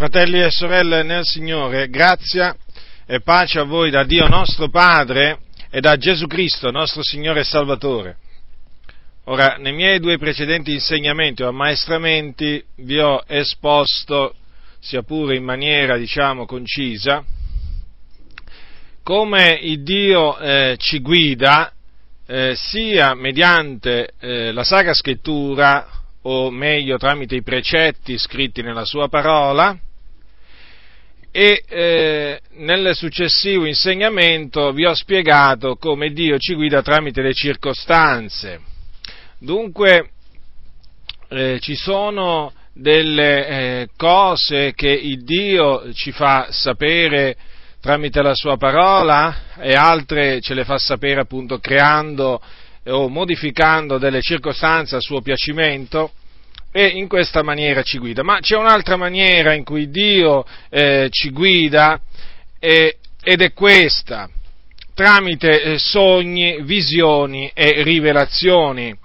Fratelli e sorelle nel Signore, grazia e pace a voi da Dio nostro Padre e da Gesù Cristo, nostro Signore e Salvatore. Ora, nei miei due precedenti insegnamenti o ammaestramenti vi ho esposto, sia pure in maniera, diciamo, concisa, come il Dio eh, ci guida eh, sia mediante eh, la Sacra Scrittura, o meglio tramite i precetti scritti nella sua parola, e eh, nel successivo insegnamento vi ho spiegato come Dio ci guida tramite le circostanze. Dunque eh, ci sono delle eh, cose che il Dio ci fa sapere tramite la sua parola e altre ce le fa sapere appunto creando o modificando delle circostanze a suo piacimento e in questa maniera ci guida. Ma c'è un'altra maniera in cui Dio eh, ci guida eh, ed è questa, tramite eh, sogni, visioni e rivelazioni.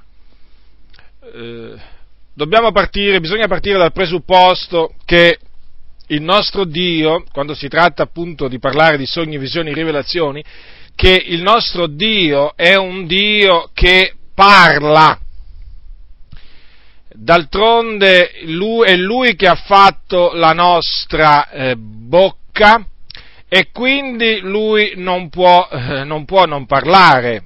Eh, dobbiamo partire, bisogna partire dal presupposto che il nostro Dio, quando si tratta appunto di parlare di sogni, visioni e rivelazioni, che il nostro Dio è un Dio che parla. D'altronde lui, è Lui che ha fatto la nostra eh, bocca e quindi Lui non può eh, non, può non parlare.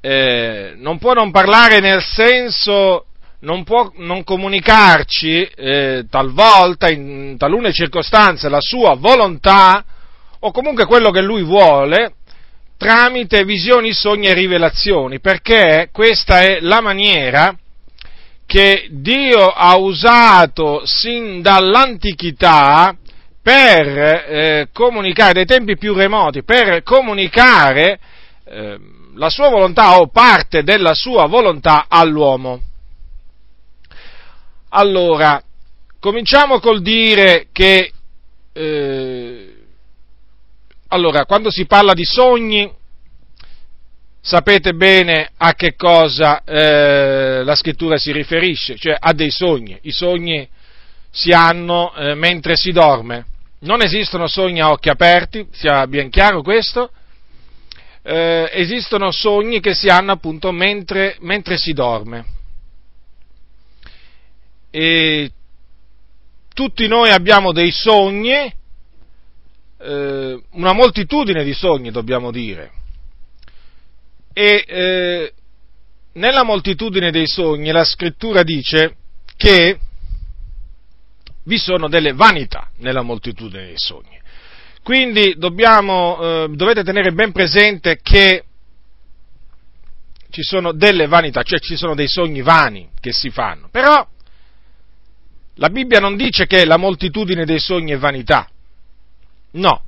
Eh, non può non parlare nel senso non può non comunicarci eh, talvolta, in talune circostanze, la sua volontà o comunque quello che lui vuole tramite visioni, sogni e rivelazioni, perché questa è la maniera che Dio ha usato sin dall'antichità per eh, comunicare, dai tempi più remoti, per comunicare eh, la sua volontà o parte della sua volontà all'uomo. Allora, cominciamo col dire che, eh, allora, quando si parla di sogni, sapete bene a che cosa eh, la scrittura si riferisce, cioè a dei sogni. I sogni si hanno eh, mentre si dorme. Non esistono sogni a occhi aperti, sia ben chiaro questo. Eh, esistono sogni che si hanno appunto mentre, mentre si dorme e tutti noi abbiamo dei sogni, eh, una moltitudine di sogni dobbiamo dire, e eh, nella moltitudine dei sogni la scrittura dice che vi sono delle vanità nella moltitudine dei sogni. Quindi dobbiamo, eh, dovete tenere ben presente che ci sono delle vanità, cioè ci sono dei sogni vani che si fanno, però la Bibbia non dice che la moltitudine dei sogni è vanità. No,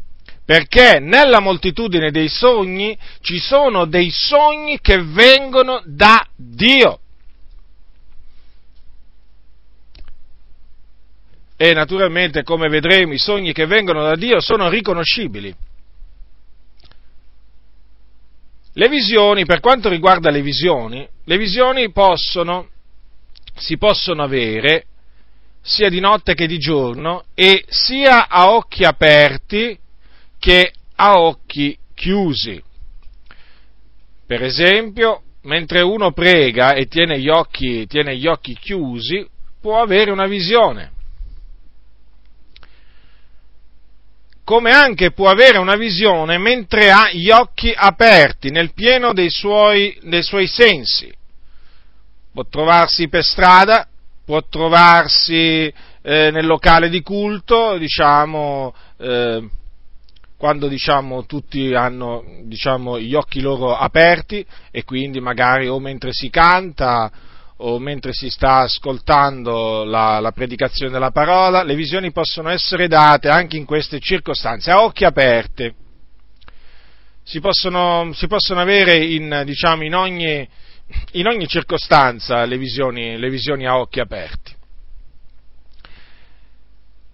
perché nella moltitudine dei sogni ci sono dei sogni che vengono da Dio. E naturalmente, come vedremo, i sogni che vengono da Dio sono riconoscibili. Le visioni, per quanto riguarda le visioni, le visioni possono, si possono avere sia di notte che di giorno e sia a occhi aperti che a occhi chiusi. Per esempio, mentre uno prega e tiene gli occhi, tiene gli occhi chiusi, può avere una visione. Come anche può avere una visione mentre ha gli occhi aperti, nel pieno dei suoi, dei suoi sensi. Può trovarsi per strada può trovarsi eh, nel locale di culto, diciamo, eh, quando diciamo, tutti hanno diciamo, gli occhi loro aperti e quindi magari o mentre si canta o mentre si sta ascoltando la, la, predicazione della parola, le visioni possono essere date anche in queste circostanze, a occhi aperti. Si possono, si possono avere in, diciamo, in ogni, in ogni circostanza le visioni, le visioni a occhi aperti.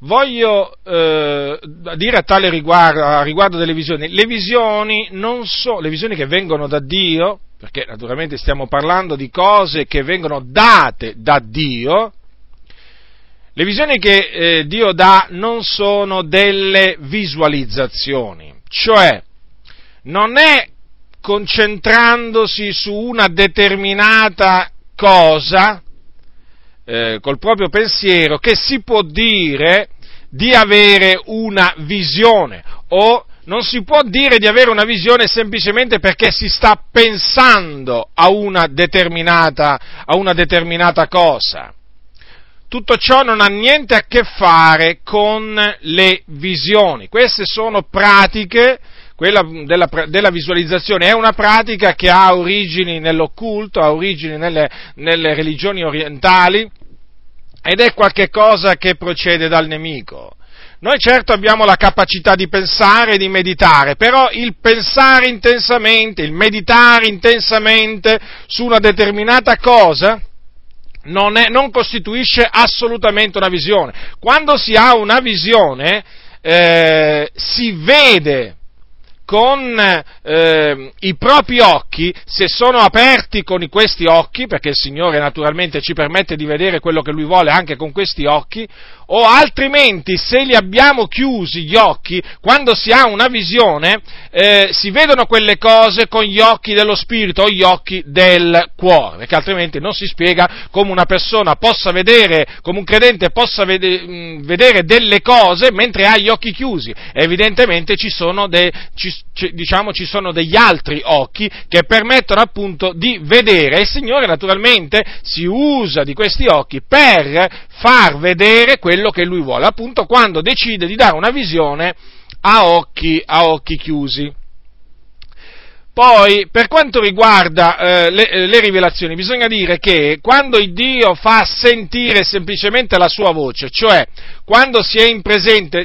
Voglio eh, dire a tale riguardo, a riguardo delle visioni, le visioni sono, le visioni che vengono da Dio, perché naturalmente stiamo parlando di cose che vengono date da Dio, Le visioni che eh, Dio dà non sono delle visualizzazioni, cioè non è concentrandosi su una determinata cosa eh, col proprio pensiero che si può dire di avere una visione o non si può dire di avere una visione semplicemente perché si sta pensando a una determinata, a una determinata cosa. Tutto ciò non ha niente a che fare con le visioni. Queste sono pratiche, quella della, della visualizzazione è una pratica che ha origini nell'occulto, ha origini nelle, nelle religioni orientali ed è qualcosa che procede dal nemico. Noi certo abbiamo la capacità di pensare e di meditare, però il pensare intensamente, il meditare intensamente su una determinata cosa non, è, non costituisce assolutamente una visione. Quando si ha una visione eh, si vede con eh, i propri occhi, se sono aperti con questi occhi, perché il Signore naturalmente ci permette di vedere quello che Lui vuole anche con questi occhi, o altrimenti se li abbiamo chiusi gli occhi, quando si ha una visione, eh, si vedono quelle cose con gli occhi dello spirito o gli occhi del cuore, perché altrimenti non si spiega come una persona possa vedere, come un credente possa vede, mh, vedere delle cose mentre ha gli occhi chiusi. Evidentemente ci sono, de, ci, diciamo, ci sono degli altri occhi che permettono appunto di vedere e il Signore naturalmente si usa di questi occhi per far vedere quello che lui vuole, appunto quando decide di dare una visione a occhi, a occhi chiusi. Poi, per quanto riguarda eh, le, eh, le, rivelazioni, bisogna dire che quando Dio fa sentire semplicemente la sua voce, cioè quando si è in,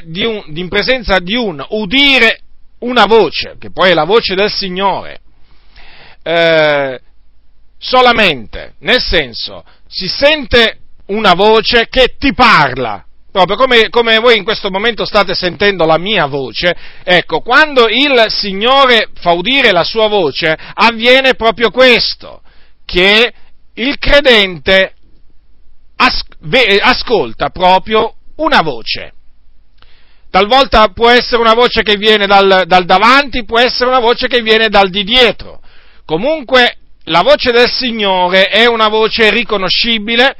di un, in presenza di un udire una voce, che poi è la voce del Signore, eh, solamente, nel senso, si sente una voce che ti parla, proprio come, come, voi in questo momento state sentendo la mia voce, ecco, quando il Signore fa udire la sua voce, avviene proprio questo, che il credente as- ve- ascolta proprio una voce. Talvolta può essere una voce che viene dal, dal davanti, può essere una voce che viene dal di dietro. Comunque la voce del Signore è una voce riconoscibile,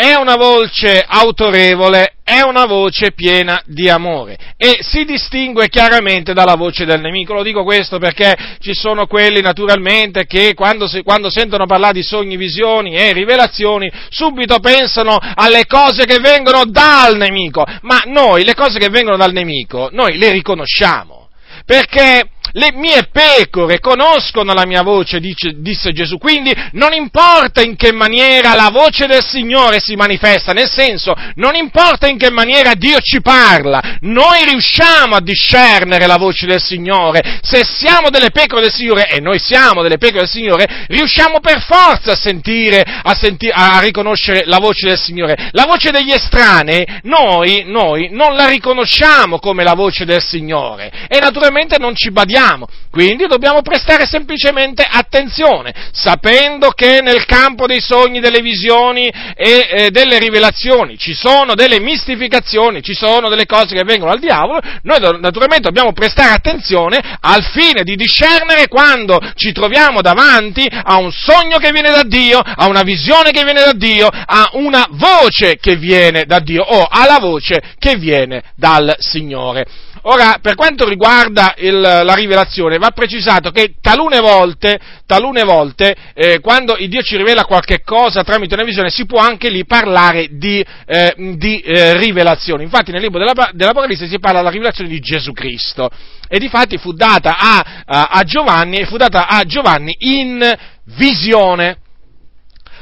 è una voce autorevole, è una voce piena di amore e si distingue chiaramente dalla voce del nemico. Lo dico questo perché ci sono quelli naturalmente che quando, si, quando sentono parlare di sogni, visioni e rivelazioni subito pensano alle cose che vengono dal nemico, ma noi le cose che vengono dal nemico noi le riconosciamo perché le mie pecore conoscono la mia voce, dice, disse Gesù, quindi non importa in che maniera la voce del Signore si manifesta, nel senso, non importa in che maniera Dio ci parla, noi riusciamo a discernere la voce del Signore, se siamo delle pecore del Signore, e noi siamo delle pecore del Signore, riusciamo per forza a sentire, a, senti- a riconoscere la voce del Signore. La voce degli estranei, noi, noi non la riconosciamo come la voce del Signore, e naturalmente non ci badiamo vediamo. Quindi dobbiamo prestare semplicemente attenzione, sapendo che nel campo dei sogni, delle visioni e eh, delle rivelazioni ci sono delle mistificazioni, ci sono delle cose che vengono dal diavolo, noi naturalmente dobbiamo prestare attenzione al fine di discernere quando ci troviamo davanti a un sogno che viene da Dio, a una visione che viene da Dio, a una voce che viene da Dio o alla voce che viene dal Signore. Ora, per quanto riguarda il, la rivelazione, va precisato che talune volte, talune volte eh, quando Dio ci rivela qualche cosa tramite una visione, si può anche lì parlare di, eh, di eh, rivelazione. Infatti nel libro della, dell'Apocalisse si parla della rivelazione di Gesù Cristo. E difatti fu data a, a, a Giovanni, fu data a Giovanni in visione.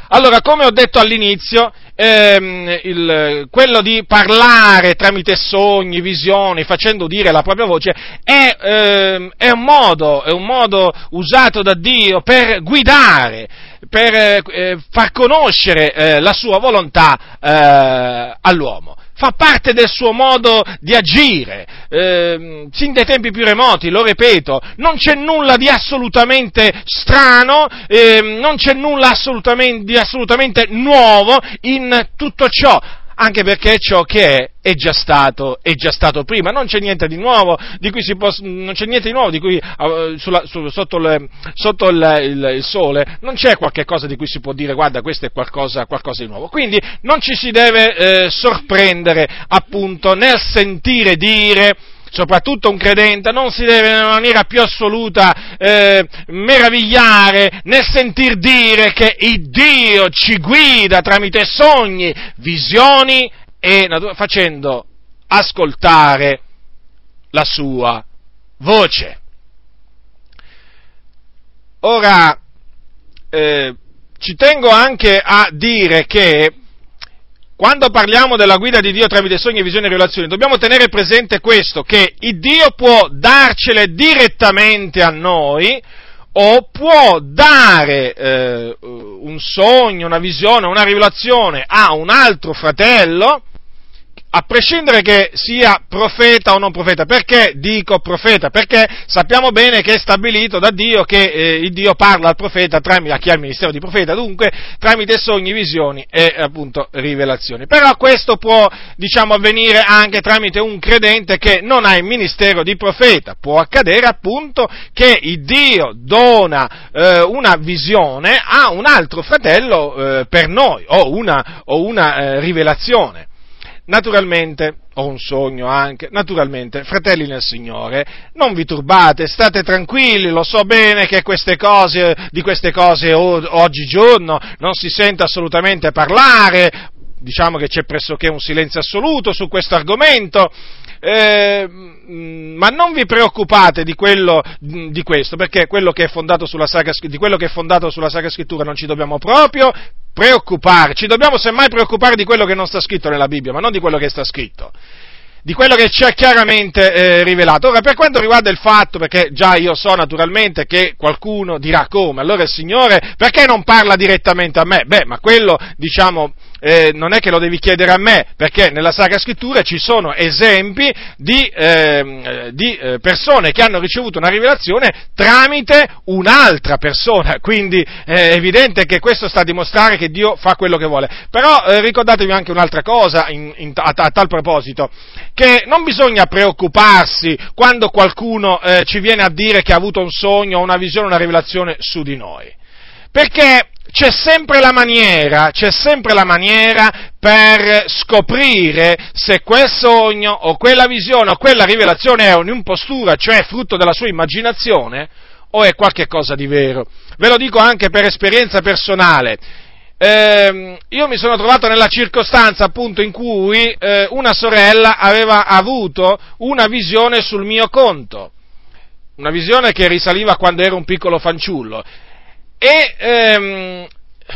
Allora, come ho detto all'inizio, ehm, il, quello di parlare tramite sogni, visioni, facendo dire la propria voce, è, ehm, è, un, modo, è un modo usato da Dio per guidare, per eh, far conoscere eh, la sua volontà eh, all'uomo fa parte del suo modo di agire, eh, sin dai tempi più remoti, lo ripeto, non c'è nulla di assolutamente strano, eh, non c'è nulla assolutamente, di assolutamente nuovo in tutto ciò anche perché ciò che è è già stato, è già stato prima, non c'è niente di nuovo di cui si può, non c'è niente di nuovo di cui uh, sulla, su, sotto, le, sotto il, il, il, sole, non c'è qualche cosa di cui si può dire guarda questo è qualcosa, qualcosa di nuovo. Quindi non ci si deve eh, sorprendere appunto nel sentire dire soprattutto un credente, non si deve in maniera più assoluta eh, meravigliare nel sentir dire che il Dio ci guida tramite sogni, visioni e facendo ascoltare la sua voce. Ora, eh, ci tengo anche a dire che quando parliamo della guida di Dio tramite sogni, visioni e rivelazioni, dobbiamo tenere presente questo, che Dio può darcele direttamente a noi, o può dare eh, un sogno, una visione, una rivelazione a un altro fratello, a prescindere che sia profeta o non profeta. Perché dico profeta? Perché sappiamo bene che è stabilito da Dio che eh, il Dio parla al profeta tramite, a chi ha il ministero di profeta, dunque tramite sogni, visioni e appunto rivelazioni. Però questo può, diciamo, avvenire anche tramite un credente che non ha il ministero di profeta. Può accadere appunto che il Dio dona eh, una visione a un altro fratello eh, per noi o una, o una eh, rivelazione. Naturalmente, ho un sogno anche, naturalmente, fratelli nel Signore, non vi turbate, state tranquilli, lo so bene che queste cose, di queste cose oggigiorno non si sente assolutamente parlare, diciamo che c'è pressoché un silenzio assoluto su questo argomento, eh, ma non vi preoccupate di, quello, di questo, perché quello Sacra, di quello che è fondato sulla Sacra Scrittura non ci dobbiamo proprio preoccuparci, dobbiamo semmai preoccupare di quello che non sta scritto nella Bibbia, ma non di quello che sta scritto di quello che ci è chiaramente eh, rivelato. Ora, per quanto riguarda il fatto, perché già io so naturalmente che qualcuno dirà come, allora il Signore perché non parla direttamente a me? Beh, ma quello, diciamo, eh, non è che lo devi chiedere a me, perché nella Sacra Scrittura ci sono esempi di, eh, di persone che hanno ricevuto una rivelazione tramite un'altra persona, quindi è evidente che questo sta a dimostrare che Dio fa quello che vuole. Però eh, ricordatevi anche un'altra cosa in, in, a, a, tal proposito, che non bisogna preoccuparsi quando qualcuno eh, ci viene a dire che ha avuto un sogno, una visione, una rivelazione su di noi. Perché c'è sempre la maniera, c'è sempre la maniera per scoprire se quel sogno o quella visione o quella rivelazione è un'impostura, cioè frutto della sua immaginazione, o è qualcosa di vero. Ve lo dico anche per esperienza personale. Eh, io mi sono trovato nella circostanza appunto in cui eh, una sorella aveva avuto una visione sul mio conto, una visione che risaliva quando ero un piccolo fanciullo e ehm,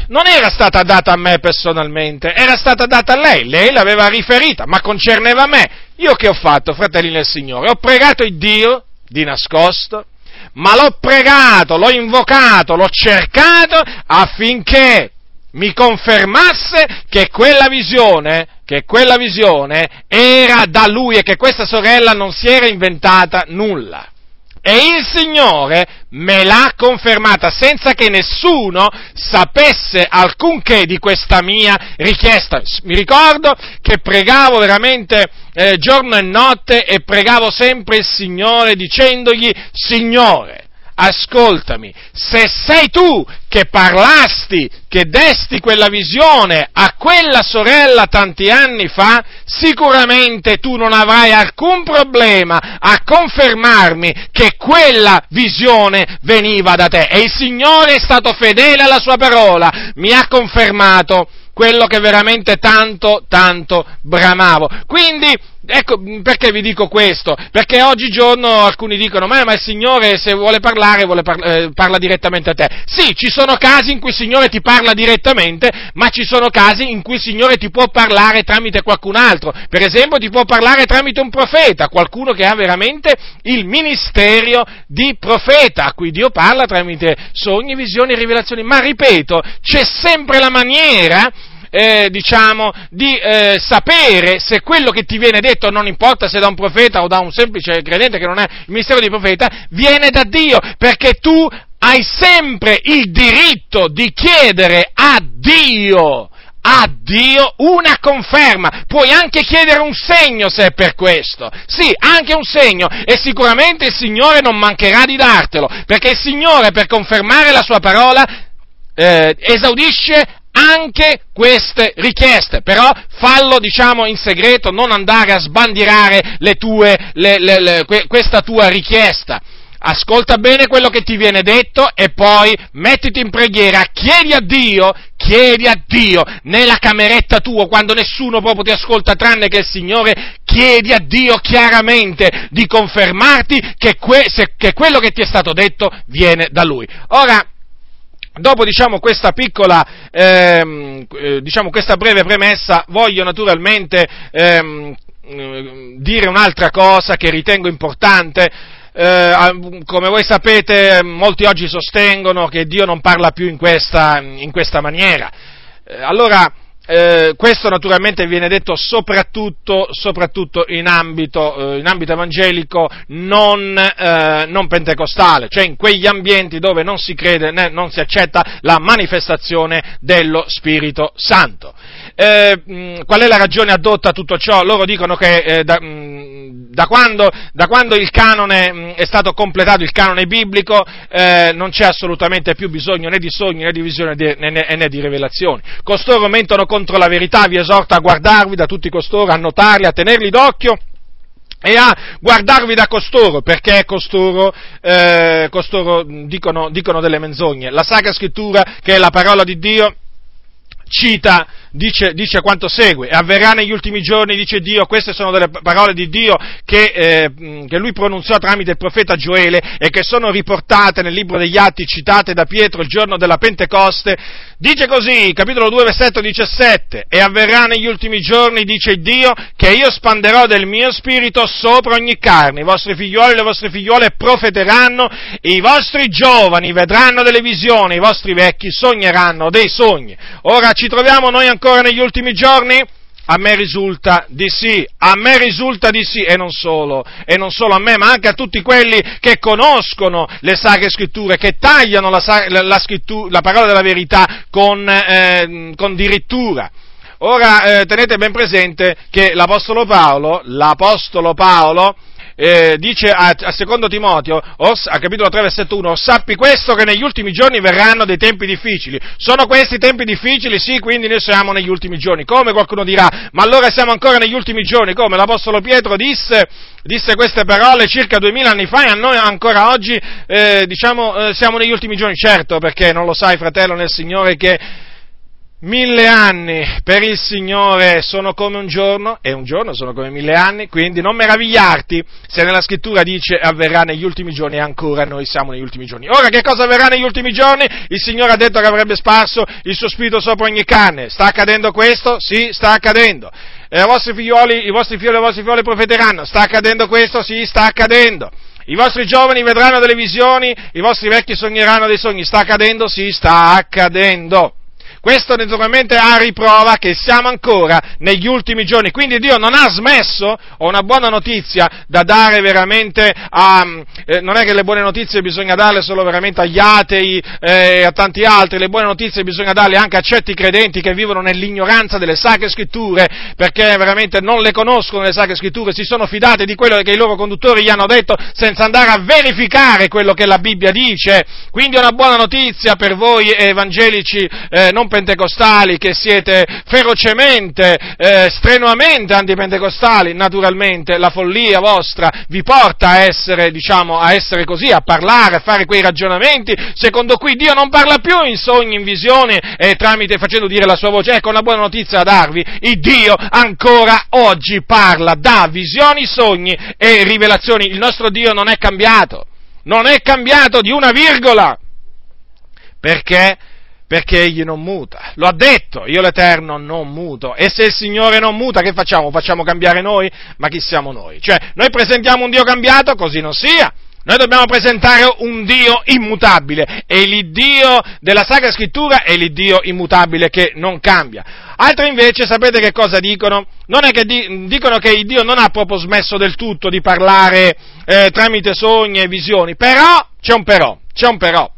non era stata data a me personalmente, era stata data a lei, lei l'aveva riferita, ma concerneva me. Io che ho fatto, fratelli del Signore? Ho pregato il Dio di nascosto, ma l'ho pregato, l'ho invocato, l'ho cercato affinché mi confermasse che quella visione, che quella visione era da lui e che questa sorella non si era inventata nulla. E il Signore me l'ha confermata senza che nessuno sapesse alcunché di questa mia richiesta. Mi ricordo che pregavo veramente eh, giorno e notte e pregavo sempre il Signore dicendogli, Signore, ascoltami, se sei tu che parlasti, che desti quella visione a quella sorella tanti anni fa, sicuramente tu non avrai alcun problema a confermarmi che quella visione veniva da te. E il Signore è stato fedele alla sua parola, mi ha confermato quello che veramente tanto, tanto bramavo. Quindi, ecco, perché vi dico questo? Perché oggigiorno alcuni dicono, ma, ma il Signore se vuole parlare, vuole par- eh, parla direttamente a te. Sì, ci sono casi in cui il Signore ti parla direttamente, ma ci sono casi in cui il Signore ti può parlare tramite qualcun altro. Per esempio, ti può parlare tramite un profeta, qualcuno che ha veramente il ministero di profeta, a cui Dio parla tramite sogni, visioni e rivelazioni. Ma ripeto, c'è sempre la maniera eh, diciamo, di eh, sapere se quello che ti viene detto, non importa se da un profeta o da un semplice credente che non è il ministero di profeta, viene da Dio, perché tu hai sempre il diritto di chiedere a Dio a Dio una conferma, puoi anche chiedere un segno se è per questo, sì, anche un segno, e sicuramente il Signore non mancherà di dartelo, perché il Signore per confermare la sua parola eh, esaudisce anche queste richieste, però fallo diciamo in segreto, non andare a sbandierare le tue, le, le, questa tua richiesta ascolta bene quello che ti viene detto e poi mettiti in preghiera, chiedi a Dio, chiedi a Dio nella cameretta tua quando nessuno proprio ti ascolta tranne che il Signore, chiedi a Dio chiaramente di confermarti che, que- se- che quello che ti è stato detto viene da Lui. Ora, Dopo diciamo, questa piccola, ehm, eh, diciamo, questa breve premessa, voglio naturalmente ehm, eh, dire un'altra cosa che ritengo importante eh, come voi sapete, molti oggi sostengono che Dio non parla più in questa, in questa maniera. Eh, allora, eh, questo naturalmente viene detto soprattutto, soprattutto in, ambito, eh, in, ambito, evangelico non, eh, non, pentecostale, cioè in quegli ambienti dove non si crede, né, non si accetta la manifestazione dello Spirito Santo. Eh, mh, qual è la ragione addotta a tutto ciò? Loro dicono che eh, da, mh, da, quando, da, quando, il canone mh, è stato completato, il canone biblico, eh, non c'è assolutamente più bisogno né di sogni né di visione né, né, né di rivelazioni. Costoro mentono contro la verità, vi esorto a guardarvi da tutti costoro, a notarli, a tenerli d'occhio e a guardarvi da costoro, perché costoro, eh, costoro dicono, dicono delle menzogne. La Sacra Scrittura, che è la parola di Dio, cita dice, dice, quanto segue, avverrà negli ultimi giorni, dice Dio, queste sono delle parole di Dio che, eh, che, lui pronunziò tramite il profeta Gioele e che sono riportate nel libro degli Atti citate da Pietro il giorno della Pentecoste, dice così, capitolo 2, versetto 17, e avverrà negli ultimi giorni, dice Dio, che io spanderò del mio spirito sopra ogni carne, i vostri figlioli e le vostre figliuole profeteranno, i vostri giovani vedranno delle visioni, i vostri vecchi sogneranno dei sogni. Ora ci troviamo noi ancora ancora negli ultimi giorni? A me risulta di sì, a me risulta di sì, e non solo, e non solo a me, ma anche a tutti quelli che conoscono le sacre scritture, che tagliano la, la, la, la parola della verità con, eh, con dirittura. Ora eh, tenete ben presente che l'Apostolo Paolo, l'Apostolo Paolo, eh, dice a, a, secondo Timoteo, os, a capitolo 3, versetto 1, sappi questo che negli ultimi giorni verranno dei tempi difficili. Sono questi tempi difficili? Sì, quindi noi siamo negli ultimi giorni. Come qualcuno dirà, ma allora siamo ancora negli ultimi giorni? Come l'Apostolo Pietro disse, disse queste parole circa duemila anni fa e a noi ancora oggi, eh, diciamo, eh, siamo negli ultimi giorni. Certo, perché non lo sai, fratello nel Signore, che Mille anni per il Signore sono come un giorno e un giorno sono come mille anni, quindi non meravigliarti se nella scrittura dice avverrà negli ultimi giorni e ancora noi siamo negli ultimi giorni. Ora che cosa avverrà negli ultimi giorni? Il Signore ha detto che avrebbe sparso il suo spirito sopra ogni carne. Sta accadendo questo? Sì, sta accadendo. E i vostri figlioli, i vostri figli e le vostre figliole profeteranno. Sta accadendo questo? Sì, sta accadendo. I vostri giovani vedranno delle visioni, i vostri vecchi sogneranno dei sogni. Sta accadendo? Sì, sta accadendo. Questo naturalmente a riprova che siamo ancora negli ultimi giorni, quindi Dio non ha smesso, ho una buona notizia da dare veramente a, eh, non è che le buone notizie bisogna darle solo veramente agli atei e eh, a tanti altri, le buone notizie bisogna darle anche a certi credenti che vivono nell'ignoranza delle sacre scritture, perché veramente non le conoscono le sacre scritture, si sono fidate di quello che i loro conduttori gli hanno detto senza andare a verificare quello che la Bibbia dice. Quindi è una buona notizia per voi evangelici eh, non pentecostali che siete ferocemente, eh, strenuamente antipentecostali, naturalmente la follia vostra vi porta a essere, diciamo, a essere così, a parlare, a fare quei ragionamenti, secondo cui Dio non parla più in sogni, in visioni e tramite facendo dire la sua voce. Ecco una buona notizia da darvi, il Dio ancora oggi parla, dà visioni, sogni e rivelazioni. Il nostro Dio non è cambiato, non è cambiato di una virgola. Perché? Perché egli non muta. Lo ha detto, io l'Eterno non muto. E se il Signore non muta, che facciamo? Facciamo cambiare noi? Ma chi siamo noi? Cioè, noi presentiamo un Dio cambiato, così non sia. Noi dobbiamo presentare un Dio immutabile e l'Iddio della Sacra Scrittura è l'Iddio immutabile che non cambia. Altri invece sapete che cosa dicono? Non è che di, dicono che il Dio non ha proprio smesso del tutto di parlare eh, tramite sogni e visioni, però c'è un però, c'è un però.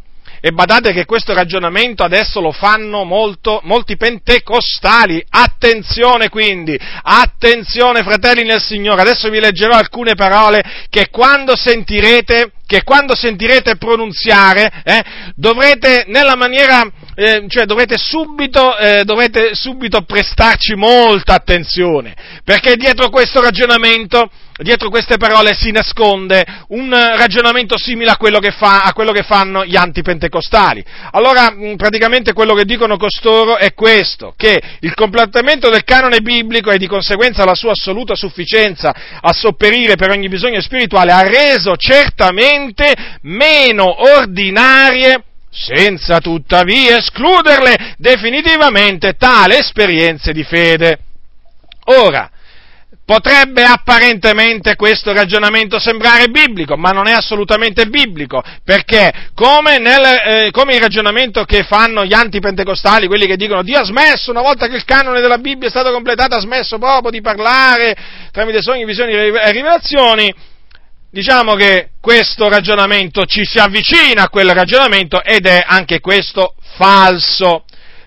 E badate che questo ragionamento adesso lo fanno molto, molti pentecostali. Attenzione quindi, attenzione fratelli nel Signore. Adesso vi leggerò alcune parole che quando sentirete che quando sentirete pronunziare eh, dovrete nella maniera, eh, cioè dovrete subito, eh, dovrete subito prestarci molta attenzione, perché dietro questo ragionamento dietro queste parole si nasconde un ragionamento simile a quello fa, a quello che fanno gli antipentecostali. Allora, praticamente quello che dicono costoro è questo, che il completamento del canone biblico e di conseguenza la sua assoluta sufficienza a sopperire per ogni bisogno spirituale ha reso certamente meno ordinarie senza tuttavia escluderle definitivamente tale esperienze di fede. Ora, Potrebbe apparentemente questo ragionamento sembrare biblico, ma non è assolutamente biblico, perché come, nel, eh, come il ragionamento che fanno gli antipentecostali, quelli che dicono Dio ha smesso, una volta che il canone della Bibbia è stato completato, ha smesso proprio di parlare tramite sogni, visioni e rivelazioni, diciamo che questo ragionamento ci si avvicina a quel ragionamento ed è anche questo falso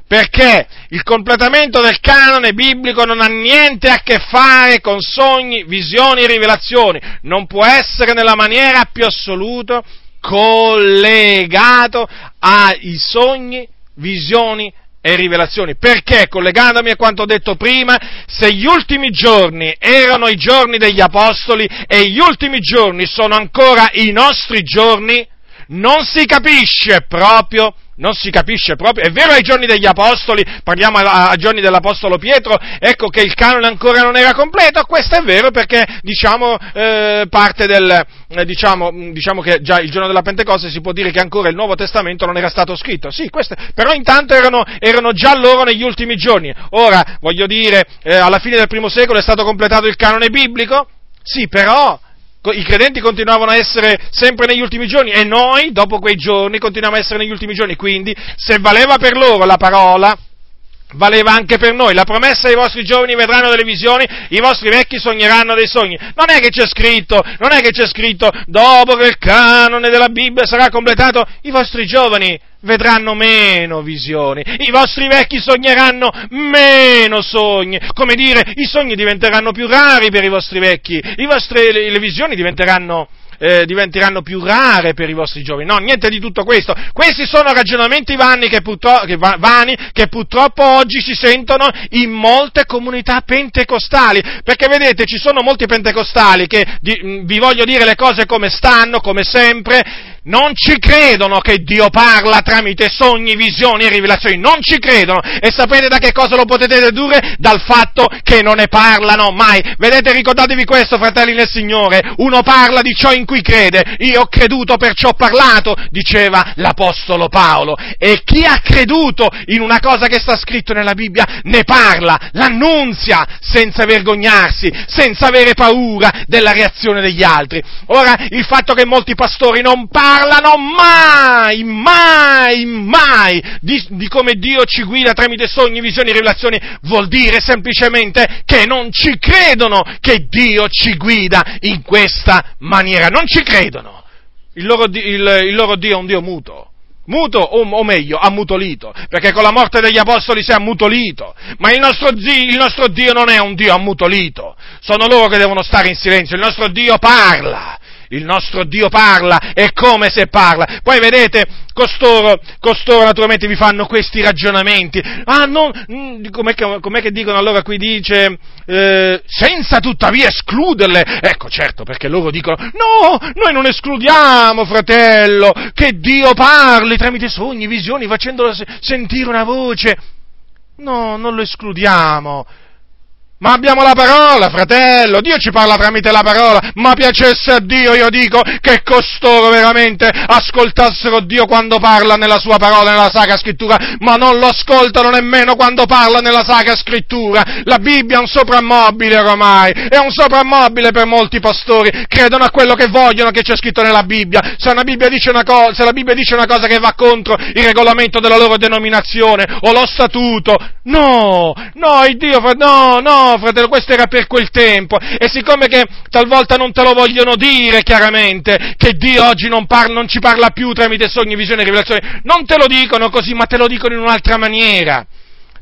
perché il completamento del canone biblico non ha niente a che fare con sogni, visioni e rivelazioni, non può essere nella maniera più assoluta collegato ai sogni, visioni e rivelazioni. Perché, collegandomi a quanto detto prima, se gli ultimi giorni erano i giorni degli Apostoli e gli ultimi giorni sono ancora i nostri giorni, non si capisce proprio non si capisce proprio, è vero ai giorni degli Apostoli, parliamo ai giorni dell'Apostolo Pietro, ecco che il canone ancora non era completo, questo è vero perché diciamo eh, parte del, eh, diciamo, diciamo, che già il giorno della Pentecoste si può dire che ancora il Nuovo Testamento non era stato scritto, sì, queste, però intanto erano, erano, già loro negli ultimi giorni, ora voglio dire, eh, alla fine del primo secolo è stato completato il canone biblico? Sì, però i credenti continuavano a essere sempre negli ultimi giorni e noi, dopo quei giorni, continuiamo a essere negli ultimi giorni. Quindi, se valeva per loro la parola, valeva anche per noi. La promessa i vostri giovani vedranno delle visioni, i vostri vecchi sogneranno dei sogni. Non è che c'è scritto, non è che c'è scritto, dopo che il canone della Bibbia sarà completato, i vostri giovani vedranno meno visioni, i vostri vecchi sogneranno meno sogni, come dire, i sogni diventeranno più rari per i vostri vecchi, vostri, le visioni diventeranno eh, diventeranno più rare per i vostri giovani. No, niente di tutto questo. Questi sono ragionamenti vani che, purtroppo, che, vani che purtroppo oggi si sentono in molte comunità pentecostali. Perché vedete, ci sono molti pentecostali che, di, vi voglio dire le cose come stanno, come sempre, non ci credono che Dio parla tramite sogni, visioni e rivelazioni, non ci credono. E sapete da che cosa lo potete dedurre? Dal fatto che non ne parlano mai. Vedete, ricordatevi questo, fratelli nel Signore, uno parla di ciò in cui crede. Io ho creduto, perciò ho parlato, diceva l'Apostolo Paolo. E chi ha creduto in una cosa che sta scritto nella Bibbia ne parla, l'annunzia, senza vergognarsi, senza avere paura della reazione degli altri. Ora, il fatto che molti pastori non parlano, parlano mai, mai, mai di, di, come Dio ci guida tramite sogni, visioni rivelazioni, vuol dire semplicemente che non ci credono che Dio ci guida in questa maniera, non ci credono. Il loro, il, il loro Dio è un Dio muto. Muto, o, o, meglio, ammutolito, perché con la morte degli apostoli si è ammutolito, ma il nostro, il nostro Dio non è un Dio ammutolito, sono loro che devono stare in silenzio, il nostro Dio parla, il nostro Dio parla, è come se parla. Poi vedete, costoro, costoro naturalmente vi fanno questi ragionamenti. Ah, non, mm, com'è che, com'è che dicono allora qui dice, eh, senza tuttavia escluderle. Ecco, certo, perché loro dicono, no, noi non escludiamo, fratello, che Dio parli tramite sogni, visioni, facendolo sentire una voce. No, non lo escludiamo. Ma abbiamo la parola, fratello, Dio ci parla tramite la parola, ma piacesse a Dio, io dico, che costoro veramente ascoltassero Dio quando parla nella sua parola, nella Sacra Scrittura, ma non lo ascoltano nemmeno quando parla nella Sacra Scrittura. La Bibbia è un soprammobile ormai, è un soprammobile per molti pastori, credono a quello che vogliono che c'è scritto nella Bibbia. Se, Bibbia co- se la Bibbia dice una cosa che va contro il regolamento della loro denominazione o lo statuto, no, no, Dio fa, no, no, fratello, questo era per quel tempo. E siccome che talvolta non te lo vogliono dire chiaramente, che Dio oggi non, parla, non ci parla più tramite sogni, visioni e rivelazioni, non te lo dicono così, ma te lo dicono in un'altra maniera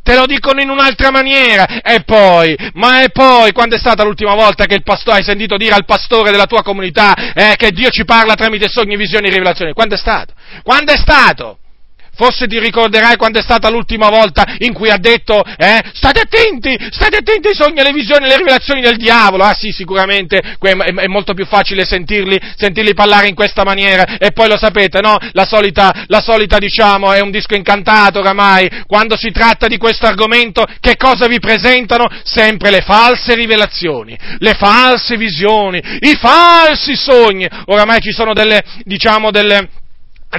te lo dicono in un'altra maniera. E poi, ma e poi, quando è stata l'ultima volta che pastore, hai sentito dire al pastore della tua comunità eh, che Dio ci parla tramite sogni, visioni e rivelazioni? Quando è stato? Quando è stato? Forse ti ricorderai quando è stata l'ultima volta in cui ha detto, eh, state attenti, state attenti ai sogni, alle visioni, alle rivelazioni del diavolo. Ah sì, sicuramente è molto più facile sentirli, sentirli parlare in questa maniera. E poi lo sapete, no? La solita, la solita, diciamo, è un disco incantato oramai. Quando si tratta di questo argomento, che cosa vi presentano? Sempre le false rivelazioni, le false visioni, i falsi sogni. Oramai ci sono delle, diciamo, delle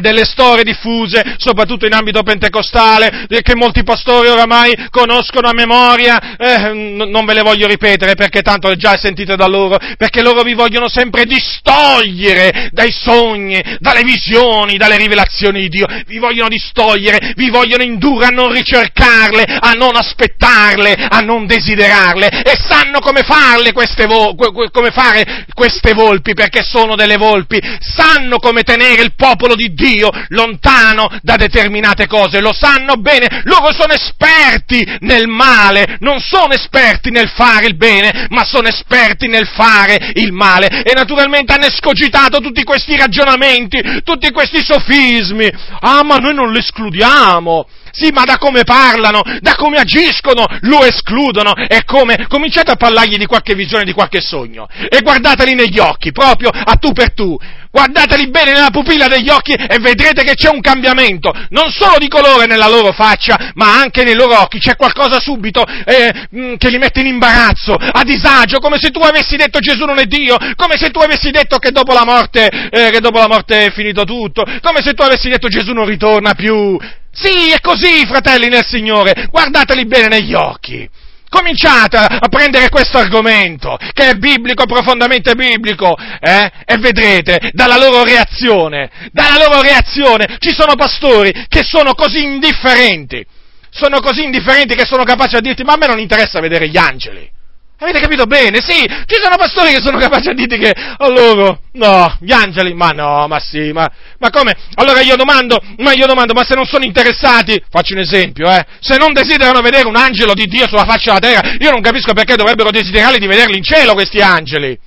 delle storie diffuse, soprattutto in ambito pentecostale, che molti pastori oramai conoscono a memoria, eh, non ve le voglio ripetere perché tanto già sentite da loro, perché loro vi vogliono sempre distogliere dai sogni, dalle visioni, dalle rivelazioni di Dio, vi vogliono distogliere, vi vogliono indurre a non ricercarle, a non aspettarle, a non desiderarle. E sanno come farle queste, vo- come fare queste volpi perché sono delle volpi, sanno come tenere il popolo di Dio Dio lontano da determinate cose, lo sanno bene, loro sono esperti nel male, non sono esperti nel fare il bene, ma sono esperti nel fare il male e naturalmente hanno escogitato tutti questi ragionamenti, tutti questi sofismi. Ah, ma noi non lo escludiamo. Sì, ma da come parlano, da come agiscono, lo escludono. E come? Cominciate a parlargli di qualche visione, di qualche sogno. E guardateli negli occhi, proprio a tu per tu. Guardateli bene nella pupilla degli occhi e vedrete che c'è un cambiamento. Non solo di colore nella loro faccia, ma anche nei loro occhi. C'è qualcosa subito eh, mm, che li mette in imbarazzo, a disagio, come se tu avessi detto Gesù non è Dio, come se tu avessi detto che dopo la morte, eh, che dopo la morte è finito tutto, come se tu avessi detto Gesù non ritorna più. Sì, è così, fratelli nel Signore, guardateli bene negli occhi. Cominciate a prendere questo argomento, che è biblico, profondamente biblico, eh? e vedrete dalla loro reazione, dalla loro reazione, ci sono pastori che sono così indifferenti, sono così indifferenti che sono capaci a dirti, ma a me non interessa vedere gli angeli. Avete capito bene? Sì, ci sono pastori che sono capaci a dirti che a loro, no, gli angeli, ma no, ma sì, ma, ma come? Allora io domando, ma io domando, ma se non sono interessati, faccio un esempio, eh, se non desiderano vedere un angelo di Dio sulla faccia della terra, io non capisco perché dovrebbero desiderare di vederli in cielo questi angeli.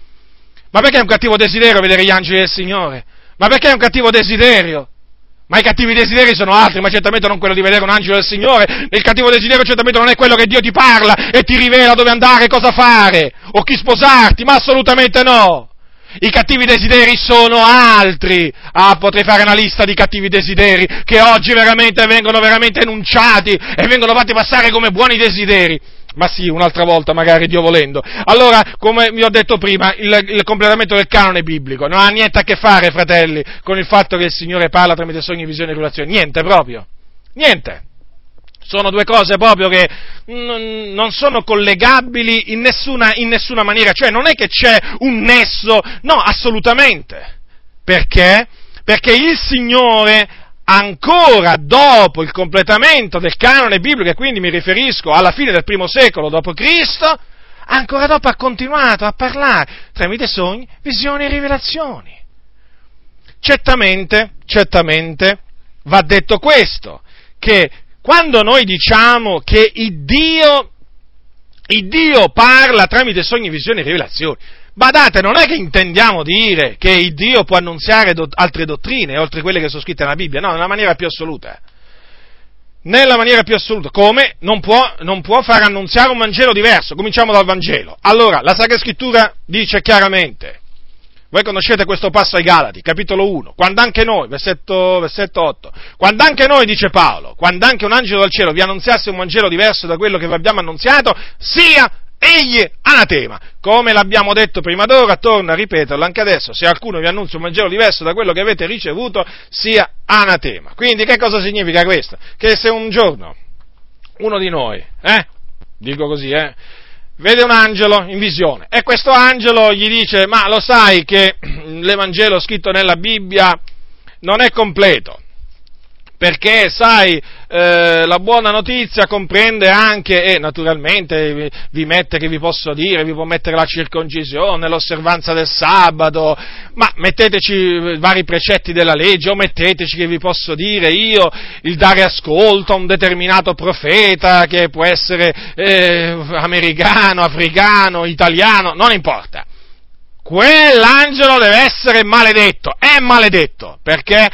Ma perché è un cattivo desiderio vedere gli angeli del Signore? Ma perché è un cattivo desiderio? Ma i cattivi desideri sono altri, ma certamente non quello di vedere un angelo del Signore. Il cattivo desiderio certamente non è quello che Dio ti parla e ti rivela dove andare, cosa fare, o chi sposarti, ma assolutamente no. I cattivi desideri sono altri. Ah, potrei fare una lista di cattivi desideri che oggi veramente vengono veramente enunciati e vengono fatti passare come buoni desideri. Ma sì, un'altra volta magari Dio volendo. Allora, come vi ho detto prima, il, il, completamento del canone biblico non ha niente a che fare, fratelli, con il fatto che il Signore parla tramite sogni, visioni e rivelazioni. Niente proprio. Niente. Sono due cose proprio che non sono collegabili in nessuna, in nessuna maniera. Cioè, non è che c'è un nesso. No, assolutamente. Perché? Perché il Signore ancora dopo il completamento del canone biblico, e quindi mi riferisco alla fine del primo secolo d.C., ancora dopo ha continuato a parlare tramite sogni, visioni e rivelazioni. Certamente, certamente va detto questo, che quando noi diciamo che il Dio, il Dio parla tramite sogni, visioni e rivelazioni, Badate, non è che intendiamo dire che il Dio può annunziare do- altre dottrine, oltre quelle che sono scritte nella Bibbia, no, nella maniera più assoluta. Nella maniera più assoluta, come non può, non può far annunziare un Vangelo diverso. Cominciamo dal Vangelo. Allora, la Sacra Scrittura dice chiaramente, voi conoscete questo passo ai Galati, capitolo 1, quando anche noi, versetto, versetto 8, quando anche noi, dice Paolo, quando anche un angelo dal cielo vi annunziasse un Vangelo diverso da quello che vi abbiamo annunziato, sia egli anatema. Come l'abbiamo detto prima d'ora, torno a ripeterlo anche adesso, se qualcuno vi annuncia un Vangelo diverso da quello che avete ricevuto, sia anatema. Quindi che cosa significa questo? Che se un giorno uno di noi, eh, dico così, eh, vede un angelo in visione e questo angelo gli dice, ma lo sai che l'Evangelo scritto nella Bibbia non è completo, perché sai, eh, la buona notizia comprende anche, e naturalmente vi, vi, mette, che vi posso dire, vi può mettere la circoncisione, l'osservanza del sabato, ma metteteci vari precetti della legge, o metteteci che vi posso dire io, il dare ascolto a un determinato profeta, che può essere eh, americano, africano, italiano, non importa. Quell'angelo deve essere maledetto, è maledetto, perché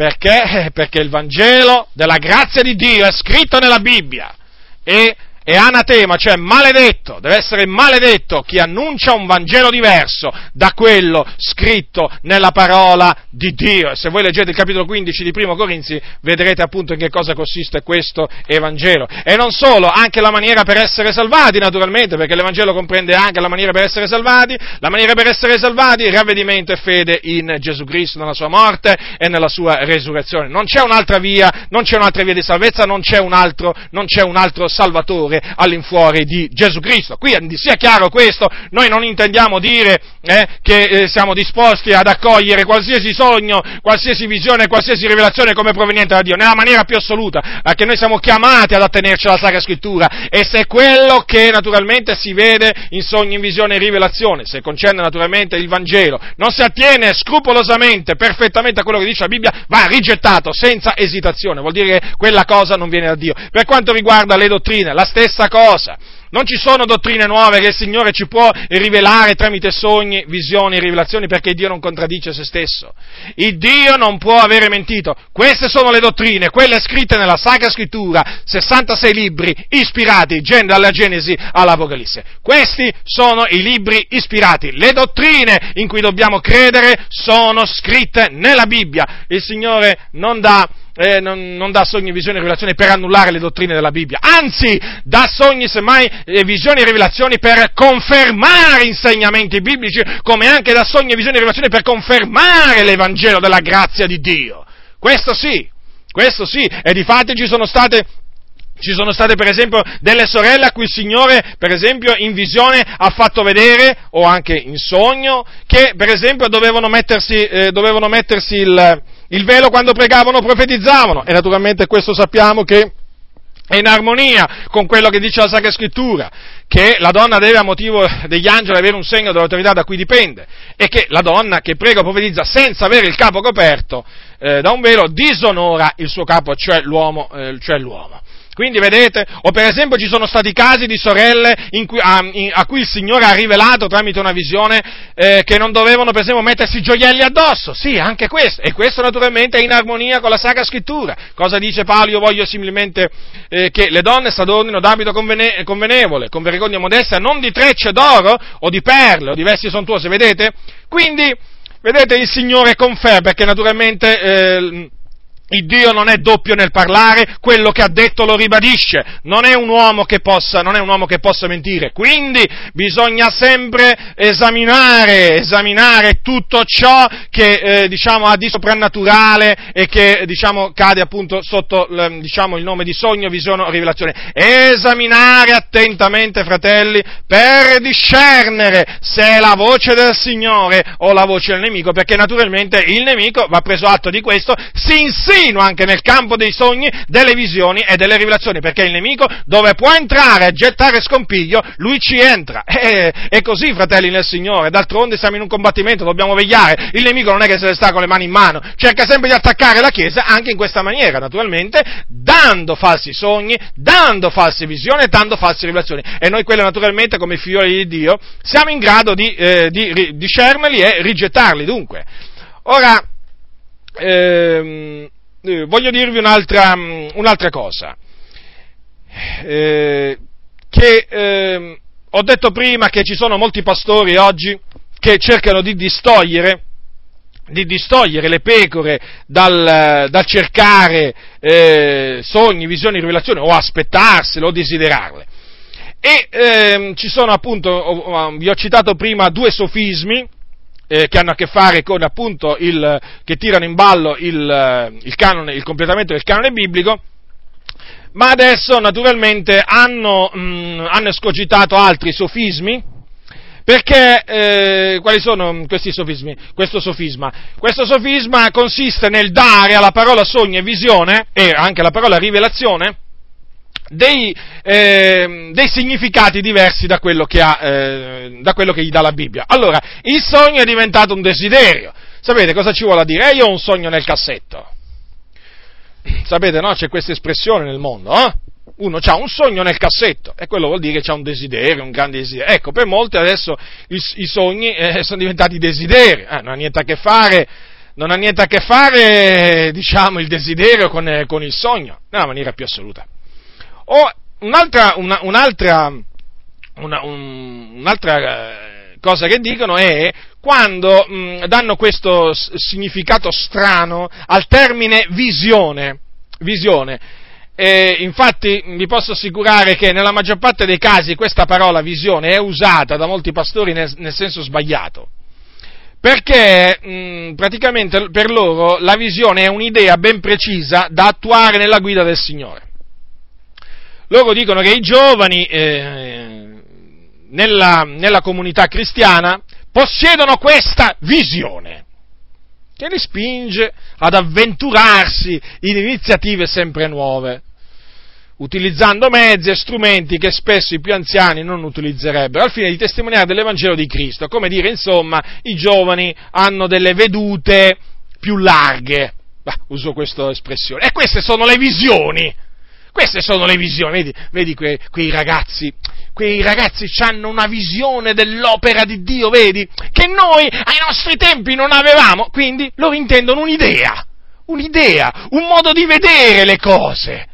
perché? Perché il Vangelo della grazia di Dio è scritto nella Bibbia e è anatema, cioè maledetto, deve essere maledetto chi annuncia un Vangelo diverso da quello scritto nella parola di Dio. Se voi leggete il capitolo 15 di Primo Corinzi vedrete appunto in che cosa consiste questo Evangelo. E non solo, anche la maniera per essere salvati, naturalmente, perché l'Evangelo comprende anche la maniera per essere salvati, la maniera per essere salvati, ravvedimento e fede in Gesù Cristo, nella sua morte e nella sua resurrezione. Non c'è un'altra via, non c'è un'altra via di salvezza, non c'è un altro, non c'è un altro Salvatore all'infuori di Gesù Cristo. Quindi sia chiaro questo, noi non intendiamo dire eh, che eh, siamo disposti ad accogliere qualsiasi sogno, qualsiasi visione, qualsiasi rivelazione come proveniente da Dio, nella maniera più assoluta, perché noi siamo chiamati ad attenerci alla Sacra Scrittura e se quello che naturalmente si vede in sogni, in visione e rivelazione, se concerne naturalmente il Vangelo, non si attiene scrupolosamente, perfettamente a quello che dice la Bibbia, va rigettato senza esitazione, vuol dire che quella cosa non viene da Dio. Per quanto riguarda le dottrine, la stessa cosa. Non ci sono dottrine nuove che il Signore ci può rivelare tramite sogni, visioni rivelazioni perché Dio non contraddice se stesso. Il Dio non può avere mentito. Queste sono le dottrine, quelle scritte nella Sacra Scrittura, 66 libri ispirati dalla Genesi all'Apocalisse. Questi sono i libri ispirati. Le dottrine in cui dobbiamo credere sono scritte nella Bibbia. Il Signore non dà eh, non, non, dà sogni, visioni e rivelazioni per annullare le dottrine della Bibbia, anzi dà sogni, semmai, eh, visioni e rivelazioni per confermare insegnamenti biblici, come anche dà sogni, visioni e rivelazioni per confermare l'Evangelo della grazia di Dio. Questo sì, questo sì, e di fatti ci sono state ci sono state per esempio delle sorelle a cui il Signore, per esempio, in visione ha fatto vedere, o anche in sogno, che per esempio dovevano mettersi, eh, dovevano mettersi il, il velo quando pregavano profetizzavano e naturalmente questo sappiamo che è in armonia con quello che dice la Sacra Scrittura, che la donna deve a motivo degli angeli avere un segno dell'autorità da cui dipende e che la donna che prega o profetizza senza avere il capo coperto eh, da un velo disonora il suo capo, cioè l'uomo. Eh, cioè l'uomo. Quindi vedete, o per esempio ci sono stati casi di sorelle cui, a, in, a, cui il Signore ha rivelato tramite una visione eh, che non dovevano per esempio mettersi gioielli addosso, sì, anche questo, e questo naturalmente è in armonia con la Sacra Scrittura. Cosa dice Paolo? Io voglio similmente eh, che le donne s'adornino d'abito convene, convenevole, con vergogna modesta, non di trecce d'oro o di perle o di vesti sontuose, vedete? Quindi, vedete, il Signore conferma, perché naturalmente... Eh, il Dio non è doppio nel parlare, quello che ha detto lo ribadisce, non è un uomo che possa, uomo che possa mentire, quindi bisogna sempre esaminare, esaminare tutto ciò che eh, diciamo, ha di soprannaturale e che diciamo, cade appunto sotto diciamo, il nome di sogno, visione o rivelazione. Esaminare attentamente, fratelli, per discernere se è la voce del Signore o la voce del nemico, perché naturalmente il nemico va preso atto di questo, si insiste persino anche nel campo dei sogni, delle visioni e delle rivelazioni, perché il nemico dove può entrare e gettare scompiglio, lui ci entra. E, è così, fratelli nel Signore, d'altronde siamo in un combattimento, dobbiamo vegliare, il nemico non è che se ne sta con le mani in mano, cerca sempre di attaccare la Chiesa anche in questa maniera, naturalmente, dando falsi sogni, dando false visioni e dando false rivelazioni. E noi quelle naturalmente, come figli di Dio, siamo in grado di, eh, di discernerli e rigettarli, dunque. Ora, ehm, eh, voglio dirvi un'altra, mm, un'altra cosa, eh, che eh, ho detto prima che ci sono molti pastori oggi che cercano di distogliere, di distogliere le pecore dal, dal cercare eh, sogni, visioni, rivelazioni o aspettarsele o desiderarle. E ehm, ci sono appunto, vi ho citato prima due sofismi, eh, che hanno a che fare con appunto il, che tirano in ballo il, eh, il, canone, il completamento del canone biblico, ma adesso naturalmente hanno, mh, hanno escogitato altri sofismi, Perché eh, quali sono questi sofismi? Questo sofisma? Questo sofisma consiste nel dare alla parola sogno e visione, e anche alla parola rivelazione, dei, eh, dei, significati diversi da quello, ha, eh, da quello, che gli dà la Bibbia. Allora, il sogno è diventato un desiderio. Sapete cosa ci vuole dire? Eh, io ho un sogno nel cassetto. Sapete, no? C'è questa espressione nel mondo, eh? Uno ha un sogno nel cassetto e quello vuol dire che ha un desiderio, un grande desiderio. Ecco, per molti adesso i, i sogni eh, sono diventati desideri, eh, non ha niente a che fare, non ha niente a che fare, diciamo, il desiderio con, eh, con il sogno, nella maniera più assoluta. O un'altra, una, un'altra, una, un, un'altra eh, cosa che dicono è quando mh, danno questo significato strano al termine visione. visione. E infatti vi posso assicurare che nella maggior parte dei casi questa parola visione è usata da molti pastori nel, nel senso sbagliato. Perché mh, praticamente per loro la visione è un'idea ben precisa da attuare nella guida del Signore. Loro dicono che i giovani eh, nella, nella comunità cristiana possiedono questa visione che li spinge ad avventurarsi in iniziative sempre nuove utilizzando mezzi e strumenti che spesso i più anziani non utilizzerebbero, al fine di testimoniare dell'Evangelo di Cristo. Come dire, insomma, i giovani hanno delle vedute più larghe. Bah, uso questa espressione. E queste sono le visioni. Queste sono le visioni. Vedi, vedi quei, quei ragazzi, quei ragazzi hanno una visione dell'opera di Dio, vedi? Che noi ai nostri tempi non avevamo. Quindi loro intendono un'idea. Un'idea, un modo di vedere le cose.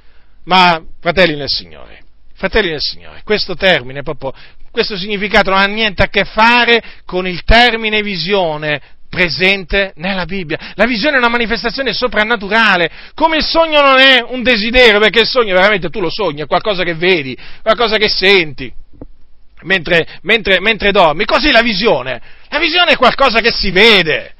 Ma, fratelli nel Signore, fratelli nel Signore, questo termine, proprio, questo significato non ha niente a che fare con il termine visione presente nella Bibbia. La visione è una manifestazione soprannaturale, come il sogno non è un desiderio, perché il sogno veramente tu lo sogni, è qualcosa che vedi, qualcosa che senti. Mentre, mentre, mentre dormi, così la visione. La visione è qualcosa che si vede,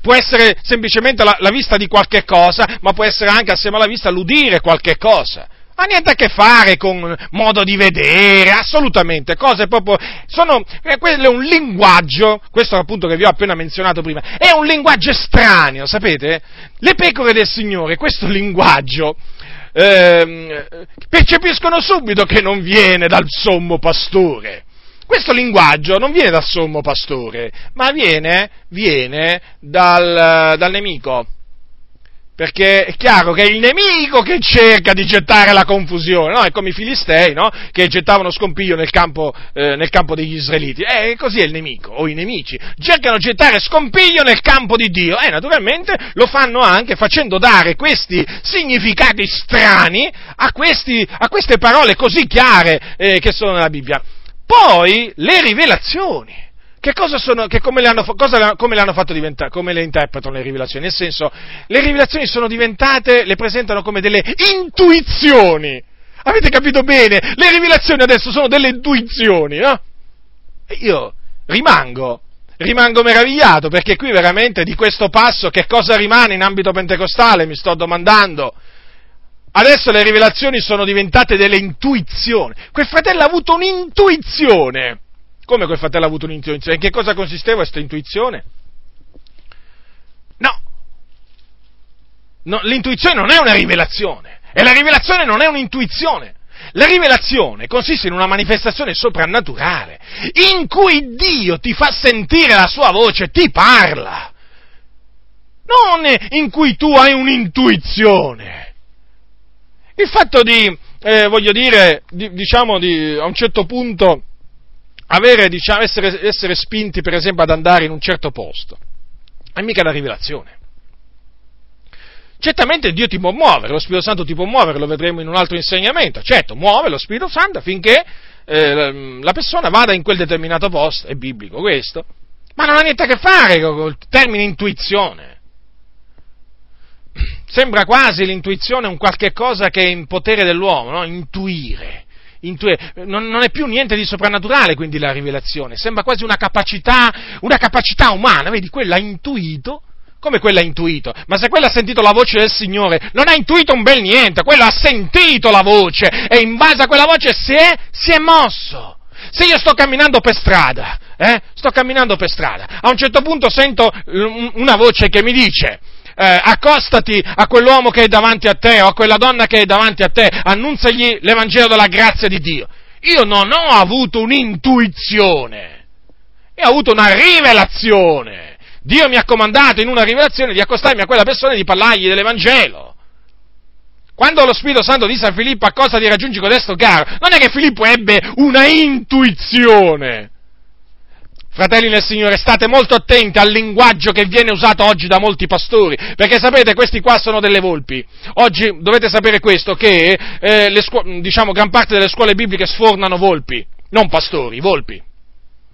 può essere semplicemente la, la, vista di qualche cosa, ma può essere anche assieme alla vista l'udire qualche cosa. Ha niente a che fare con modo di vedere, assolutamente, cose proprio, sono, eh, quello è un linguaggio, questo appunto che vi ho appena menzionato prima, è un linguaggio estraneo, sapete? Le pecore del Signore, questo linguaggio, eh, percepiscono subito che non viene dal sommo pastore. Questo linguaggio non viene dal sommo pastore, ma viene, viene dal, dal nemico. Perché è chiaro che è il nemico che cerca di gettare la confusione, no? È come i filistei, no? Che gettavano scompiglio nel campo, eh, nel campo degli israeliti. E eh, così è il nemico, o i nemici. Cercano di gettare scompiglio nel campo di Dio. E naturalmente lo fanno anche facendo dare questi significati strani a, questi, a queste parole così chiare eh, che sono nella Bibbia. Poi le rivelazioni. Che cosa sono, che come, le hanno, cosa, come le hanno fatto diventare, come le interpretano le rivelazioni? Nel senso, le rivelazioni sono diventate, le presentano come delle intuizioni. Avete capito bene? Le rivelazioni adesso sono delle intuizioni, no? E io rimango, rimango meravigliato perché qui veramente di questo passo che cosa rimane in ambito pentecostale, mi sto domandando. Adesso le rivelazioni sono diventate delle intuizioni. Quel fratello ha avuto un'intuizione. Come quel fratello ha avuto un'intuizione? In che cosa consisteva questa intuizione? No. no. L'intuizione non è una rivelazione. E la rivelazione non è un'intuizione. La rivelazione consiste in una manifestazione soprannaturale, in cui Dio ti fa sentire la sua voce, ti parla. Non in cui tu hai un'intuizione. Il fatto di, eh, voglio dire, di, diciamo, di, a un certo punto avere, diciamo, essere, essere spinti, per esempio, ad andare in un certo posto, è mica la rivelazione. Certamente Dio ti può muovere, lo Spirito Santo ti può muovere, lo vedremo in un altro insegnamento. Certo, muove lo Spirito Santo affinché eh, la persona vada in quel determinato posto, è biblico questo, ma non ha niente a che fare con il termine intuizione sembra quasi l'intuizione un qualche cosa che è in potere dell'uomo, no? intuire. Intuire. Non, non, è più niente di soprannaturale quindi la rivelazione, sembra quasi una capacità, una capacità umana, vedi, quella ha intuito, come quella ha intuito? Ma se quella ha sentito la voce del Signore, non ha intuito un bel niente, quella ha sentito la voce e in base a quella voce si è, si è mosso. Se io sto camminando per strada, eh, sto camminando per strada, a un certo punto sento una voce che mi dice, eh, accostati a quell'uomo che è davanti a te o a quella donna che è davanti a te, annunzagli l'Evangelo della grazia di Dio. Io non ho avuto un'intuizione, io ho avuto una rivelazione. Dio mi ha comandato in una rivelazione di accostarmi a quella persona e di parlargli dell'Evangelo. Quando lo Spirito Santo disse a Filippo a cosa ti raggiungi codesto caro, non è che Filippo ebbe una intuizione. Fratelli nel Signore, state molto attenti al linguaggio che viene usato oggi da molti pastori, perché sapete, questi qua sono delle volpi. Oggi dovete sapere questo, che eh, scu- diciamo, gran parte delle scuole bibliche sfornano volpi, non pastori, volpi.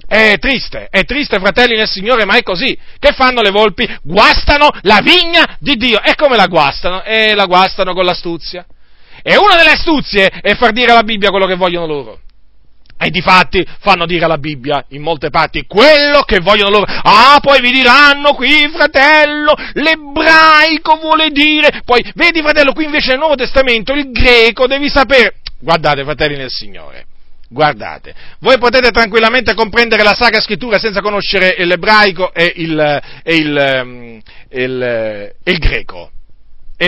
È triste, è triste, fratelli nel Signore, ma è così. Che fanno le volpi? Guastano la vigna di Dio. E come la guastano? E la guastano con l'astuzia. E una delle astuzie è far dire alla Bibbia quello che vogliono loro. E di fatti fanno dire alla Bibbia, in molte parti, quello che vogliono loro. Ah, poi vi diranno qui, fratello, l'ebraico vuole dire. Poi, vedi, fratello, qui invece nel Nuovo Testamento il greco devi sapere. Guardate, fratelli nel Signore. Guardate, voi potete tranquillamente comprendere la Sacra Scrittura senza conoscere l'ebraico e il, e il, ehm, il, il greco,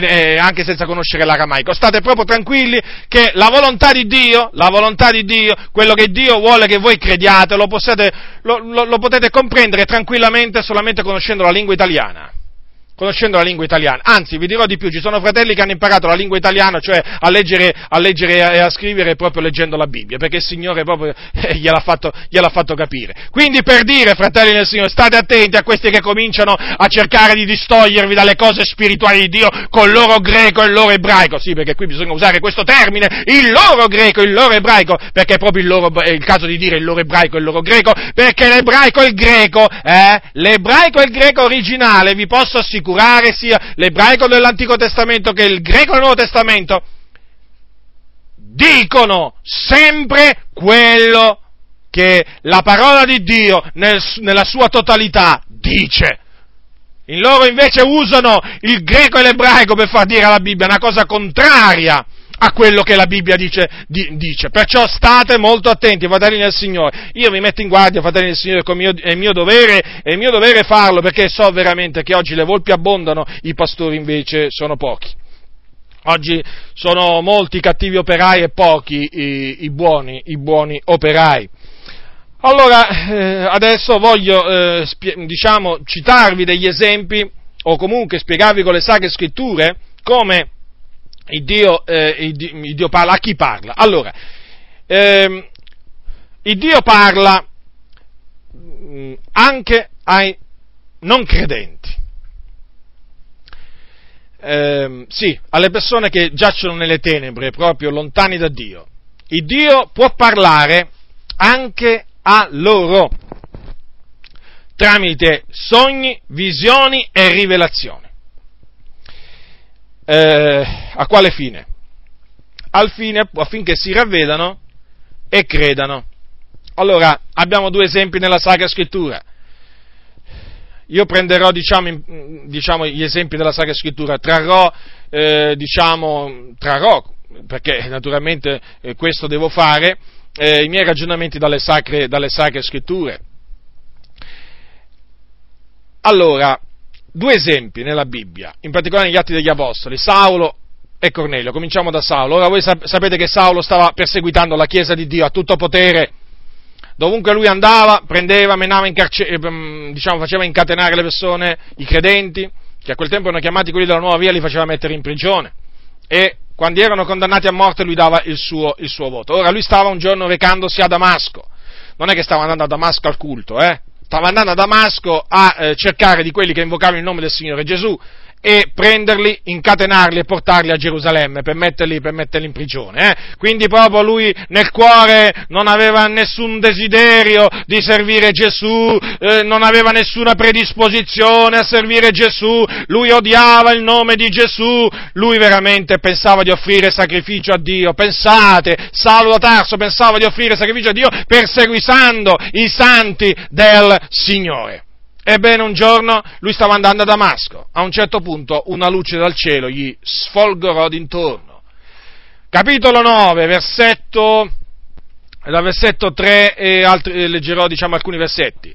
e anche senza conoscere l'aramaico. State proprio tranquilli che la volontà di Dio, la volontà di Dio, quello che Dio vuole che voi crediate, lo, possiate, lo, lo, lo potete comprendere tranquillamente solamente conoscendo la lingua italiana conoscendo la lingua italiana. Anzi, vi dirò di più, ci sono fratelli che hanno imparato la lingua italiana, cioè a leggere, a leggere e a scrivere proprio leggendo la Bibbia, perché il Signore proprio eh, gliel'ha, fatto, gliel'ha fatto capire. Quindi per dire, fratelli del Signore, state attenti a questi che cominciano a cercare di distogliervi dalle cose spirituali di Dio con il loro greco e il loro ebraico. Sì, perché qui bisogna usare questo termine, il loro greco il loro ebraico, perché è proprio il, loro, è il caso di dire il loro ebraico e il loro greco, perché l'ebraico e il greco, eh, l'ebraico e il greco originale, vi posso assicurare, assicurare sia l'ebraico dell'Antico Testamento che il greco del Nuovo Testamento, dicono sempre quello che la parola di Dio nel, nella sua totalità dice. In loro invece usano il greco e l'ebraico per far dire alla Bibbia una cosa contraria a quello che la Bibbia dice, di, dice. Perciò state molto attenti, fratelli del Signore. Io vi metto in guardia, fratelli del Signore, come è mio dovere, è mio dovere farlo, perché so veramente che oggi le volpi abbondano, i pastori invece sono pochi. Oggi sono molti i cattivi operai e pochi i, i, buoni, i buoni, operai. Allora, eh, adesso voglio, eh, spie- diciamo, citarvi degli esempi, o comunque spiegarvi con le sacre scritture, come il Dio, eh, il, Dio, parla a chi parla? Allora, ehm, il Dio parla mm, anche ai non credenti. Eh, sì, alle persone che giacciono nelle tenebre, proprio lontani da Dio. Il Dio può parlare anche a loro tramite sogni, visioni e rivelazioni. Eh, a quale fine? Al fine affinché si ravvedano e credano. Allora, abbiamo due esempi nella Sacra Scrittura. Io prenderò, diciamo, diciamo gli esempi della Sacra Scrittura, trarrò, eh, diciamo, trarrò, perché naturalmente eh, questo devo fare, eh, i miei ragionamenti dalle sacre, dalle sacre Scritture. Allora, due esempi nella Bibbia, in particolare negli Atti degli Apostoli, Saulo e Cornelio. Cominciamo da Saulo. Ora voi sapete che Saulo stava perseguitando la Chiesa di Dio a tutto potere. Dovunque lui andava, prendeva, menava in carcere, ehm, diciamo, faceva incatenare le persone, i credenti, che a quel tempo erano chiamati quelli della nuova via, li faceva mettere in prigione. E quando erano condannati a morte lui dava il suo, il suo voto. Ora lui stava un giorno recandosi a Damasco. Non è che stava andando a Damasco al culto, eh? Stava andando a Damasco a eh, cercare di quelli che invocavano il nome del Signore Gesù e prenderli, incatenarli e portarli a Gerusalemme per metterli, per metterli in prigione. Eh? Quindi proprio lui nel cuore non aveva nessun desiderio di servire Gesù, eh, non aveva nessuna predisposizione a servire Gesù, lui odiava il nome di Gesù, lui veramente pensava di offrire sacrificio a Dio. Pensate, Saulo Tarso pensava di offrire sacrificio a Dio perseguitando i santi del Signore. Ebbene, un giorno lui stava andando a Damasco. A un certo punto una luce dal cielo gli sfolgorò d'intorno. Capitolo 9, versetto, dal versetto 3 e altri, leggerò diciamo, alcuni versetti.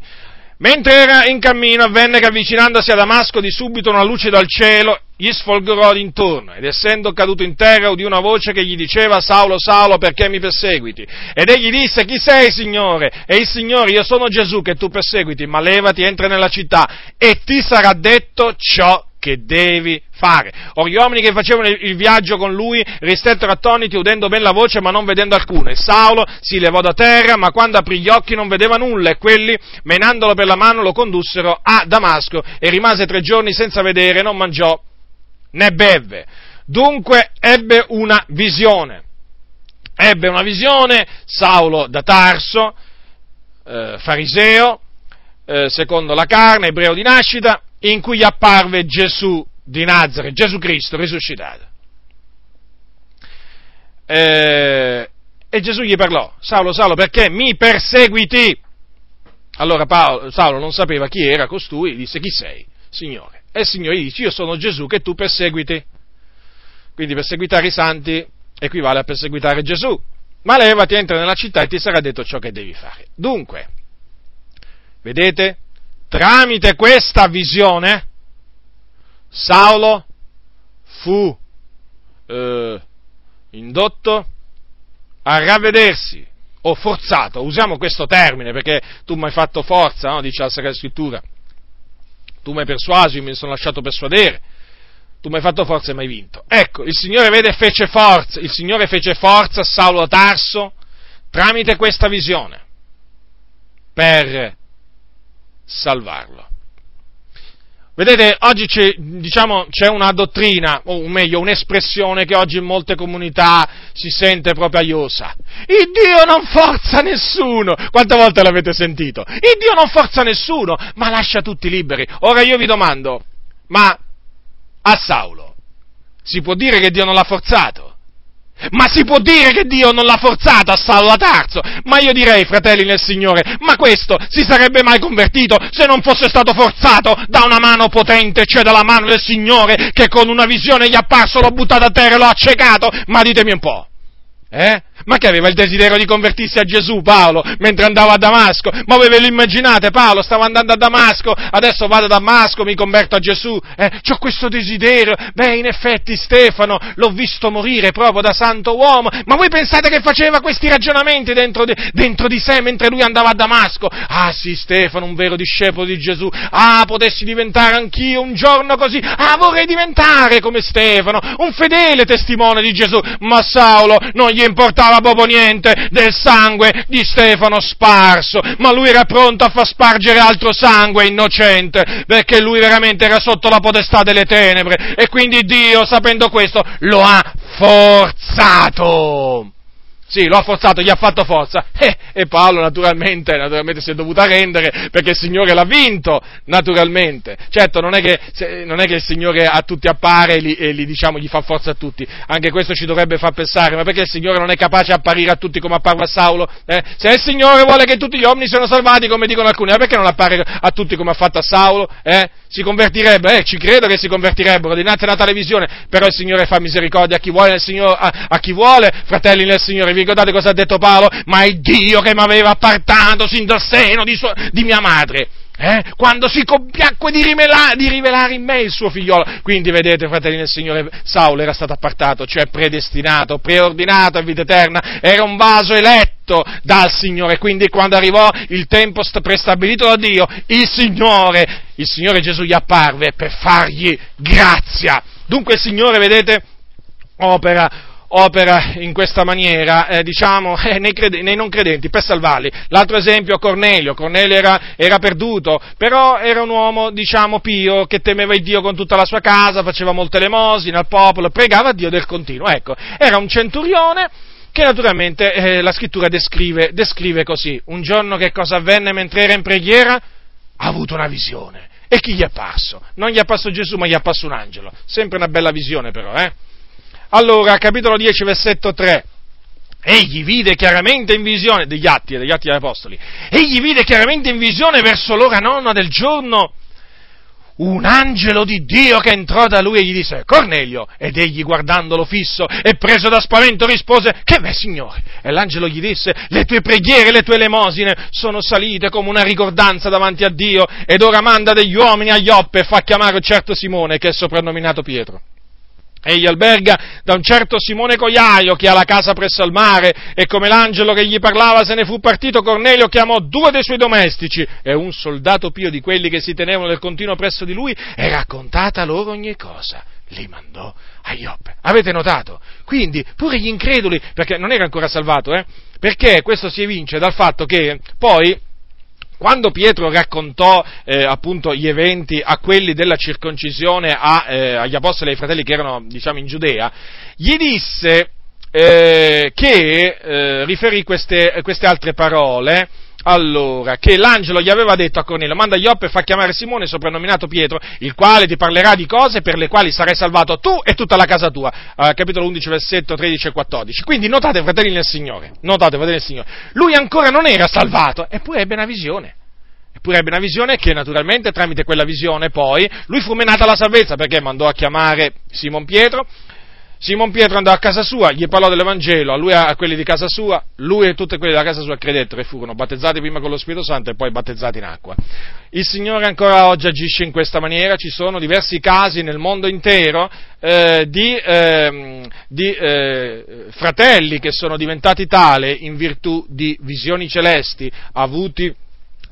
Mentre era in cammino avvenne che avvicinandosi a Damasco di subito una luce dal cielo gli sfolgorò d'intorno ed essendo caduto in terra udì una voce che gli diceva Saulo, Saulo, perché mi perseguiti? Ed egli disse chi sei Signore? E il Signore io sono Gesù che tu perseguiti, ma levati, entra nella città e ti sarà detto ciò che devi fare. Or gli uomini che facevano il viaggio con lui ristettero attoniti udendo ben la voce ma non vedendo alcuno. E Saulo si levò da terra ma quando aprì gli occhi non vedeva nulla e quelli, menandolo per la mano, lo condussero a Damasco e rimase tre giorni senza vedere, non mangiò né bevve. Dunque ebbe una visione. Ebbe una visione Saulo da Tarso, eh, fariseo, eh, secondo la carne, ebreo di nascita, in cui apparve Gesù di Nazareth, Gesù Cristo risuscitato. Eh, e Gesù gli parlò, Saulo, Saulo, perché mi perseguiti? Allora Paolo, Saulo non sapeva chi era costui, disse chi sei, Signore? E il Signore dice, io sono Gesù che tu perseguiti. Quindi perseguitare i santi equivale a perseguitare Gesù. Ma levati, entra nella città e ti sarà detto ciò che devi fare. Dunque, vedete? tramite questa visione, Saulo fu eh, indotto a ravvedersi o forzato, usiamo questo termine perché tu mi hai fatto forza, no? dice la Sacra Scrittura, tu mi hai persuaso, io mi sono lasciato persuadere, tu mi hai fatto forza e mi hai vinto. Ecco, il Signore vede fece forza, il Signore fece forza a Saulo Tarso tramite questa visione per salvarlo. Vedete, oggi c'è, diciamo, c'è, una dottrina, o meglio, un'espressione che oggi in molte comunità si sente proprio aiosa. Il Dio non forza nessuno! Quante volte l'avete sentito? Il Dio non forza nessuno, ma lascia tutti liberi. Ora io vi domando, ma a Saulo si può dire che Dio non l'ha forzato? Ma si può dire che Dio non l'ha forzato a Saulo Tarso? Ma io direi, fratelli nel Signore, ma questo si sarebbe mai convertito se non fosse stato forzato da una mano potente, cioè dalla mano del Signore, che con una visione gli è apparso, l'ha buttato a terra e l'ha accecato? Ma ditemi un po'. Eh? Ma che aveva il desiderio di convertirsi a Gesù Paolo mentre andava a Damasco? Ma voi ve lo immaginate Paolo? Stava andando a Damasco, adesso vado a Damasco, mi converto a Gesù, eh? C'ho questo desiderio. Beh, in effetti Stefano l'ho visto morire proprio da santo uomo, ma voi pensate che faceva questi ragionamenti dentro di, dentro di sé mentre lui andava a Damasco? Ah sì, Stefano, un vero discepolo di Gesù. Ah, potessi diventare anch'io un giorno così. Ah, vorrei diventare come Stefano, un fedele testimone di Gesù. Ma Saulo non gli gli importava proprio niente del sangue di Stefano sparso, ma lui era pronto a far spargere altro sangue innocente, perché lui veramente era sotto la potestà delle tenebre, e quindi Dio, sapendo questo, lo ha forzato. Sì, lo ha forzato, gli ha fatto forza. Eh, e Paolo naturalmente, naturalmente si è dovuto arrendere perché il Signore l'ha vinto, naturalmente. Certo, non è che, se, non è che il Signore a tutti appare e, li, e li, diciamo, gli fa forza a tutti. Anche questo ci dovrebbe far pensare, ma perché il Signore non è capace di apparire a tutti come apparve a Saulo? Eh? Se il Signore vuole che tutti gli uomini siano salvati, come dicono alcuni, perché non appare a tutti come ha fatto a Saulo? Eh? Si convertirebbero, eh, ci credo che si convertirebbero dinanzi alla televisione, però il Signore fa misericordia a chi vuole, Signore, a, a chi vuole, fratelli nel Signore vi ricordate cosa ha detto Paolo? Ma è Dio che mi aveva appartato sin dal seno di, sua, di mia madre. Eh? Quando si compiacque di rivelare, di rivelare, in me il suo figliolo. Quindi vedete, fratelli del Signore, Saulo era stato appartato, cioè predestinato, preordinato a vita eterna, era un vaso eletto dal Signore. Quindi quando arrivò il tempo prestabilito da Dio, il Signore, il Signore Gesù gli apparve per fargli grazia. Dunque il Signore, vedete, opera opera in questa maniera, eh, diciamo, eh, nei, crede- nei, non credenti, per salvarli. L'altro esempio, Cornelio. Cornelio era, era, perduto, però era un uomo, diciamo, pio, che temeva il Dio con tutta la sua casa, faceva molte elemosine al popolo, pregava Dio del continuo. Ecco, era un centurione che naturalmente eh, la scrittura descrive, descrive così. Un giorno che cosa avvenne mentre era in preghiera? Ha avuto una visione. E chi gli è apparso? Non gli è apparso Gesù, ma gli è apparso un angelo. Sempre una bella visione però, eh? Allora, capitolo 10, versetto 3. Egli vide chiaramente in visione, degli atti, degli atti degli apostoli, egli vide chiaramente in visione verso l'ora nonna del giorno un angelo di Dio che entrò da lui e gli disse Cornelio. Ed egli guardandolo fisso e preso da spavento rispose che beh signore. E l'angelo gli disse le tue preghiere le tue elemosine sono salite come una ricordanza davanti a Dio ed ora manda degli uomini a Ioppe e fa chiamare un certo Simone che è soprannominato Pietro Egli alberga da un certo Simone Cogliaio che ha la casa presso al mare e come l'angelo che gli parlava se ne fu partito Cornelio chiamò due dei suoi domestici e un soldato pio di quelli che si tenevano del continuo presso di lui e raccontata loro ogni cosa li mandò a Ioppe. Avete notato? Quindi pure gli increduli, perché non era ancora salvato, eh? perché questo si evince dal fatto che poi quando Pietro raccontò eh, appunto gli eventi a quelli della circoncisione a, eh, agli apostoli e ai fratelli che erano diciamo in Giudea, gli disse eh, che eh, riferì queste, queste altre parole allora, che l'angelo gli aveva detto a Cornelio, manda Ioppe e fa chiamare Simone, soprannominato Pietro, il quale ti parlerà di cose per le quali sarai salvato tu e tutta la casa tua. Uh, capitolo 11, versetto 13 e 14. Quindi notate, fratelli nel Signore, notate, fratelli nel Signore, lui ancora non era salvato, eppure ebbe una visione. Eppure ebbe una visione che naturalmente tramite quella visione poi lui fu menata la salvezza perché mandò a chiamare Simon Pietro, Simon Pietro andò a casa sua, gli parlò dell'Evangelo, a lui e a quelli di casa sua, lui e tutti quelli della casa sua credettero e furono battezzati prima con lo Spirito Santo e poi battezzati in acqua. Il Signore ancora oggi agisce in questa maniera, ci sono diversi casi nel mondo intero eh, di, eh, di eh, fratelli che sono diventati tale in virtù di visioni celesti avuti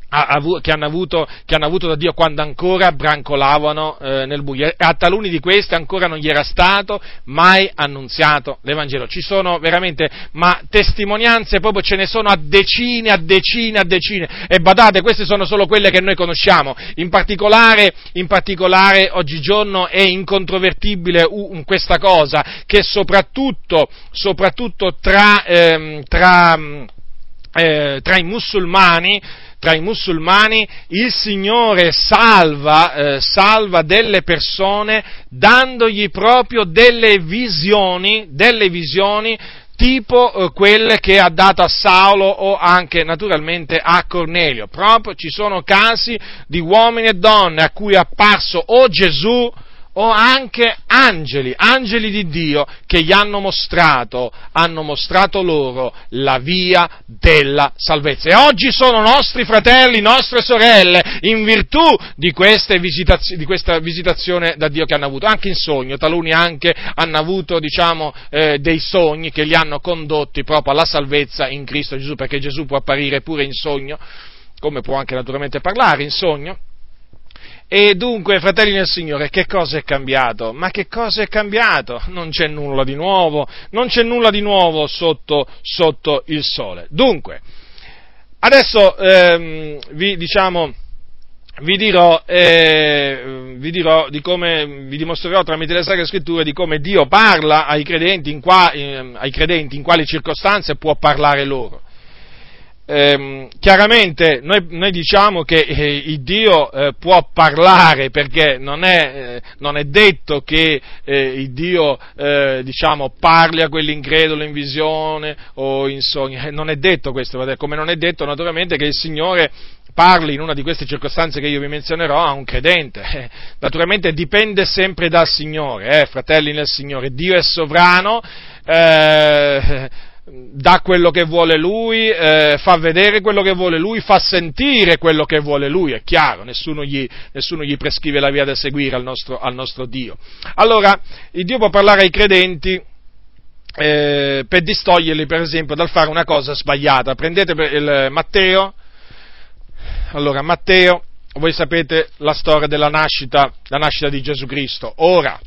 che hanno, avuto, che hanno, avuto, da Dio quando ancora brancolavano eh, nel buio e a taluni di questi ancora non gli era stato mai annunziato l'Evangelo. Ci sono veramente, ma testimonianze proprio ce ne sono a decine, a decine, a decine e badate, queste sono solo quelle che noi conosciamo. In particolare, in particolare oggigiorno è incontrovertibile questa cosa che soprattutto, soprattutto tra, ehm, tra, eh, tra i musulmani tra i musulmani, il Signore salva, eh, salva delle persone dandogli proprio delle visioni, delle visioni tipo eh, quelle che ha dato a Saulo o anche naturalmente a Cornelio. Proprio ci sono casi di uomini e donne a cui è apparso o Gesù o anche angeli, angeli di Dio che gli hanno mostrato, hanno mostrato loro la via della salvezza. E oggi sono nostri fratelli, nostre sorelle, in virtù di, visitaz- di questa visitazione da Dio che hanno avuto, anche in sogno, taluni anche hanno avuto, diciamo, eh, dei sogni che li hanno condotti proprio alla salvezza in Cristo Gesù, perché Gesù può apparire pure in sogno, come può anche naturalmente parlare in sogno, e dunque, fratelli nel Signore, che cosa è cambiato? Ma che cosa è cambiato? Non c'è nulla di nuovo, non c'è nulla di nuovo sotto, sotto il sole. Dunque, adesso ehm, vi, diciamo, vi dirò, eh, vi dirò di come, vi dimostrerò tramite le Sacre Scritture di come Dio parla ai credenti, in, qua, eh, ai credenti, in quali circostanze può parlare loro eh, chiaramente noi, noi, diciamo che eh, il Dio eh, può parlare perché non è, eh, non è detto che eh, il Dio eh, diciamo, parli a quelli increduli in visione o in sogni, non è detto questo, come non è detto naturalmente che il Signore parli in una di queste circostanze che io vi menzionerò a un credente. naturalmente dipende sempre dal Signore, fratelli nel Signore, Dio è sovrano. Dà quello che vuole lui, eh, fa vedere quello che vuole lui, fa sentire quello che vuole lui, è chiaro, nessuno gli, nessuno gli prescrive la via da seguire al nostro, al nostro, Dio. Allora, il Dio può parlare ai credenti eh, per distoglierli, per esempio, dal fare una cosa sbagliata. Prendete il Matteo, allora Matteo, voi sapete la storia della nascita, la nascita di Gesù Cristo. Ora,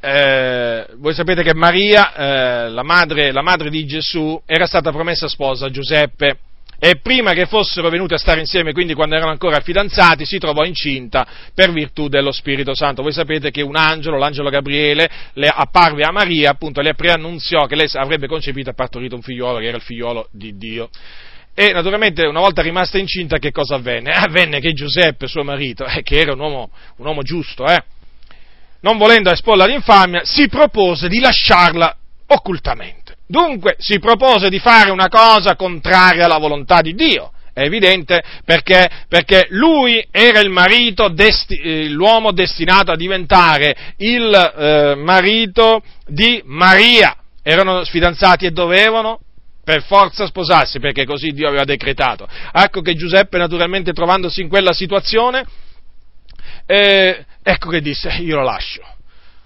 eh, voi sapete che Maria, eh, la, madre, la madre di Gesù, era stata promessa sposa a Giuseppe e prima che fossero venuti a stare insieme, quindi quando erano ancora fidanzati, si trovò incinta per virtù dello Spirito Santo. Voi sapete che un angelo, l'angelo Gabriele, le apparve a Maria, appunto le preannunziò che lei avrebbe concepito e partorito un figliolo che era il figliolo di Dio. E naturalmente una volta rimasta incinta che cosa avvenne? Avvenne che Giuseppe, suo marito, eh, che era un uomo, un uomo giusto, eh, non volendo esporla all'infamia, si propose di lasciarla occultamente. Dunque si propose di fare una cosa contraria alla volontà di Dio. è evidente, perché, perché lui era marito, desti, eh, l'uomo destinato a diventare il eh, marito di Maria. Erano fidanzati e dovevano per forza sposarsi, perché così Dio aveva decretato. Ecco che Giuseppe, naturalmente, trovandosi in quella situazione, eh, ecco che disse, io lo lascio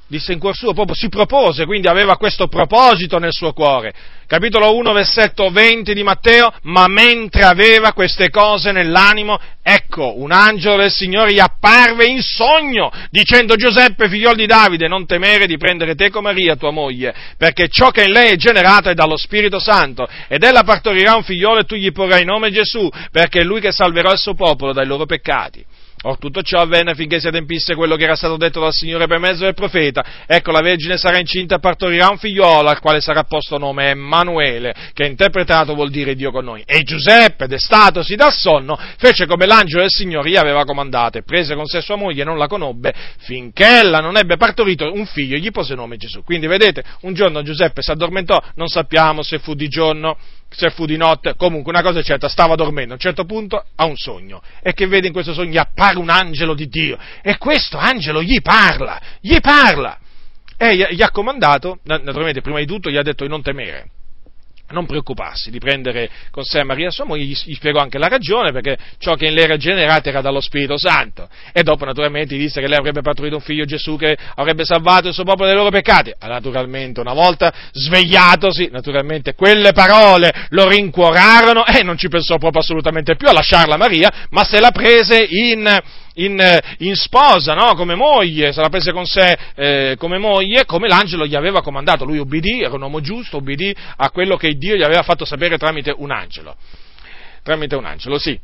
disse in cuor suo, proprio si propose, quindi aveva questo proposito nel suo cuore. Capitolo 1, versetto 20 di Matteo, ma mentre aveva queste cose nell'animo, ecco, un angelo del Signore gli apparve in sogno, dicendo Giuseppe, figliol di Davide, non temere di prendere te come Maria, tua moglie, perché ciò che in lei è generato è dallo Spirito Santo, ed ella partorirà un figliolo e tu gli porrai nome Gesù, perché è lui che salverà il suo popolo dai loro peccati. Or tutto ciò avvenne affinché si adempisse quello che era stato detto dal Signore per mezzo del profeta. Ecco, la Vergine sarà incinta e partorirà un figliolo al quale sarà posto nome Emanuele, che interpretato vuol dire Dio con noi. E Giuseppe, destatosi dal sonno, fece come l'angelo del Signore gli aveva comandato e prese con sé sua moglie e non la conobbe finché ella non ebbe partorito un figlio e gli pose nome Gesù. Quindi vedete, un giorno Giuseppe si addormentò, non sappiamo se fu di giorno se fu di notte, comunque una cosa è certa, stava dormendo, a un certo punto ha un sogno e che vede in questo sogno gli appare un angelo di Dio e questo angelo gli parla, gli parla! E gli ha comandato, naturalmente prima di tutto gli ha detto di non temere, non preoccuparsi di prendere con sé Maria sua moglie, gli, spiegò anche la ragione, perché ciò che in lei era generato era dallo Spirito Santo. E dopo naturalmente gli disse che lei avrebbe partorito un figlio Gesù che avrebbe salvato il suo popolo dai loro peccati. E naturalmente, una volta svegliatosi, naturalmente quelle parole lo rincuorarono e non ci pensò proprio assolutamente più a lasciarla Maria, ma se la prese in in, in sposa, no? come moglie, se la prese con sé eh, come moglie, come l'angelo gli aveva comandato. Lui obbedì, era un uomo giusto, obbedì a quello che Dio gli aveva fatto sapere tramite un angelo. Tramite un angelo, sì.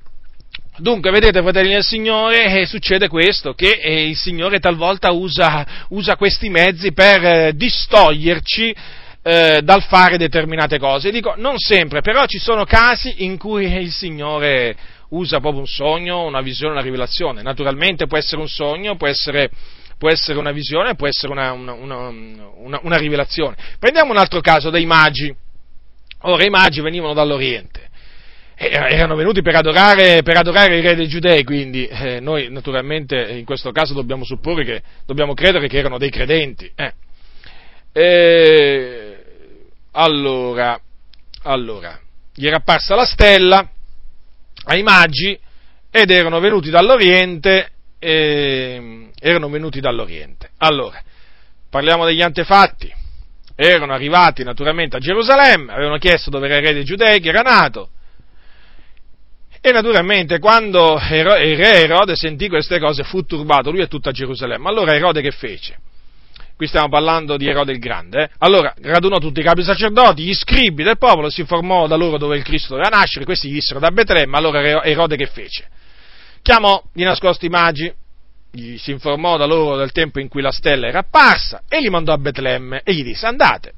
Dunque, vedete, fratelli del Signore, eh, succede questo, che eh, il Signore talvolta usa, usa questi mezzi per eh, distoglierci eh, dal fare determinate cose. Dico, non sempre, però ci sono casi in cui il Signore usa proprio un sogno, una visione, una rivelazione. Naturalmente può essere un sogno, può essere, può essere una visione, può essere una, una, una, una, rivelazione. Prendiamo un altro caso dei magi. Ora, i magi venivano dall'Oriente. Erano venuti per adorare, per adorare il re dei giudei, quindi eh, noi naturalmente in questo caso dobbiamo supporre che, dobbiamo credere che erano dei credenti. Eh. E, allora, allora, gli era apparsa la stella, ai magi ed erano venuti dall'Oriente, eh, erano venuti dall'Oriente. Allora, parliamo degli antefatti. Erano arrivati naturalmente a Gerusalemme, avevano chiesto dove era il re dei Giudei, che era nato, e naturalmente quando il re Erode sentì queste cose fu turbato, lui è tutta Gerusalemme. Allora Erode che fece? qui stiamo parlando di Erode il Grande, eh? allora radunò tutti i capi sacerdoti, gli scribi del popolo, si informò da loro dove il Cristo doveva nascere, questi gli dissero da Betlemme, allora Erode che fece? Chiamò di nascosto i magi, gli si informò da loro del tempo in cui la stella era apparsa e li mandò a Betlemme e gli disse andate,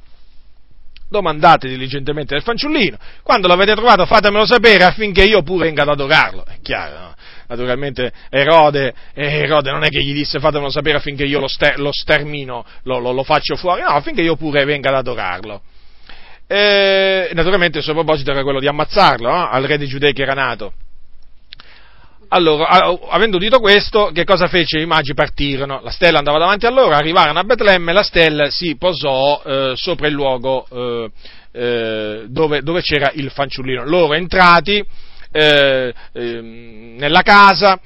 domandate diligentemente del fanciullino, quando l'avete trovato fatemelo sapere affinché io pure venga ad adorarlo, è chiaro, no? naturalmente Erode, Erode, non è che gli disse fatemelo sapere affinché io lo, ster, lo stermino, lo, lo, lo, faccio fuori, no, affinché io pure venga ad adorarlo. E, naturalmente il suo proposito era quello di ammazzarlo, no? al re dei giudei che era nato. Allora, avendo udito questo, che cosa fece? I magi partirono, la stella andava davanti a loro, arrivarono a Betlemme, la stella si posò eh, sopra il luogo eh, eh, dove, dove, c'era il fanciullino. Loro entrati, eh, eh, nella casa,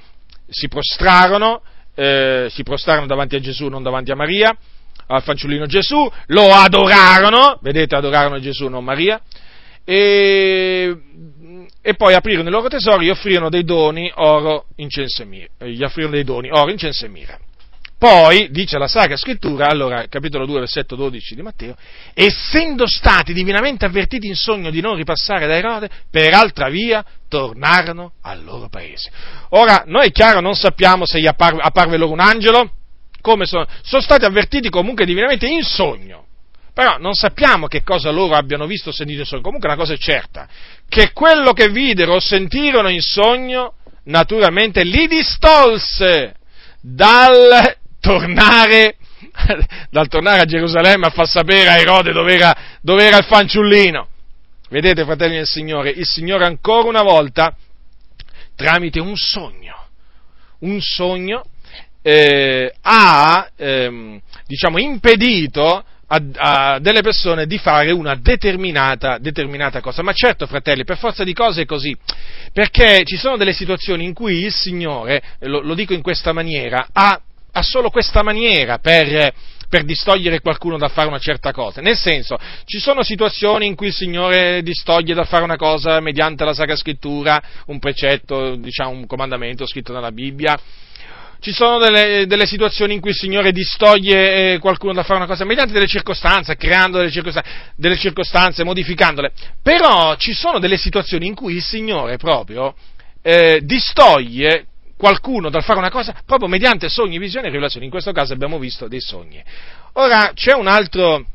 si prostrarono, eh, si prostrarono davanti a Gesù, non davanti a Maria, al fanciullino Gesù, lo adorarono, vedete, adorarono Gesù, non Maria, e, e poi aprirono i loro tesori e offrirono dei doni, oro, incenso gli offrirono dei doni, oro, incenso e mira. Poi, dice la Sacra Scrittura, allora, capitolo 2, versetto 12 di Matteo, essendo stati divinamente avvertiti in sogno di non ripassare da Erode, per altra via tornarono al loro paese. Ora, noi è chiaro, non sappiamo se gli apparve, apparve loro un angelo, come sono, sono stati avvertiti comunque divinamente in sogno. Però non sappiamo che cosa loro abbiano visto o sentito in sogno. Comunque una cosa è certa, che quello che videro o sentirono in sogno, naturalmente li distolse dal tornare, dal tornare a Gerusalemme a far sapere a Erode dove era, dove era il fanciullino. Vedete, fratelli del Signore, il Signore ancora una volta tramite un sogno. Un sogno eh, ha, ehm, diciamo, impedito a, a, delle persone di fare una determinata, determinata, cosa. Ma certo, fratelli, per forza di cose è così, perché ci sono delle situazioni in cui il Signore, lo, lo dico in questa maniera, ha, ha solo questa maniera per, per distogliere qualcuno da fare una certa cosa. Nel senso, ci sono situazioni in cui il Signore distoglie da fare una cosa mediante la Sacra Scrittura, un precetto, diciamo un comandamento scritto nella Bibbia, ci sono delle, delle, situazioni in cui il Signore distoglie eh, qualcuno da fare una cosa mediante delle circostanze, creando delle circostanze, delle circostanze, modificandole. Però ci sono delle situazioni in cui il Signore proprio eh, distoglie qualcuno dal fare una cosa proprio mediante sogni, visioni e rivelazioni. In questo caso abbiamo visto dei sogni. Ora c'è un altro,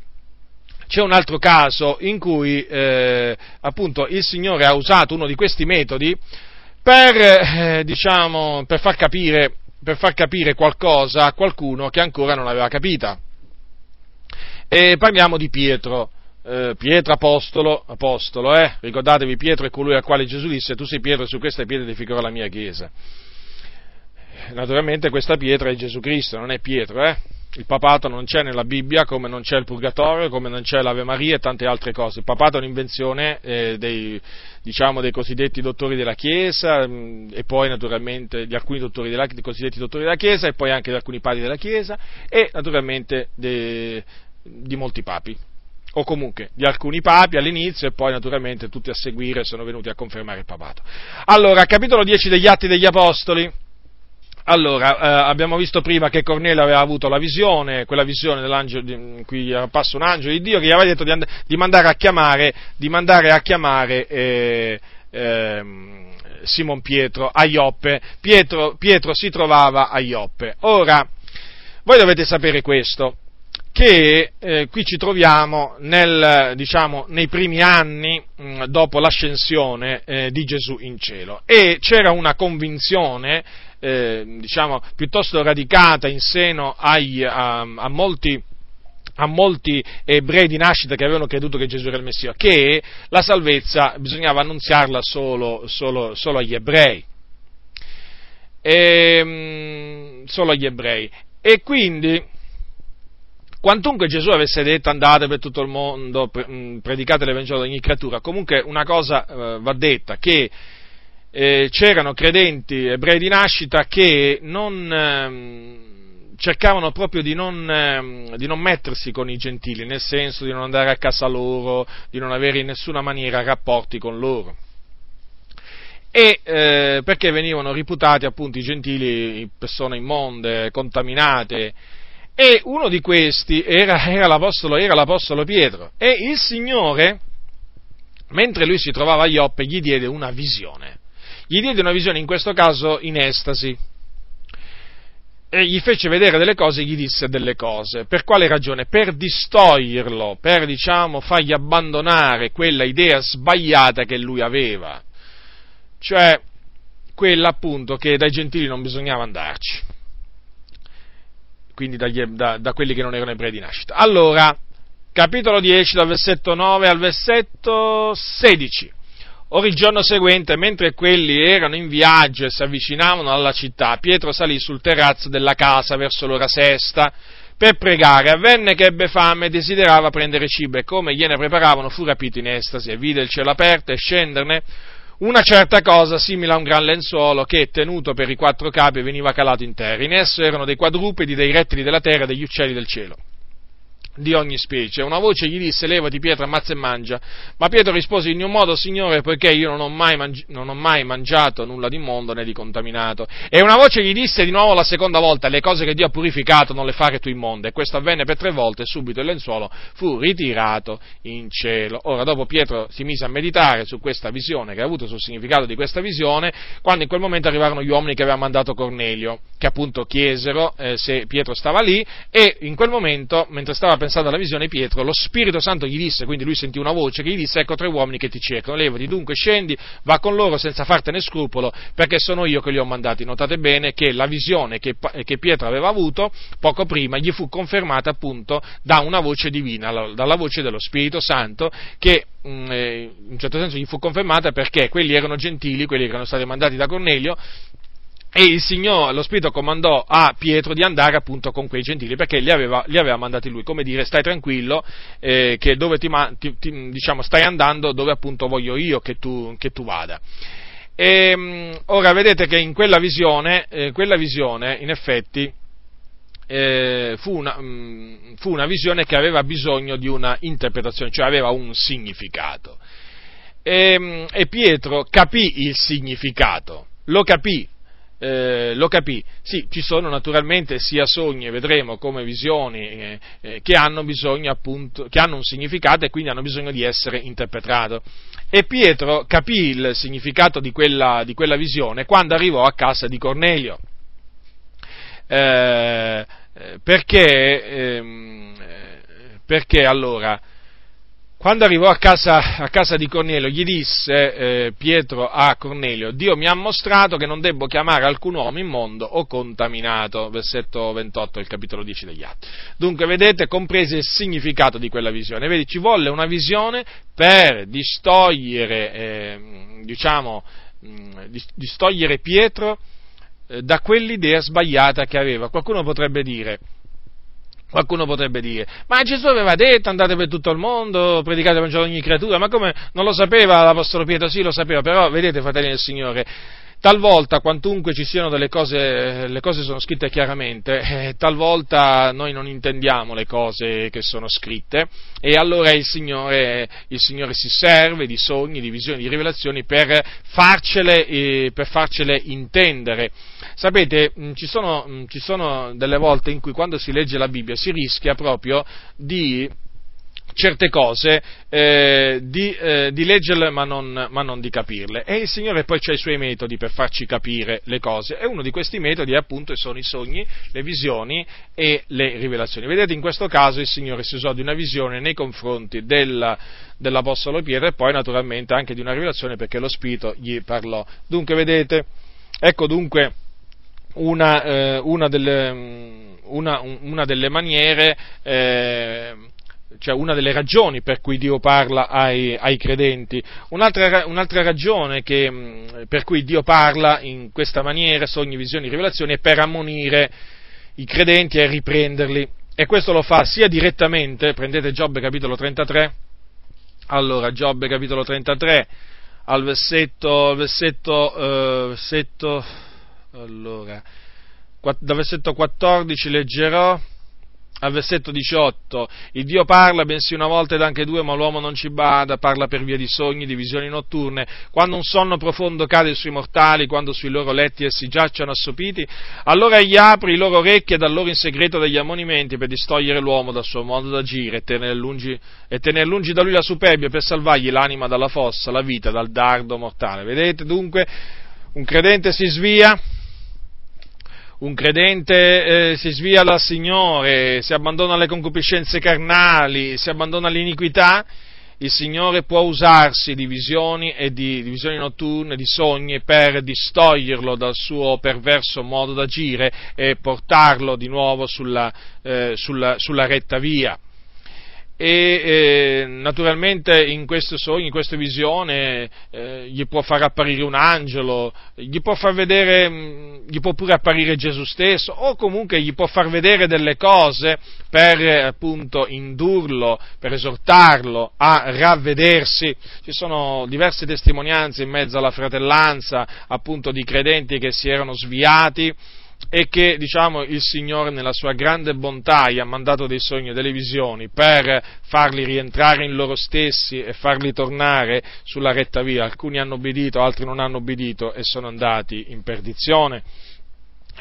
c'è un altro caso in cui eh, appunto il Signore ha usato uno di questi metodi per, eh, diciamo, per far capire per far capire qualcosa a qualcuno che ancora non aveva capita. E parliamo di Pietro. Eh, Pietro apostolo, apostolo, eh? ricordatevi Pietro è colui al quale Gesù disse tu sei Pietro e su questa pietra edificherò la mia chiesa. Naturalmente questa pietra è Gesù Cristo, non è Pietro, eh? Il papato non c'è nella Bibbia, come non c'è il Purgatorio, come non c'è l'Ave Maria e tante altre cose. Il papato è un'invenzione eh, dei, diciamo, dei cosiddetti dottori della Chiesa mh, mm, e poi naturalmente di alcuni dottori della, dei cosiddetti dottori della Chiesa e poi anche di alcuni padri della Chiesa e naturalmente de, di molti papi o comunque di alcuni papi all'inizio e poi naturalmente tutti a seguire sono venuti a confermare il papato. Allora, capitolo 10 degli Atti degli Apostoli. Allora, eh, abbiamo visto prima che Cornelio aveva avuto la visione, quella visione dell'angelo, in cui passa un angelo di Dio che gli aveva detto di, and- di mandare a chiamare, mandare a chiamare eh, eh, Simon Pietro a Ioppe. Pietro, Pietro si trovava a Ioppe. Ora, voi dovete sapere questo, che eh, qui ci troviamo nel, diciamo, nei primi anni mh, mm, dopo l'ascensione eh, di Gesù in cielo e c'era una convinzione eh, diciamo, piuttosto radicata in seno ai, a, a molti a molti ebrei di nascita che avevano creduto che Gesù era il Messia, che la salvezza bisognava annunziarla solo, solo, solo agli ebrei. E, ehm, solo agli ebrei. E quindi, quantunque Gesù avesse detto andate per tutto il mondo, predicate l'Evangelo ad ogni creatura, comunque una cosa eh, va detta, che eh, c'erano credenti ebrei di nascita che non, eh, cercavano proprio di non, eh, di non, mettersi con i gentili, nel senso di non andare a casa loro, di non avere in nessuna maniera rapporti con loro. E eh, perché venivano reputati appunto i gentili persone immonde, contaminate, e uno di questi era, era, l'apostolo, era l'apostolo Pietro. E il Signore, mentre lui si trovava a Ioppe, gli diede una visione gli diede una visione, in questo caso in estasi, e gli fece vedere delle cose e gli disse delle cose. Per quale ragione? Per distoglierlo, per diciamo fargli abbandonare quella idea sbagliata che lui aveva, cioè quella appunto che dai gentili non bisognava andarci, quindi dagli, da, da quelli che non erano ebrei di nascita. Allora, capitolo 10 dal versetto 9 al versetto 16. Ora il giorno seguente, mentre quelli erano in viaggio e si avvicinavano alla città, Pietro salì sul terrazzo della casa verso l'ora sesta per pregare. Avvenne che ebbe fame e desiderava prendere cibo e come gliene preparavano fu rapito in estasi e vide il cielo aperto e scenderne una certa cosa simile a un gran lenzuolo che, tenuto per i quattro capi, veniva calato in terra. In esso erano dei quadrupedi, dei rettili della terra e degli uccelli del cielo di ogni specie. Una voce gli disse, levati Pietro, ammazza e mangia. Ma Pietro rispose in un modo, Signore, poiché io non ho, mangi- non ho mai mangiato nulla di mondo né di contaminato. E una voce gli disse di nuovo la seconda volta, le cose che Dio ha purificato non le fare tu immonde. E questo avvenne per tre volte e subito il lenzuolo fu ritirato in cielo. Ora, dopo Pietro si mise a meditare su questa visione, che ha avuto sul significato di questa visione, quando in quel momento arrivarono gli uomini che aveva mandato Cornelio, che appunto chiesero eh, se Pietro stava lì, e in quel momento, mentre stava pensando alla visione Pietro, lo Spirito Santo gli disse, quindi lui sentì una voce che gli disse, ecco tre uomini che ti cercano, levati dunque, scendi, va con loro senza fartene scrupolo, perché sono io che li ho mandati. Notate bene che la visione che, che Pietro aveva avuto poco prima gli fu confermata appunto da una voce divina, dalla voce dello Spirito Santo, che mm, eh, in un certo senso gli fu confermata perché quelli erano gentili, quelli che erano stati mandati da Cornelio, e il Signore, lo Spirito comandò a Pietro di andare appunto con quei gentili perché li aveva, li aveva mandati lui, come dire stai tranquillo eh, che dove ti, ti, ti, diciamo, stai andando dove appunto voglio io che tu, che tu vada. E, ehm, ora vedete che in quella visione, eh, quella visione in effetti eh, fu, una, mh, mm, fu una visione che aveva bisogno di una interpretazione, cioè aveva un significato. E, ehm, e Pietro capì il significato, lo capì, eh, lo capì. Sì, ci sono naturalmente sia sogni, vedremo come visioni eh, eh, che, hanno bisogno, appunto, che hanno un significato e quindi hanno bisogno di essere interpretato. E Pietro capì il significato di quella, di quella visione quando arrivò a casa di Cornelio. Eh, perché, ehm, perché allora quando arrivò a casa, a casa, di Cornelio, gli disse eh, Pietro a Cornelio, Dio mi ha mostrato che non devo chiamare alcun uomo immondo o contaminato, versetto 28 del capitolo 10 degli Atti. Dunque, vedete, comprese il significato di quella visione. Vedi, ci volle una visione per distogliere, eh, diciamo, distogliere Pietro eh, da quell'idea sbagliata che aveva. Qualcuno potrebbe dire, Qualcuno potrebbe dire, ma Gesù aveva detto andate per tutto il mondo, predicate il Vangelo a ogni creatura, ma come non lo sapeva l'Apostolo Pietro? Sì, lo sapeva, però vedete fratelli del Signore, talvolta quantunque ci siano delle cose, le cose sono scritte chiaramente, eh, talvolta noi non intendiamo le cose che sono scritte e allora il Signore, il Signore si serve di sogni, di visioni, di rivelazioni per farcele, eh, per farcele intendere. Sapete, mh, ci, sono, mh, ci sono delle volte in cui quando si legge la Bibbia si rischia proprio di certe cose, eh, di, eh, di, leggerle ma non, ma non, di capirle. E il Signore poi ha i suoi metodi per farci capire le cose e uno di questi metodi appunto sono i sogni, le visioni e le rivelazioni. Vedete, in questo caso il Signore si usò di una visione nei confronti della, dell'Apostolo Pietro e poi naturalmente anche di una rivelazione perché lo Spirito gli parlò. Dunque, vedete, ecco dunque una, eh, una, delle, una, una delle, maniere eh, cioè una delle ragioni per cui Dio parla ai, ai credenti. Un'altra, un'altra ragione che, mm, per cui Dio parla in questa maniera, sogni, visioni, rivelazioni, è per ammonire i credenti e riprenderli. E questo lo fa sia direttamente, prendete Giobbe capitolo 33, allora Giobbe capitolo 33, al versetto, versetto, uh, versetto allora, dal versetto 14 leggerò, al versetto 18, il Dio parla bensì una volta ed anche due, ma l'uomo non ci bada, parla per via di sogni, di visioni notturne, quando un sonno profondo cade sui mortali, quando sui loro letti essi giacciono assopiti, allora egli apre i loro orecchi e dà loro in segreto degli ammonimenti per distogliere l'uomo dal suo modo d'agire e tenere lungi, e tenere lungi da lui la superbia per salvargli l'anima dalla fossa, la vita dal dardo mortale. Vedete dunque, un credente si svia, un credente eh, si svia dal Signore, si abbandona alle concupiscenze carnali, si abbandona all'iniquità, il Signore può usarsi di visioni e di, di visioni notturne, di sogni per distoglierlo dal suo perverso modo d'agire e portarlo di nuovo sulla, eh, sulla, sulla retta via e eh, naturalmente in questo sogno, in questa visione, eh, gli può far apparire un angelo, gli può far vedere, mm, gli può pure apparire Gesù stesso, o comunque gli può far vedere delle cose per appunto indurlo, per esortarlo a ravvedersi. Ci sono diverse testimonianze in mezzo alla fratellanza appunto di credenti che si erano sviati e che diciamo, il Signore nella sua grande bontà gli ha mandato dei sogni e delle visioni per farli rientrare in loro stessi e farli tornare sulla retta via. Alcuni hanno obbedito, altri non hanno obbedito e sono andati in perdizione.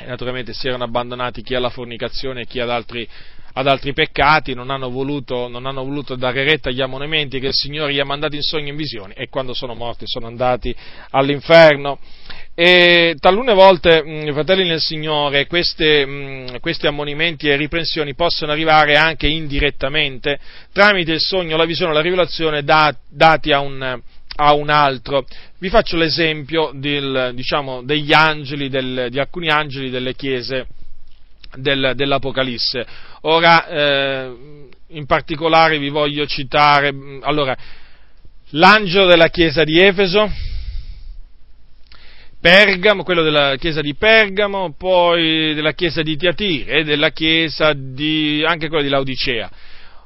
E naturalmente si erano abbandonati chi alla fornicazione e chi ad altri, ad altri peccati, non hanno, voluto, non hanno, voluto, dare retta agli ammonimenti che il Signore gli ha mandato in sogni e in visioni e quando sono morti sono andati all'inferno. E talune volte, mh, fratelli nel Signore, queste, mh, questi ammonimenti e riprensioni possono arrivare anche indirettamente tramite il sogno, la visione, la rivelazione da, dati a un, a un altro. Vi faccio l'esempio del, diciamo, degli angeli, del, di alcuni angeli delle chiese del, dell'Apocalisse. Ora, eh, in particolare vi voglio citare, allora, l'angelo della chiesa di Efeso, Pergamo, quello della chiesa di Pergamo, poi della chiesa di Tiatire e della chiesa di, anche quella di Laodicea.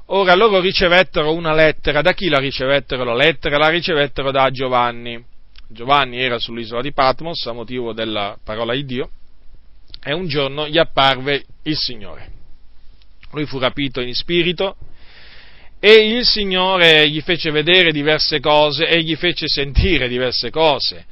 Ora loro ricevettero una lettera, da chi la ricevettero la lettera? La ricevettero da Giovanni. Giovanni era sull'isola di Patmos a motivo della parola di Dio e un giorno gli apparve il Signore. Lui fu rapito in spirito e il Signore gli fece vedere diverse cose e gli fece sentire diverse cose.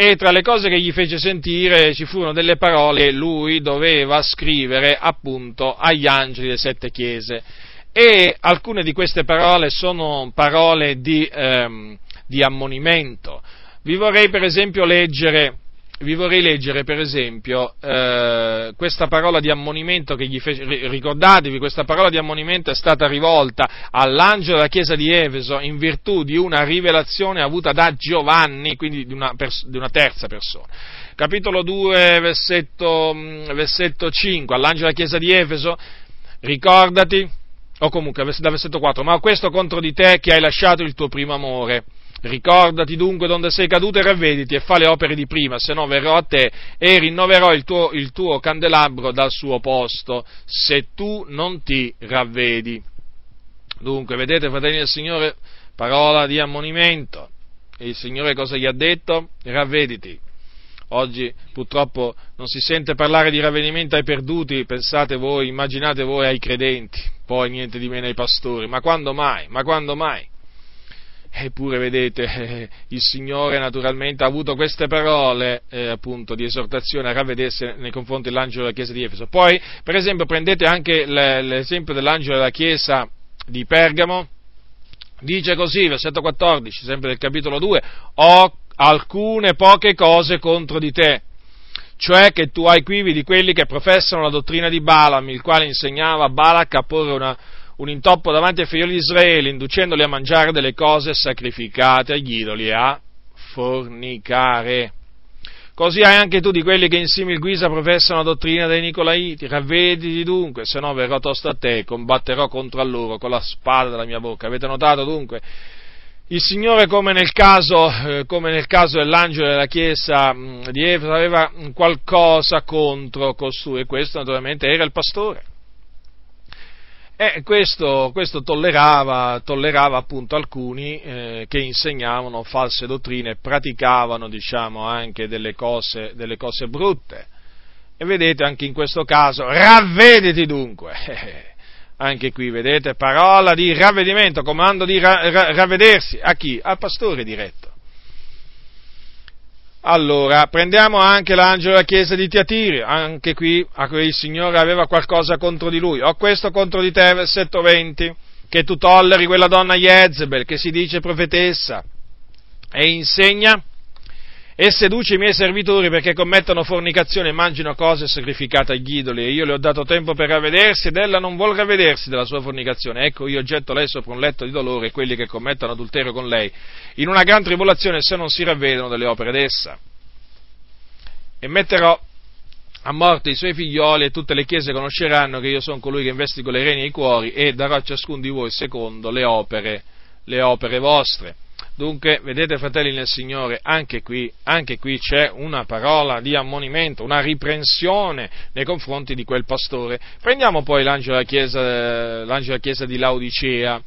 E tra le cose che gli fece sentire ci furono delle parole che lui doveva scrivere appunto agli angeli delle sette chiese. E alcune di queste parole sono parole di, ehm, di ammonimento. Vi vorrei per esempio leggere vi vorrei leggere per esempio eh, questa parola di ammonimento che gli fece, ricordatevi, questa parola di ammonimento è stata rivolta all'angelo della chiesa di Efeso in virtù di una rivelazione avuta da Giovanni, quindi di una, pers- di una terza persona. Capitolo 2, versetto, mm, versetto 5, all'angelo della chiesa di Efeso, ricordati, o comunque da versetto 4, ma questo contro di te che hai lasciato il tuo primo amore Ricordati dunque donde sei caduto e ravvediti e fa le opere di prima, se no verrò a te e rinnoverò il tuo, il tuo candelabro dal suo posto, se tu non ti ravvedi. Dunque, vedete, fratelli del Signore, parola di ammonimento. E il Signore cosa gli ha detto? Ravvediti. Oggi purtroppo non si sente parlare di ravvedimento ai perduti, pensate voi, immaginate voi ai credenti, poi niente di meno ai pastori, ma quando mai? Ma quando mai? Eppure, vedete, il Signore naturalmente ha avuto queste parole eh, appunto di esortazione a ravvedersi nei confronti dell'angelo della chiesa di Efeso. Poi, per esempio, prendete anche l'esempio dell'angelo della chiesa di Pergamo, dice così, versetto 14, sempre del capitolo 2, ho alcune poche cose contro di te, cioè che tu hai quivi di quelli che professano la dottrina di Balaam, il quale insegnava a Balak a porre una un intoppo davanti ai figli di Israele, inducendoli a mangiare delle cose sacrificate agli idoli e a fornicare. Così hai anche tu di quelli che in simil guisa professano la dottrina dei Nicolaiti. Ravvediti dunque, se no verrò tosto a te e combatterò contro loro con la spada della mia bocca. Avete notato dunque? Il Signore, come nel caso, eh, come nel caso dell'angelo della chiesa mm, di Efeso, aveva qualcosa contro costui, e questo naturalmente era il pastore. E questo, questo tollerava, tollerava, appunto alcuni eh, che insegnavano false dottrine praticavano diciamo, anche delle cose, delle cose, brutte. E vedete anche in questo caso, ravvediti dunque. anche qui vedete parola di ravvedimento, comando di ra- ra- ravvedersi. A chi? Al pastore diretto. Allora, prendiamo anche l'angelo della chiesa di Tiatiri, anche qui il Signore aveva qualcosa contro di lui. Ho questo contro di te, versetto 20, che tu tolleri quella donna Jezebel, che si dice profetessa, e insegna e seduce i miei servitori perché commettono fornicazione e mangino cose sacrificate agli idoli e io le ho dato tempo per ravvedersi ed ella non vuole ravvedersi della sua fornicazione. Ecco io getto lei sopra un letto di dolore quelli che commettono adulterio con lei in una gran tribolazione se non si ravvedono delle opere d'essa. E metterò a morte i suoi figlioli e tutte le chiese conosceranno che io sono colui che investigo le reni e i cuori e darò a ciascuno di voi secondo le opere, le opere vostre. Dunque, vedete fratelli nel Signore, anche qui, anche qui c'è una parola di ammonimento, una riprensione nei confronti di quel pastore. Prendiamo poi l'angelo della chiesa, l'angelo della chiesa di Laodicea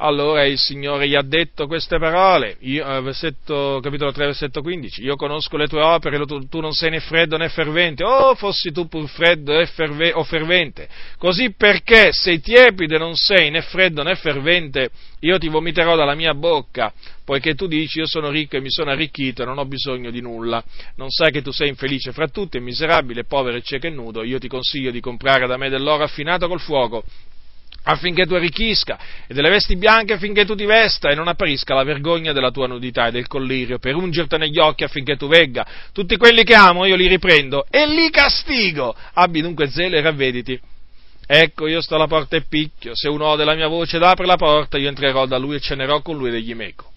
allora il Signore gli ha detto queste parole, io, eh, versetto, capitolo 3, versetto 15, io conosco le tue opere, tu, tu, non sei né freddo né fervente, oh fossi tu pur freddo ferve, o fervente, così perché sei tiepido e non sei né freddo né fervente, io ti vomiterò dalla mia bocca, poiché tu dici io sono ricco e mi sono arricchito e non ho bisogno di nulla, non sai che tu sei infelice fra tutti miserabile, povero e cieco e nudo, io ti consiglio di comprare da me dell'oro affinato col fuoco affinché tu arricchisca, e delle vesti bianche affinché tu ti vesta, e non apparisca la vergogna della tua nudità e del collirio, per ungerti negli occhi affinché tu vegga. Tutti quelli che amo io li riprendo e li castigo. Abbi dunque zelo e ravvediti. Ecco, io sto alla porta e picchio, se uno ode la mia voce ed apre la porta, io entrerò da lui e cenerò con lui degli meco.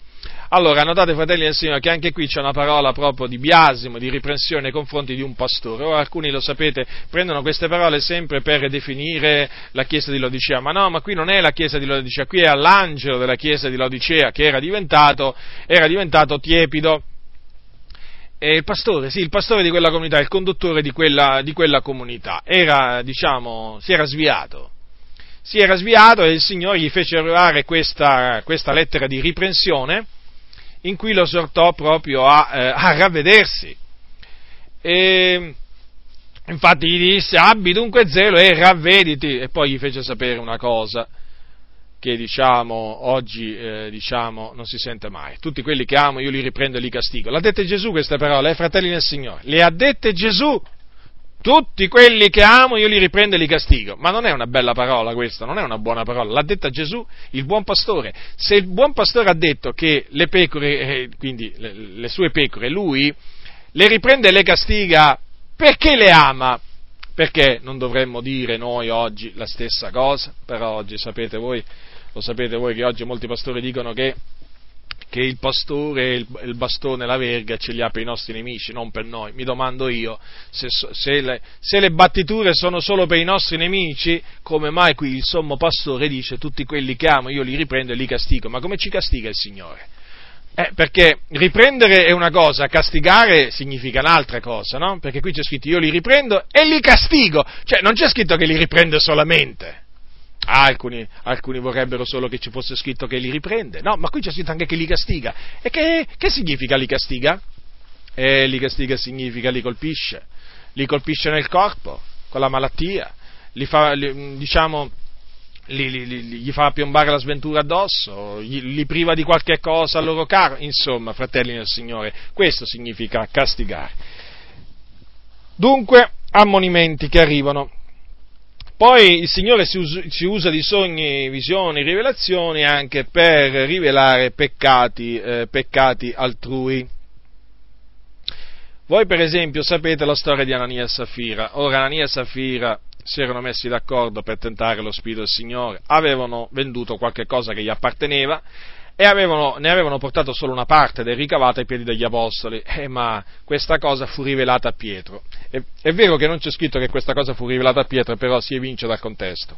Allora, notate, fratelli del Signore, che anche qui c'è una parola proprio di biasimo, di riprensione nei confronti di un pastore. Ora, alcuni, lo sapete, prendono queste parole sempre per definire la chiesa di Lodicea, ma no, ma qui non è la chiesa di Lodicea, qui è all'angelo della chiesa di Lodicea che era diventato, era diventato tiepido. E il pastore, sì, il pastore di quella comunità, il conduttore di quella, di quella comunità, era, diciamo, si era sviato si era sviato e il Signore gli fece arrivare questa, questa lettera di riprensione in cui lo esortò proprio a, eh, a ravvedersi. E, infatti gli disse abbi dunque zelo e ravvediti e poi gli fece sapere una cosa che diciamo oggi eh, diciamo, non si sente mai. Tutti quelli che amo io li riprendo e li castigo. L'ha dette Gesù queste parole, eh, fratelli nel Signore. Le ha dette Gesù. Tutti quelli che amo io li riprendo e li castigo. Ma non è una bella parola questa, non è una buona parola. L'ha detta Gesù, il buon pastore. Se il buon pastore ha detto che le pecore, eh, quindi le, sue pecore, lui le riprende e le castiga perché le ama. Perché non dovremmo dire noi oggi la stessa cosa? Però oggi sapete voi, lo sapete voi che oggi molti pastori dicono che che il pastore, il, il bastone, la verga ce li ha per i nostri nemici, non per noi. Mi domando io, se, se, le, se, le, battiture sono solo per i nostri nemici, come mai qui il sommo pastore dice tutti quelli che amo io li riprendo e li castigo? Ma come ci castiga il Signore? Eh, perché riprendere è una cosa, castigare significa un'altra cosa, no? Perché qui c'è scritto io li riprendo e li castigo, cioè non c'è scritto che li riprende solamente. Alcuni, alcuni, vorrebbero solo che ci fosse scritto che li riprende. No, ma qui c'è scritto anche che li castiga. E che, che significa li castiga? Eh, li castiga significa li colpisce. Li colpisce nel corpo, con la malattia. Li fa, li, diciamo, li, gli fa piombare la sventura addosso, gli, li priva di qualche cosa al loro caro. Insomma, fratelli del Signore, questo significa castigare. Dunque, ammonimenti che arrivano poi il Signore si usa, si usa di sogni, visioni, rivelazioni anche per rivelare peccati, eh, peccati altrui. Voi per esempio sapete la storia di Anania e Safira. Ora Anania e Safira si erano messi d'accordo per tentare lo Spirito del Signore, avevano venduto qualche cosa che gli apparteneva e avevano, ne avevano portato solo una parte del ricavato ai piedi degli apostoli, eh, ma questa cosa fu rivelata a Pietro. È, è, vero che non c'è scritto che questa cosa fu rivelata a Pietro, però si evince dal contesto.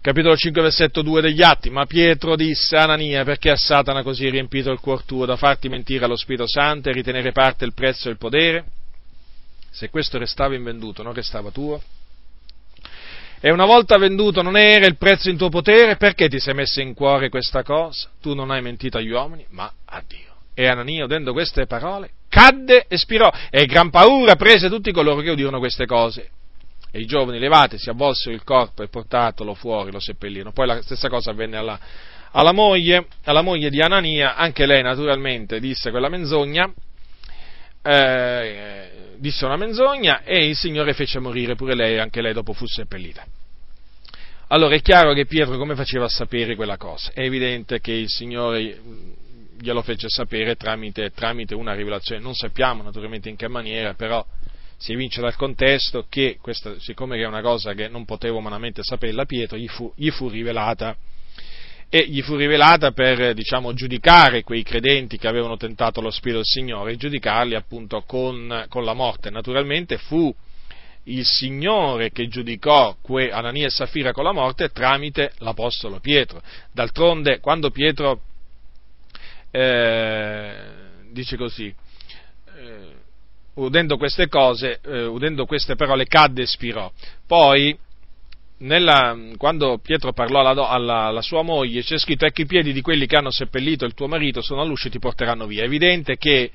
Capitolo 5, versetto 2 degli Atti, ma Pietro disse a Anania, perché a Satana così riempito il cuor tuo da farti mentire allo Spirito Santo e ritenere parte il prezzo e il potere? Se questo restava invenduto, non restava tuo? E una volta venduto non era il prezzo in tuo potere, perché ti sei messo in cuore questa cosa? Tu non hai mentito agli uomini, ma a Dio. E Anania, udendo queste parole, cadde e spirò, e gran paura prese tutti coloro che udirono queste cose. E i giovani levati si avvolsero il corpo e portatelo fuori lo seppellirono. Poi la stessa cosa avvenne alla, alla, moglie, alla moglie di Anania, anche lei naturalmente disse quella menzogna, eh, disse una menzogna e il Signore fece morire pure lei, anche lei dopo fu seppellita. Allora è chiaro che Pietro come faceva a sapere quella cosa? È evidente che il Signore glielo fece sapere tramite, tramite una rivelazione, non sappiamo naturalmente in che maniera, però si evince dal contesto che questa, siccome è una cosa che non potevo umanamente saperla Pietro, gli fu, gli fu rivelata e gli fu rivelata per diciamo, giudicare quei credenti che avevano tentato lo Spirito del Signore e giudicarli appunto con, con la morte. Naturalmente fu il Signore che giudicò que, Anania e Safira con la morte tramite l'Apostolo Pietro. D'altronde, quando Pietro eh, dice così, eh, udendo queste cose, eh, udendo queste parole, cadde e spirò. Poi nella, quando Pietro parlò alla, alla, alla, sua moglie, c'è scritto: Ecco i piedi di quelli che hanno seppellito il tuo marito sono all'uscio e ti porteranno via. È evidente che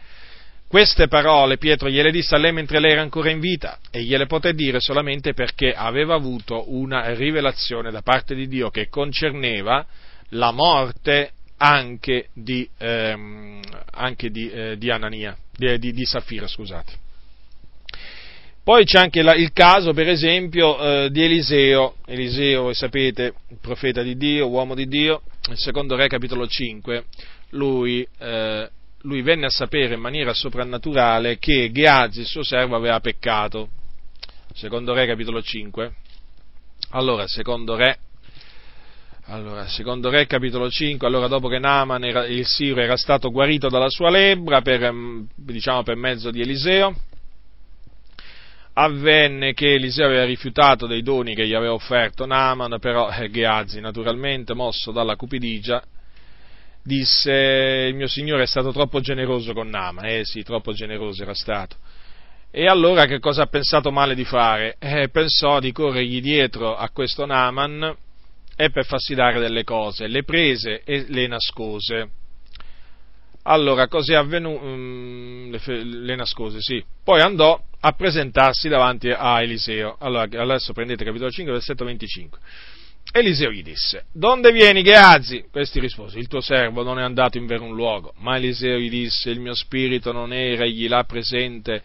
queste parole Pietro gliele disse a lei mentre lei era ancora in vita e gliele poté dire solamente perché aveva avuto una rivelazione da parte di Dio che concerneva la morte anche di, ehm, anche di, eh, di Anania, di, di, di Safira, scusate. Poi c'è anche la, il caso, per esempio, eh, di Eliseo. Eliseo, voi sapete, profeta di Dio, uomo di Dio, nel secondo re capitolo 5, lui, eh, lui venne a sapere in maniera soprannaturale che Geazi, il suo servo, aveva peccato. Secondo re capitolo 5. Allora, secondo re allora, secondo Re capitolo 5, allora dopo che Naaman era, il Siro era stato guarito dalla sua lebbra per, mm, diciamo, per mezzo di Eliseo, avvenne che Eliseo aveva rifiutato dei doni che gli aveva offerto Naaman, però eh, Geazi, naturalmente, mosso dalla cupidigia, disse il mio signore è stato troppo generoso con Naaman, eh sì, troppo generoso era stato. E allora che cosa ha pensato male di fare? Eh, pensò di corrergli dietro a questo Naaman e per farsi dare delle cose, le prese e le nascose. Allora, cos'è avvenuto? Um, le, le, nascose, sì. Poi andò a presentarsi davanti a Eliseo. Allora, adesso prendete capitolo 5, versetto 25. Eliseo gli disse, Donde vieni, Geazi? Questi rispose, il tuo servo non è andato in verun luogo. Ma Eliseo gli disse, il mio spirito non era egli là presente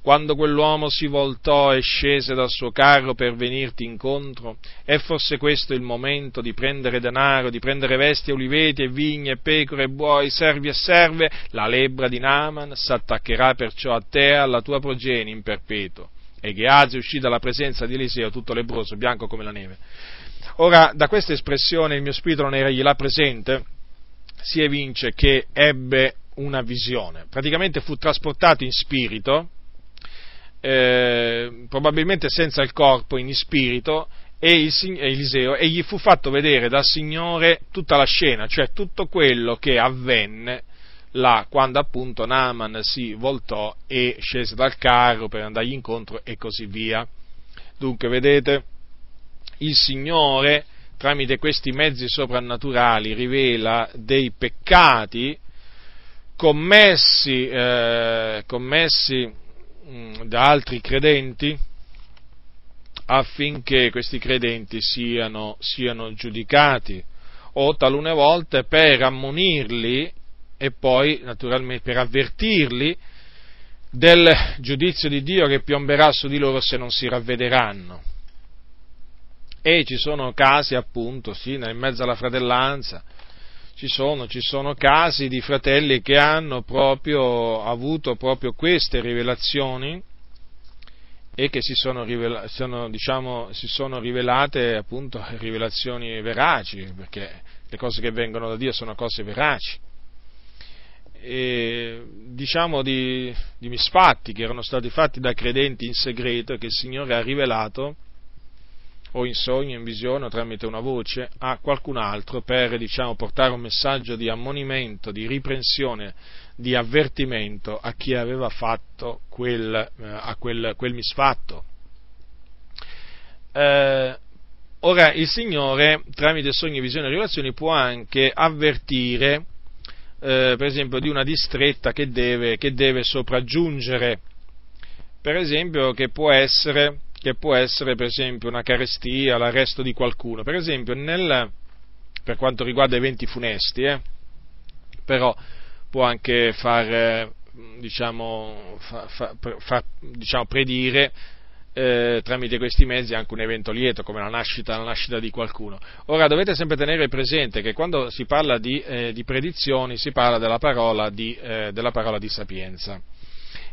quando quell'uomo si voltò e scese dal suo carro per venirti incontro? È forse questo il momento di prendere denaro, di prendere vesti, oliveti e vigne, pecore e buoi, servi e serve? La lebbra di Naaman s'attaccherà perciò a te e alla tua progenie in perpetuo. E Geazi uscì dalla presenza di Eliseo tutto lebroso, bianco come la neve. Ora, da questa espressione il mio spirito non era là presente, si evince che ebbe una visione. Praticamente fu trasportato in spirito, eh, probabilmente senza il corpo, in spirito, e il, Eliseo, e gli fu fatto vedere dal Signore tutta la scena, cioè tutto quello che avvenne là quando appunto Naaman si voltò e scese dal carro per andargli incontro e così via. Dunque, vedete, il Signore tramite questi mezzi soprannaturali rivela dei peccati commessi, eh, commessi Mm, da altri credenti affinché questi credenti siano, siano giudicati o talune volte per ammonirli e poi naturalmente per avvertirli del giudizio di Dio che piomberà su di loro se non si ravvederanno. E ci sono casi appunto, sì, in mezzo alla fratellanza, ci sono, ci sono casi di fratelli che hanno proprio avuto proprio queste rivelazioni e che si sono, rivela- sono, diciamo, si sono rivelate appunto rivelazioni veraci, perché le cose che vengono da Dio sono cose veraci. E, diciamo di, di misfatti che erano stati fatti da credenti in segreto e che il Signore ha rivelato o in sogno, in visione o tramite una voce a qualcun altro per diciamo, portare un messaggio di ammonimento, di riprensione, di avvertimento a chi aveva fatto quel, eh, quel, quel misfatto. Eh, ora il Signore tramite sogni, visioni e rivelazioni può anche avvertire eh, per esempio di una distretta che deve, che deve sopraggiungere, per esempio che può essere che può essere per esempio una carestia, l'arresto di qualcuno, per esempio nel, per quanto riguarda eventi funesti, eh, però può anche far, diciamo, fa, fa, fa, diciamo, predire eh, tramite questi mezzi anche un evento lieto come la nascita, la nascita, di qualcuno. Ora dovete sempre tenere presente che quando si parla di, eh, di predizioni si parla della parola di, eh, della parola di sapienza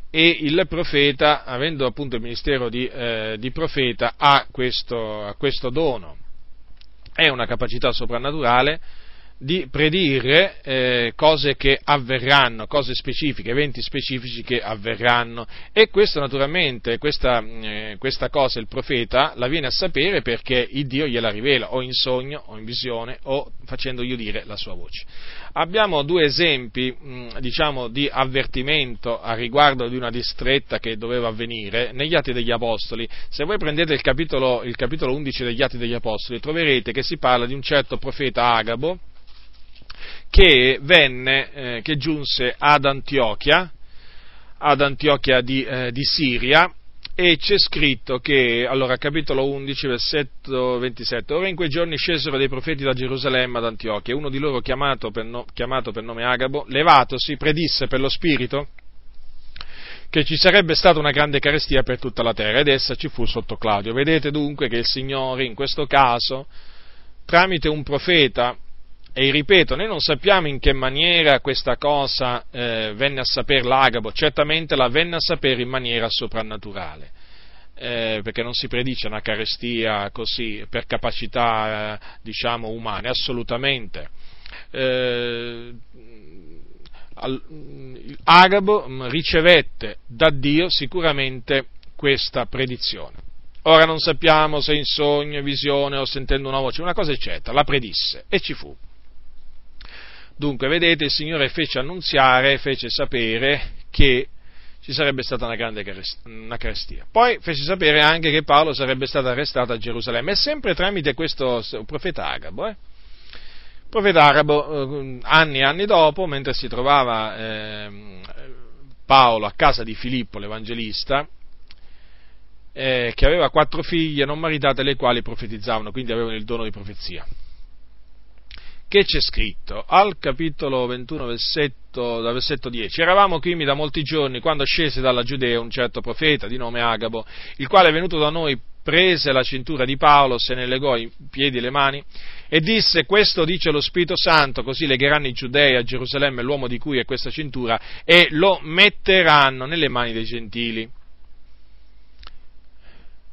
e il profeta, avendo appunto il ministero di, eh, di profeta, ha questo, questo dono. È una capacità soprannaturale di predire eh, cose che avverranno, cose specifiche, eventi specifici che avverranno. E questo naturalmente, questa, eh, questa cosa il profeta la viene a sapere perché il Dio gliela rivela o in sogno o in visione o facendogli udire la sua voce. Abbiamo due esempi mh, diciamo, di avvertimento a riguardo di una distretta che doveva avvenire negli Atti degli Apostoli. Se voi prendete il capitolo, il capitolo 11 degli Atti degli Apostoli troverete che si parla di un certo profeta Agabo, che venne, eh, che giunse ad Antiochia, ad Antiochia di, eh, di, Siria, e c'è scritto che, allora, capitolo 11, versetto 27, ora in quei giorni scesero dei profeti da Gerusalemme ad Antiochia, uno di loro chiamato per, no, chiamato per nome Agabo, levatosi, predisse per lo Spirito che ci sarebbe stata una grande carestia per tutta la terra ed essa ci fu sotto Claudio. Vedete dunque che il Signore in questo caso, tramite un profeta, e ripeto, noi non sappiamo in che maniera questa cosa eh, venne a sapere l'Agabo, certamente la venne a sapere in maniera soprannaturale. Eh, perché non si predice una carestia così per capacità eh, diciamo umane, assolutamente. Eh, Agabo ricevette da Dio sicuramente questa predizione. Ora non sappiamo se in sogno, visione o sentendo una voce, una cosa è certa, la predisse e ci fu. Dunque, vedete, il Signore fece annunziare, fece sapere che ci sarebbe stata una grande carestia. Poi fece sapere anche che Paolo sarebbe stato arrestato a Gerusalemme, e sempre tramite questo profeta Agabo. Eh? Profeta Arabo, eh, anni e anni dopo, mentre si trovava eh, Paolo a casa di Filippo l'Evangelista, eh, che aveva quattro figlie non maritate, le quali profetizzavano, quindi avevano il dono di profezia che c'è scritto al capitolo 21, versetto, da versetto 10. Eravamo qui da molti giorni quando scese dalla Giudea un certo profeta di nome Agabo, il quale è venuto da noi prese la cintura di Paolo, se ne legò i piedi e le mani e disse questo dice lo Spirito Santo, così legheranno i giudei a Gerusalemme l'uomo di cui è questa cintura e lo metteranno nelle mani dei gentili.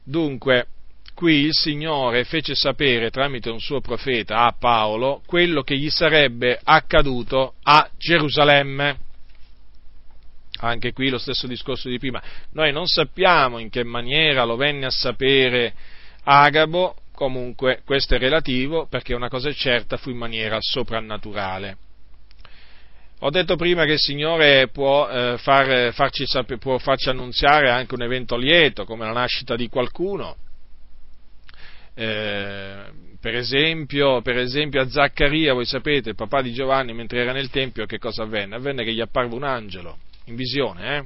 Dunque, qui il Signore fece sapere tramite un suo profeta a Paolo quello che gli sarebbe accaduto a Gerusalemme. Anche qui lo stesso discorso di prima. Noi non sappiamo in che maniera lo venne a sapere Agabo, comunque questo è relativo perché una cosa è certa, fu in maniera soprannaturale. Ho detto prima che il Signore può, eh, far, farci, può farci annunziare anche un evento lieto, come la nascita di qualcuno, eh, per, esempio, per, esempio, a Zaccaria, voi sapete, il papà di Giovanni, mentre era nel Tempio, che cosa avvenne? Avvenne che gli apparve un angelo, in visione, eh?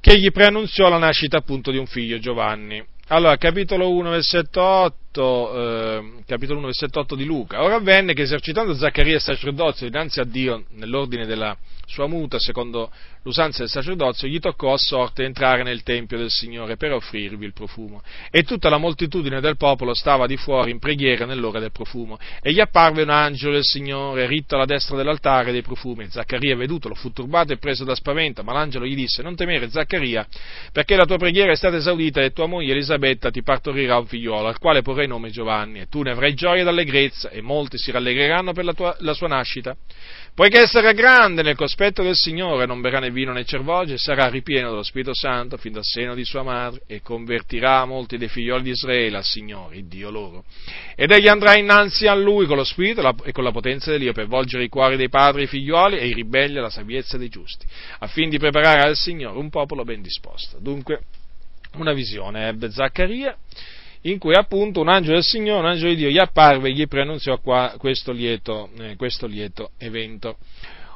che gli preannunziò la nascita appunto di un figlio, Giovanni. Allora, capitolo 1, versetto 8, eh, capitolo 1, versetto 8 di Luca. Ora avvenne che esercitando Zaccaria il sacerdozio dinanzi a Dio, nell'ordine della sua muta, secondo l'usanza del sacerdozio, gli toccò a sorte entrare nel Tempio del Signore per offrirvi il profumo. E tutta la moltitudine del popolo stava di fuori in preghiera nell'ora del profumo. E gli apparve un angelo del Signore, ritto alla destra dell'altare dei profumi. Zaccaria, vedutolo, fu turbato e preso da spavento, ma l'angelo gli disse, non temere Zaccaria, perché la tua preghiera è stata esaudita e tua moglie Elisabetta ti partorirà un figliolo, al quale porrai nome Giovanni, e tu ne avrai gioia ed allegrezza, e molti si rallegreranno per la, tua, la sua nascita. Poiché sarà grande nel cospetto del Signore, non berrà né vino né cervoge, sarà ripieno dello Spirito Santo fin dal seno di sua madre e convertirà molti dei figlioli di Israele al Signore, il Dio loro. Ed egli andrà innanzi a lui con lo Spirito e con la potenza di Dio per volgere i cuori dei padri e i figlioli e i ribelli alla saviezza dei giusti, affin di preparare al Signore un popolo ben disposto. Dunque, una visione ebbe Zaccaria in cui appunto un angelo del Signore, un angelo di Dio, gli apparve e gli preannunziò questo lieto, eh, questo lieto evento.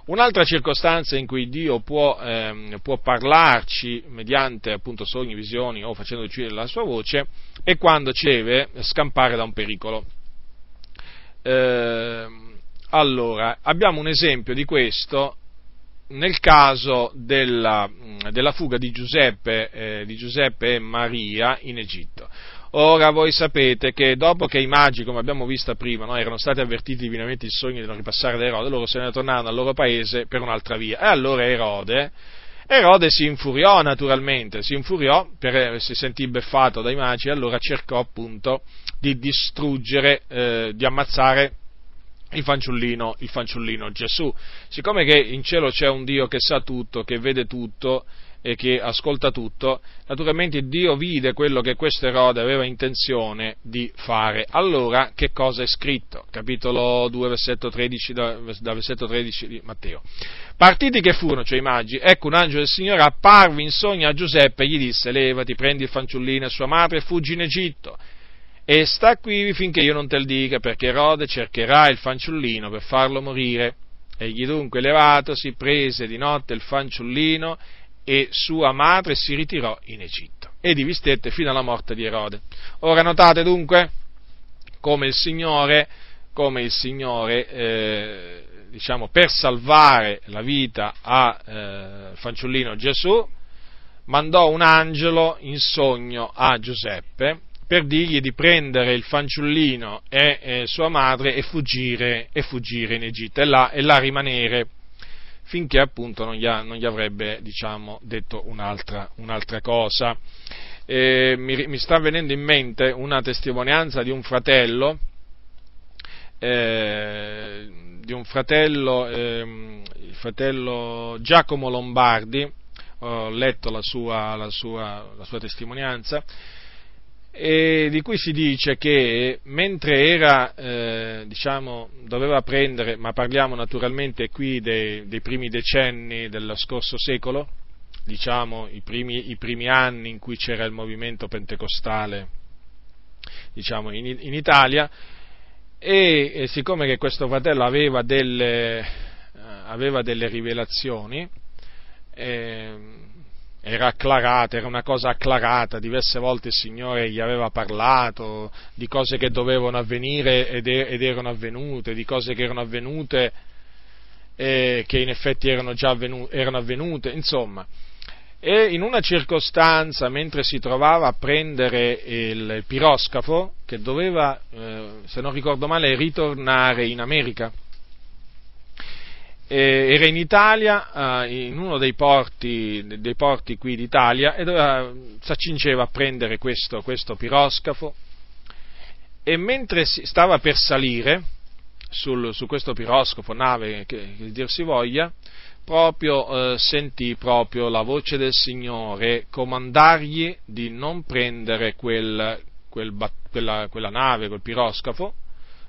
Un'altra circostanza in cui Dio può, eh, può, parlarci mediante appunto sogni, visioni o facendo uccidere la sua voce è quando ci deve scampare da un pericolo. Eh, allora, abbiamo un esempio di questo nel caso della, della fuga di Giuseppe, eh, di Giuseppe e Maria in Egitto. Ora voi sapete che dopo che i magi, come abbiamo visto prima, no, erano stati avvertiti divinamente il sogno di non ripassare da Erode, loro se ne tornarono al loro paese per un'altra via. E allora Erode, Erode si infuriò naturalmente, si infuriò, per, si sentì beffato dai magi e allora cercò appunto di distruggere, eh, di ammazzare il fanciullino, il fanciullino Gesù. Siccome che in cielo c'è un Dio che sa tutto, che vede tutto, e che ascolta tutto, naturalmente Dio vide quello che questo Erode aveva intenzione di fare. Allora, che cosa è scritto? Capitolo 2, versetto 13, da, da versetto 13 di Matteo. Partiti che furono, cioè i magi, ecco un angelo del Signore apparve in sogno a Giuseppe e gli disse, levati, prendi il fanciullino e sua madre e fuggi in Egitto. E sta qui finché io non te lo dica, perché Erode cercherà il fanciullino per farlo morire. Egli dunque levatosi prese di notte il fanciullino e sua madre si ritirò in Egitto e vi stette fino alla morte di Erode. Ora notate dunque come il Signore, come il Signore eh, diciamo, per salvare la vita al eh, fanciullino Gesù, mandò un angelo in sogno a Giuseppe per dirgli di prendere il fanciullino e, e sua madre e fuggire, e fuggire in Egitto e là, e là, rimanere finché appunto non gli, non gli avrebbe diciamo, detto un'altra, un'altra cosa. E mi, mi, sta venendo in mente una testimonianza di un fratello, eh, di un fratello, eh, il fratello Giacomo Lombardi, ho letto la sua, la sua, la sua testimonianza, e di cui si dice che mentre era, eh, diciamo, doveva prendere, ma parliamo naturalmente qui dei, dei primi decenni dello scorso secolo, diciamo i primi, i primi, anni in cui c'era il movimento pentecostale, diciamo, in, in Italia, e, e, siccome che questo fratello aveva delle, eh, aveva delle rivelazioni, eh, era acclarata, era una cosa acclarata, diverse volte il Signore gli aveva parlato di cose che dovevano avvenire ed, erano avvenute, di cose che erano avvenute e che in effetti erano già avvenute, erano avvenute, insomma. E in una circostanza, mentre si trovava a prendere il piroscafo, che doveva, eh, se non ricordo male, ritornare in America, era in Italia, eh, in uno dei porti, dei porti qui d'Italia, e doveva, si accingeva a prendere questo, questo piroscafo, e mentre stava per salire sul, su questo piroscafo, nave che, che dir si voglia, proprio eh, sentì proprio la voce del Signore comandargli di non prendere quel, quel, quella, quella nave, quel piroscafo,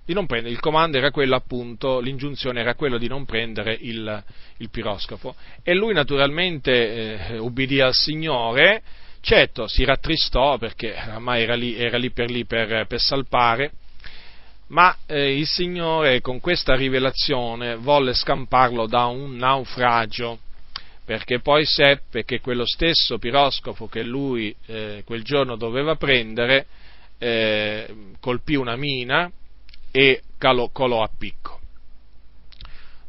di non prendere, il comando era quello appunto, l'ingiunzione era quello di non prendere il, il piroscafo. E lui naturalmente eh, ubbidì al Signore, certo si rattristò perché ormai era lì, era lì per lì per, per salpare, ma eh, il Signore con questa rivelazione volle scamparlo da un naufragio. Perché poi seppe che quello stesso piroscafo che lui eh, quel giorno doveva prendere eh, colpì una mina e calò, colò a picco.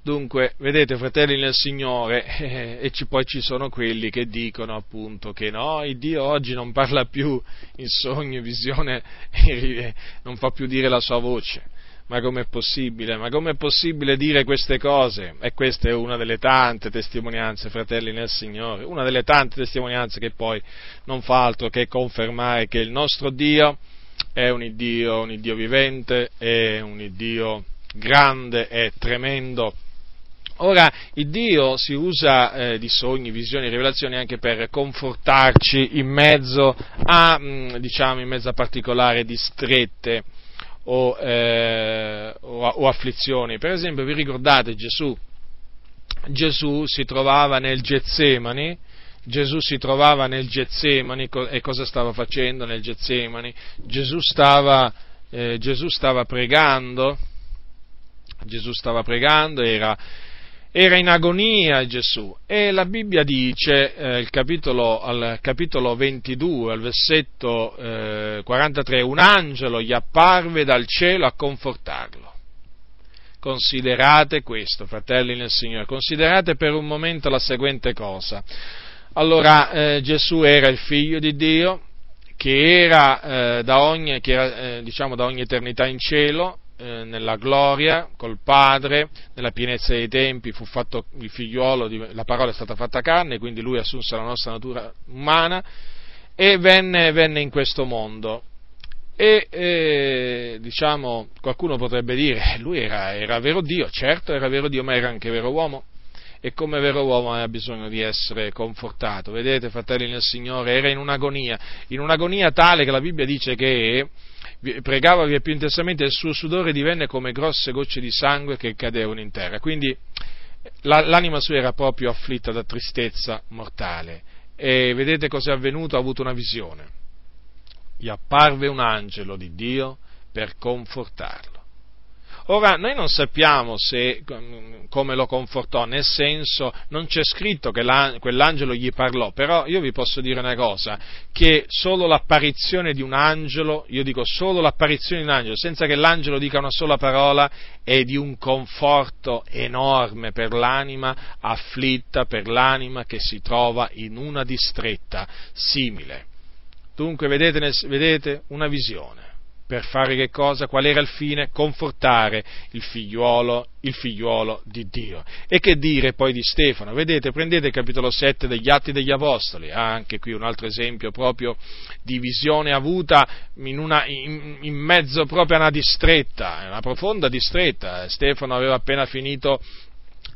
Dunque, vedete, fratelli nel Signore, eh, e ci, poi ci sono quelli che dicono appunto che no, il Dio oggi non parla più in sogno, visione, eh, non fa più dire la sua voce. Ma com'è possibile? Ma com'è possibile dire queste cose? E questa è una delle tante testimonianze, fratelli nel Signore, una delle tante testimonianze che poi non fa altro che confermare che il nostro Dio è un Dio, un Dio vivente, è un Dio grande, è tremendo. Ora, il Dio si usa eh, di sogni, visioni, rivelazioni anche per confortarci in mezzo a, mm, diciamo, in mezzo a particolari distrette o, eh, o, o afflizioni. Per esempio, vi ricordate Gesù? Gesù si trovava nel Getsemani, Gesù si trovava nel Getsemani e cosa stava facendo nel Getsemani? Gesù stava, eh, Gesù stava pregando, Gesù stava pregando, era, era, in agonia Gesù e la Bibbia dice eh, capitolo, al capitolo 22, al versetto eh, 43, un angelo gli apparve dal cielo a confortarlo. Considerate questo, fratelli nel Signore, considerate per un momento la seguente cosa. Allora eh, Gesù era il figlio di Dio che era, eh, da, ogni, che era eh, diciamo, da ogni eternità in cielo, eh, nella gloria, col Padre, nella pienezza dei tempi, fu fatto il figliuolo, di, la parola è stata fatta carne, quindi lui assunse la nostra natura umana e venne, venne in questo mondo. E eh, diciamo, qualcuno potrebbe dire, lui era, era vero Dio, certo era vero Dio, ma era anche vero uomo e come vero uomo ha bisogno di essere confortato. Vedete, fratelli nel Signore, era in un'agonia, in un'agonia tale che la Bibbia dice che pregava via più intensamente e il suo sudore divenne come grosse gocce di sangue che cadevano in terra. Quindi la, l'anima sua era proprio afflitta da tristezza mortale. E vedete cosa è avvenuto? Ha avuto una visione. Gli apparve un angelo di Dio per confortarlo. Ora, noi non sappiamo se, come lo confortò, nel senso, non c'è scritto che quell'angelo gli parlò, però io vi posso dire una cosa, che solo l'apparizione di un angelo, io dico solo l'apparizione di un angelo, senza che l'angelo dica una sola parola, è di un conforto enorme per l'anima afflitta, per l'anima che si trova in una distretta simile. Dunque, vedete, vedete una visione per fare che cosa? Qual era il fine? Confortare il figliuolo, il figliuolo di Dio. E che dire poi di Stefano? Vedete, prendete il capitolo 7 degli Atti degli Apostoli, ah, anche qui un altro esempio proprio di visione avuta in, una, in, in mezzo proprio a una distretta, una profonda distretta. Stefano aveva appena finito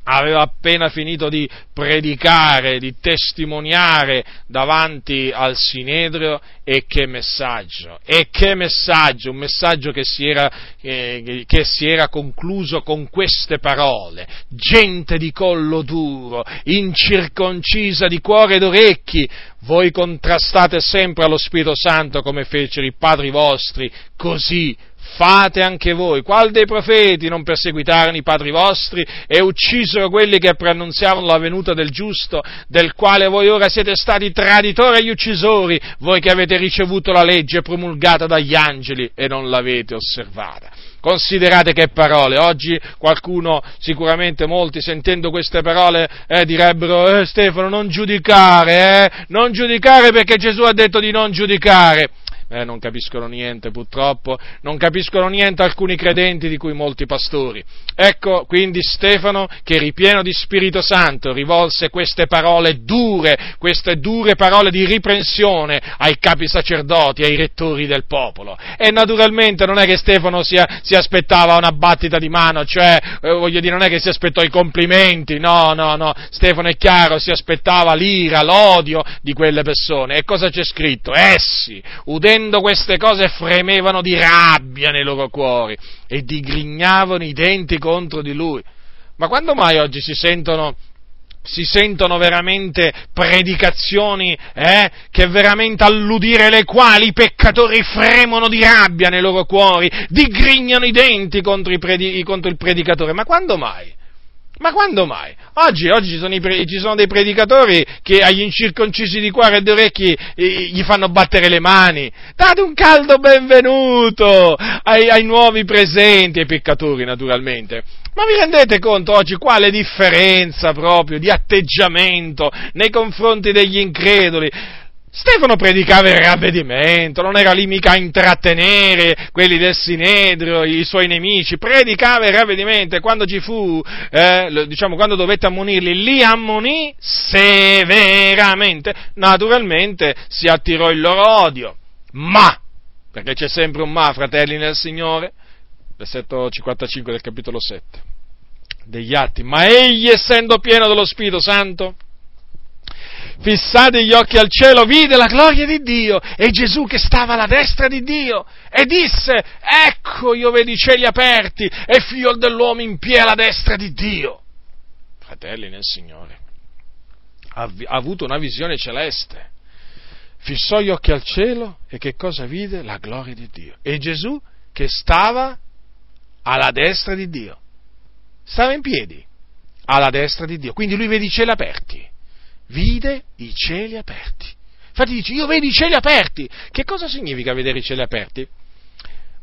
aveva appena finito di predicare, di testimoniare davanti al Sinedrio e che messaggio, e che messaggio, un messaggio che si, era, eh, che si era concluso con queste parole, gente di collo duro, incirconcisa di cuore ed orecchi, voi contrastate sempre allo Spirito Santo come fecero i padri vostri, così fate anche voi. Qual dei profeti non perseguitarono i padri vostri e uccisero quelli che preannunziavano la venuta del giusto, del quale voi ora siete stati traditori e uccisori, voi che avete ricevuto la legge promulgata dagli angeli e non l'avete osservata. Considerate che parole, oggi qualcuno, sicuramente molti, sentendo queste parole, eh, direbbero, eh, Stefano, non giudicare, eh, non giudicare perché Gesù ha detto di non giudicare eh, non capiscono niente purtroppo, non capiscono niente alcuni credenti di cui molti pastori. Ecco quindi Stefano che ripieno di Spirito Santo rivolse queste parole dure, queste dure parole di riprensione ai capi sacerdoti, ai rettori del popolo. E naturalmente non è che Stefano si, si aspettava una battita di mano, cioè eh, voglio dire non è che si aspettò i complimenti, no, no, no, Stefano è chiaro, si aspettava l'ira, l'odio di quelle persone. E cosa c'è scritto? Essi, udendo vedendo queste cose fremevano di rabbia nei loro cuori e digrignavano i denti contro di lui. Ma quando mai oggi si sentono si sentono veramente predicazioni eh, che veramente alludire le quali i peccatori fremono di rabbia nei loro cuori, digrignano i denti contro, predi- contro il predicatore. Ma quando mai? Ma quando mai? Oggi, oggi ci, sono i, ci, sono dei predicatori che agli incirconcisi di cuore e di orecchi gli fanno battere le mani. Date un caldo benvenuto ai, ai nuovi presenti, ai peccatori naturalmente. Ma vi rendete conto oggi quale differenza proprio di atteggiamento nei confronti degli increduli? Stefano predicava il ravvedimento, non era lì mica a intrattenere quelli del Sinedrio, i suoi nemici, predicava il ravvedimento e quando ci fu, eh, diciamo, quando dovette ammonirli, li ammonì severamente. Naturalmente si attirò il loro odio, ma, perché c'è sempre un ma, fratelli nel Signore, versetto 55 del capitolo 7 degli Atti, ma egli essendo pieno dello Spirito Santo, fissati gli occhi al cielo, vide la gloria di Dio e Gesù che stava alla destra di Dio e disse, ecco io vedo i cieli aperti e figlio dell'uomo in piedi alla destra di Dio. Fratelli nel Signore, ha, avuto una visione celeste, fissò gli occhi al cielo e che cosa vide? La gloria di Dio. E Gesù che stava alla destra di Dio, stava in piedi alla destra di Dio, quindi lui vede i cieli aperti vide i cieli aperti. Infatti dice, io vedo i cieli aperti. Che cosa significa vedere i cieli aperti?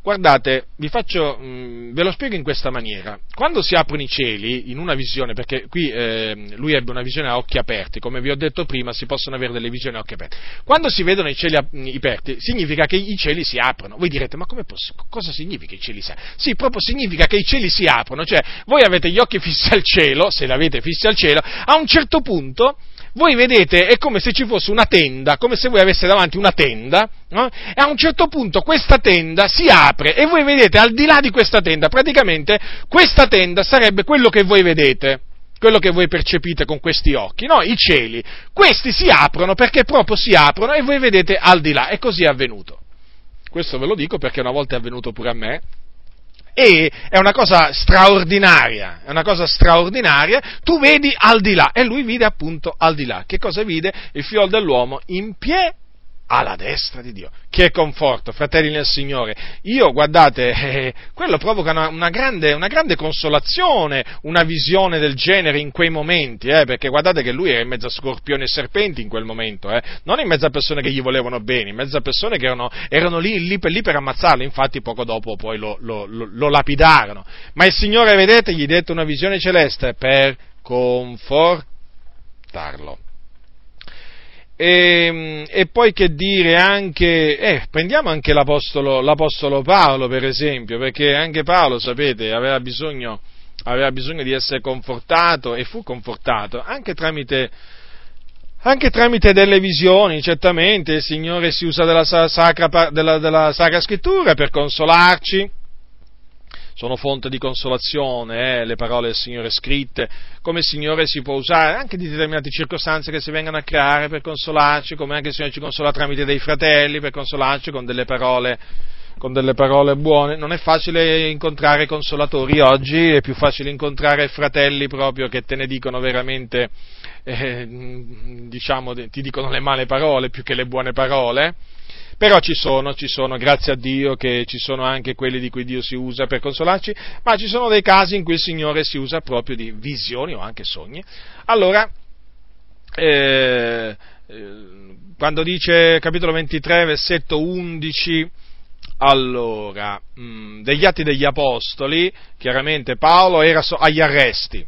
Guardate, vi faccio, mm, ve lo spiego in questa maniera. Quando si aprono i cieli in una visione, perché qui eh, lui ebbe una visione a occhi aperti, come vi ho detto prima, si possono avere delle visioni a occhi aperti. Quando si vedono i cieli aperti, significa che i cieli si aprono. Voi direte, ma posso, cosa significa i cieli si aprono? Sì, proprio significa che i cieli si aprono, cioè voi avete gli occhi fissi al cielo, se li avete fissi al cielo, a un certo punto voi vedete, è come se ci fosse una tenda, come se voi aveste davanti una tenda, no? e a un certo punto questa tenda si apre e voi vedete al di là di questa tenda, praticamente questa tenda sarebbe quello che voi vedete quello che voi percepite con questi occhi, no? I cieli. Questi si aprono perché proprio si aprono e voi vedete al di là. E così è avvenuto. Questo ve lo dico perché una volta è avvenuto pure a me e è una cosa straordinaria, è una cosa straordinaria, tu vedi al di là, e lui vide appunto al di là. Che cosa vide? Il figlio dell'uomo in piedi alla destra di Dio. Che conforto, fratelli nel Signore. Io, guardate, eh, quello provoca una, una, grande, una, grande, consolazione, una visione del genere in quei momenti, eh, perché guardate che lui era in mezzo a scorpioni e serpenti in quel momento, eh, non in mezzo a persone che gli volevano bene, in mezzo a persone che erano, erano lì, lì, per, lì, per, ammazzarlo, infatti poco dopo poi lo, lo, lo, lo lapidarono. Ma il Signore, vedete, gli dette una visione celeste per confortarlo. E, ehm, e, poi che dire anche, eh, prendiamo anche l'apostolo, l'apostolo, Paolo per esempio, perché anche Paolo, sapete, aveva bisogno, aveva bisogno di essere confortato e fu confortato anche tramite, anche tramite delle visioni, certamente il Signore si usa della sacra, della, della sacra scrittura per consolarci sono fonte di consolazione, eh, le parole del Signore scritte, come il Signore si può usare anche di determinate circostanze che si vengono a creare per consolarci, come anche il Signore ci consola tramite dei fratelli per consolarci con delle parole, con delle parole buone. Non è facile incontrare consolatori oggi, è più facile incontrare fratelli proprio che te ne dicono veramente, eh, diciamo, ti dicono le male parole più che le buone parole però ci sono, ci sono, grazie a Dio che ci sono anche quelli di cui Dio si usa per consolarci, ma ci sono dei casi in cui il Signore si usa proprio di visioni o anche sogni. Allora, eh, eh quando dice capitolo 23, versetto 11, allora, mh, mm, degli atti degli apostoli, chiaramente Paolo era agli arresti.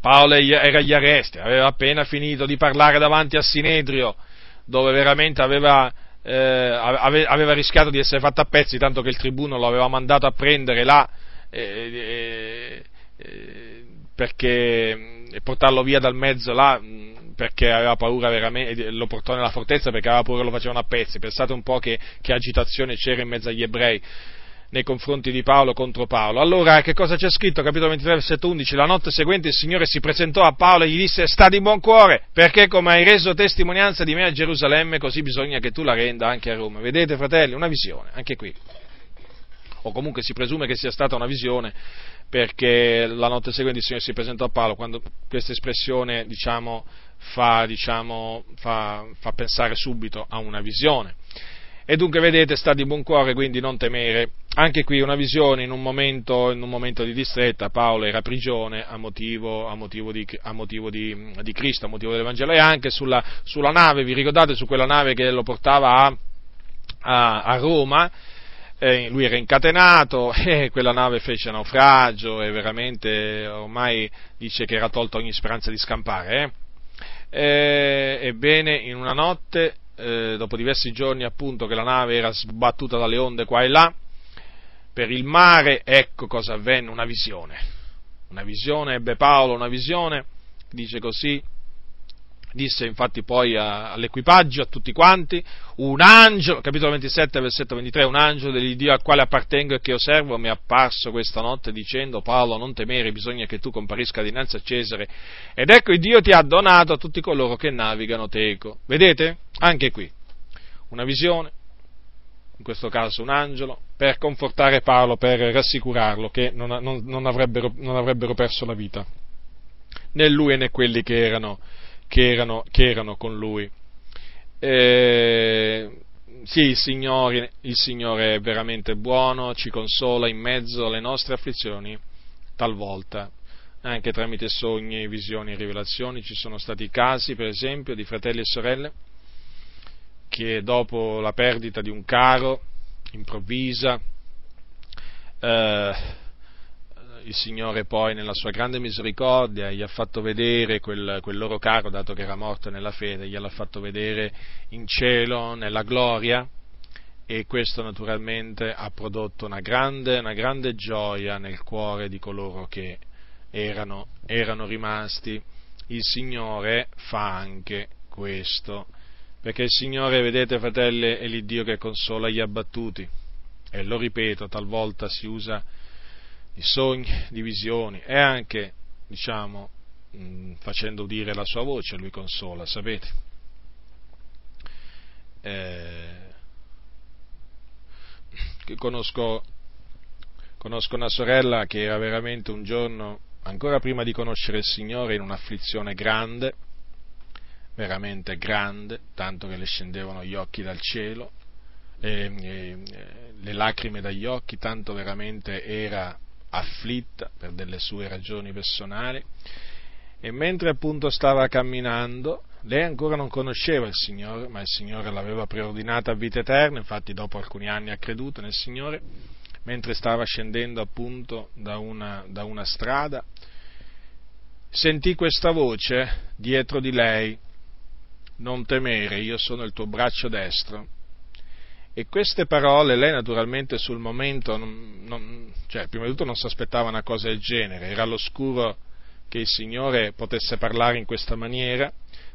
Paolo era agli arresti, aveva appena finito di parlare davanti a Sinedrio, dove veramente aveva eh, aveva rischiato di essere fatto a pezzi, tanto che il tribuno lo aveva mandato a prendere là eh, eh, perché, e portarlo via dal mezzo là perché aveva paura veramente, lo portò nella fortezza perché aveva paura che lo facevano a pezzi. Pensate un po' che, che agitazione c'era in mezzo agli ebrei nei confronti di Paolo contro Paolo. Allora, che cosa c'è scritto? Capitolo 23, versetto 11. La notte seguente il Signore si presentò a Paolo e gli disse: Sta di buon cuore, perché come hai reso testimonianza di me a Gerusalemme, così bisogna che tu la renda anche a Roma. Vedete, fratelli, una visione, anche qui. O comunque si presume che sia stata una visione, perché la notte seguente il Signore si presentò a Paolo, quando questa espressione, diciamo, fa, diciamo, fa, fa pensare subito a una visione. E dunque vedete, sta di buon cuore, quindi non temere. Anche qui una visione in un momento, in un momento di distretta, Paolo era prigione a motivo, a motivo, di, a motivo di, di, Cristo, a motivo dell'Evangelo, e anche sulla, sulla, nave, vi ricordate, su quella nave che lo portava a, a, Roma, eh, lui era incatenato e quella nave fece naufragio e veramente ormai dice che era tolta ogni speranza di scampare. Eh? Eh, ebbene, in una notte eh, dopo diversi giorni appunto che la nave era sbattuta dalle onde qua e là, per il mare, ecco cosa avvenne, una visione. Una visione, ebbe Paolo una visione, dice così, disse infatti poi a, all'equipaggio, a tutti quanti, un angelo, capitolo 27, versetto 23, un angelo dell'Iddio al quale appartengo e che osservo mi è apparso questa notte dicendo Paolo non temere, bisogna che tu comparisca dinanzi a Cesare ed ecco il Dio ti ha donato a tutti coloro che navigano teco. Vedete? Anche qui, una visione, in questo caso un angelo, per confortare Paolo, per rassicurarlo che non, non, non, avrebbero, non avrebbero, perso la vita, né lui né quelli che erano, che erano, che erano con lui. Eh, sì, il Signore, il Signore è veramente buono, ci consola in mezzo alle nostre afflizioni, talvolta anche tramite sogni, visioni e rivelazioni. Ci sono stati casi, per esempio, di fratelli e sorelle che dopo la perdita di un caro improvvisa, eh, il Signore poi nella sua grande misericordia gli ha fatto vedere quel, quel, loro caro, dato che era morto nella fede, gliel'ha fatto vedere in cielo, nella gloria, e questo naturalmente ha prodotto una grande, una grande gioia nel cuore di coloro che erano, erano rimasti. Il Signore fa anche questo perché il Signore, vedete fratelli, è l'Iddio che consola gli abbattuti. E lo ripeto, talvolta si usa di sogni, di visioni e anche, diciamo, mh, facendo udire la sua voce, lui consola, sapete. Eh, conosco, conosco una sorella che era veramente un giorno, ancora prima di conoscere il Signore, in un'afflizione grande, veramente grande, tanto che le scendevano gli occhi dal cielo, e, e, le lacrime dagli occhi, tanto veramente era afflitta per delle sue ragioni personali. E mentre appunto stava camminando, lei ancora non conosceva il Signore, ma il Signore l'aveva preordinata a vita eterna, infatti dopo alcuni anni ha creduto nel Signore, mentre stava scendendo appunto da una, da una strada, sentì questa voce dietro di lei, non temere, io sono il tuo braccio destro. E queste parole lei naturalmente sul momento, non, non, cioè prima di tutto non si aspettava una cosa del genere, era all'oscuro che il Signore potesse parlare in questa maniera,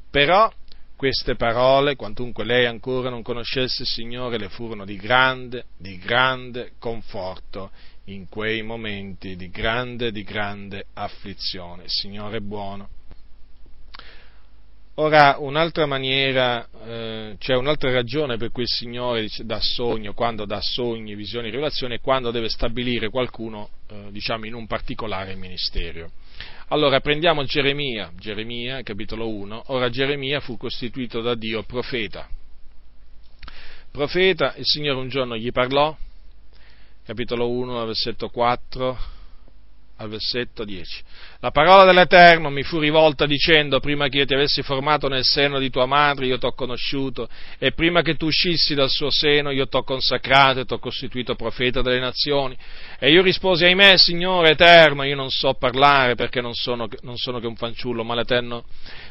però queste parole, quantunque lei ancora non conoscesse il Signore, le furono di grande, di grande conforto in quei momenti di grande, di grande afflizione. Il Signore è buono. Ora, un'altra maniera, eh, c'è un'altra ragione per cui il Signore dà sogno, quando dà sogni, visioni, rivelazioni, è quando deve stabilire qualcuno, eh, diciamo, in un particolare ministero. Allora, prendiamo Geremia, Geremia, capitolo 1. Ora, Geremia fu costituito da Dio profeta. Profeta, il Signore un giorno gli parlò, capitolo 1, versetto 4 al versetto 10. La parola dell'Eterno mi fu rivolta dicendo, prima che io ti avessi formato nel seno di tua madre, io t'ho conosciuto, e prima che tu uscissi dal suo seno, io t'ho consacrato e t'ho costituito profeta delle nazioni. E io risposi, ahimè, Signore Eterno, io non so parlare perché non sono, non sono che un fanciullo, ma l'Eterno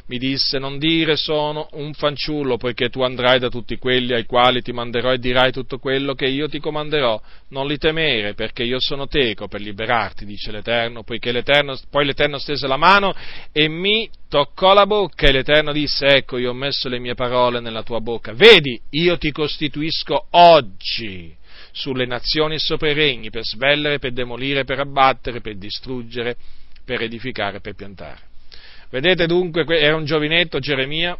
mi disse, non dire sono un fanciullo, poiché tu andrai da tutti quelli ai quali ti manderò e dirai tutto quello che io ti comanderò. Non li temere, perché io sono teco per liberarti, dice l'Eterno, poiché l'Eterno, poi l'Eterno stese la mano e mi toccò la bocca e l'Eterno disse, ecco, io ho messo le mie parole nella tua bocca. Vedi, io ti costituisco oggi sulle nazioni e sopra i regni, per svellere, per demolire, per abbattere, per distruggere, per edificare, per piantare. Vedete dunque, era un giovinetto Geremia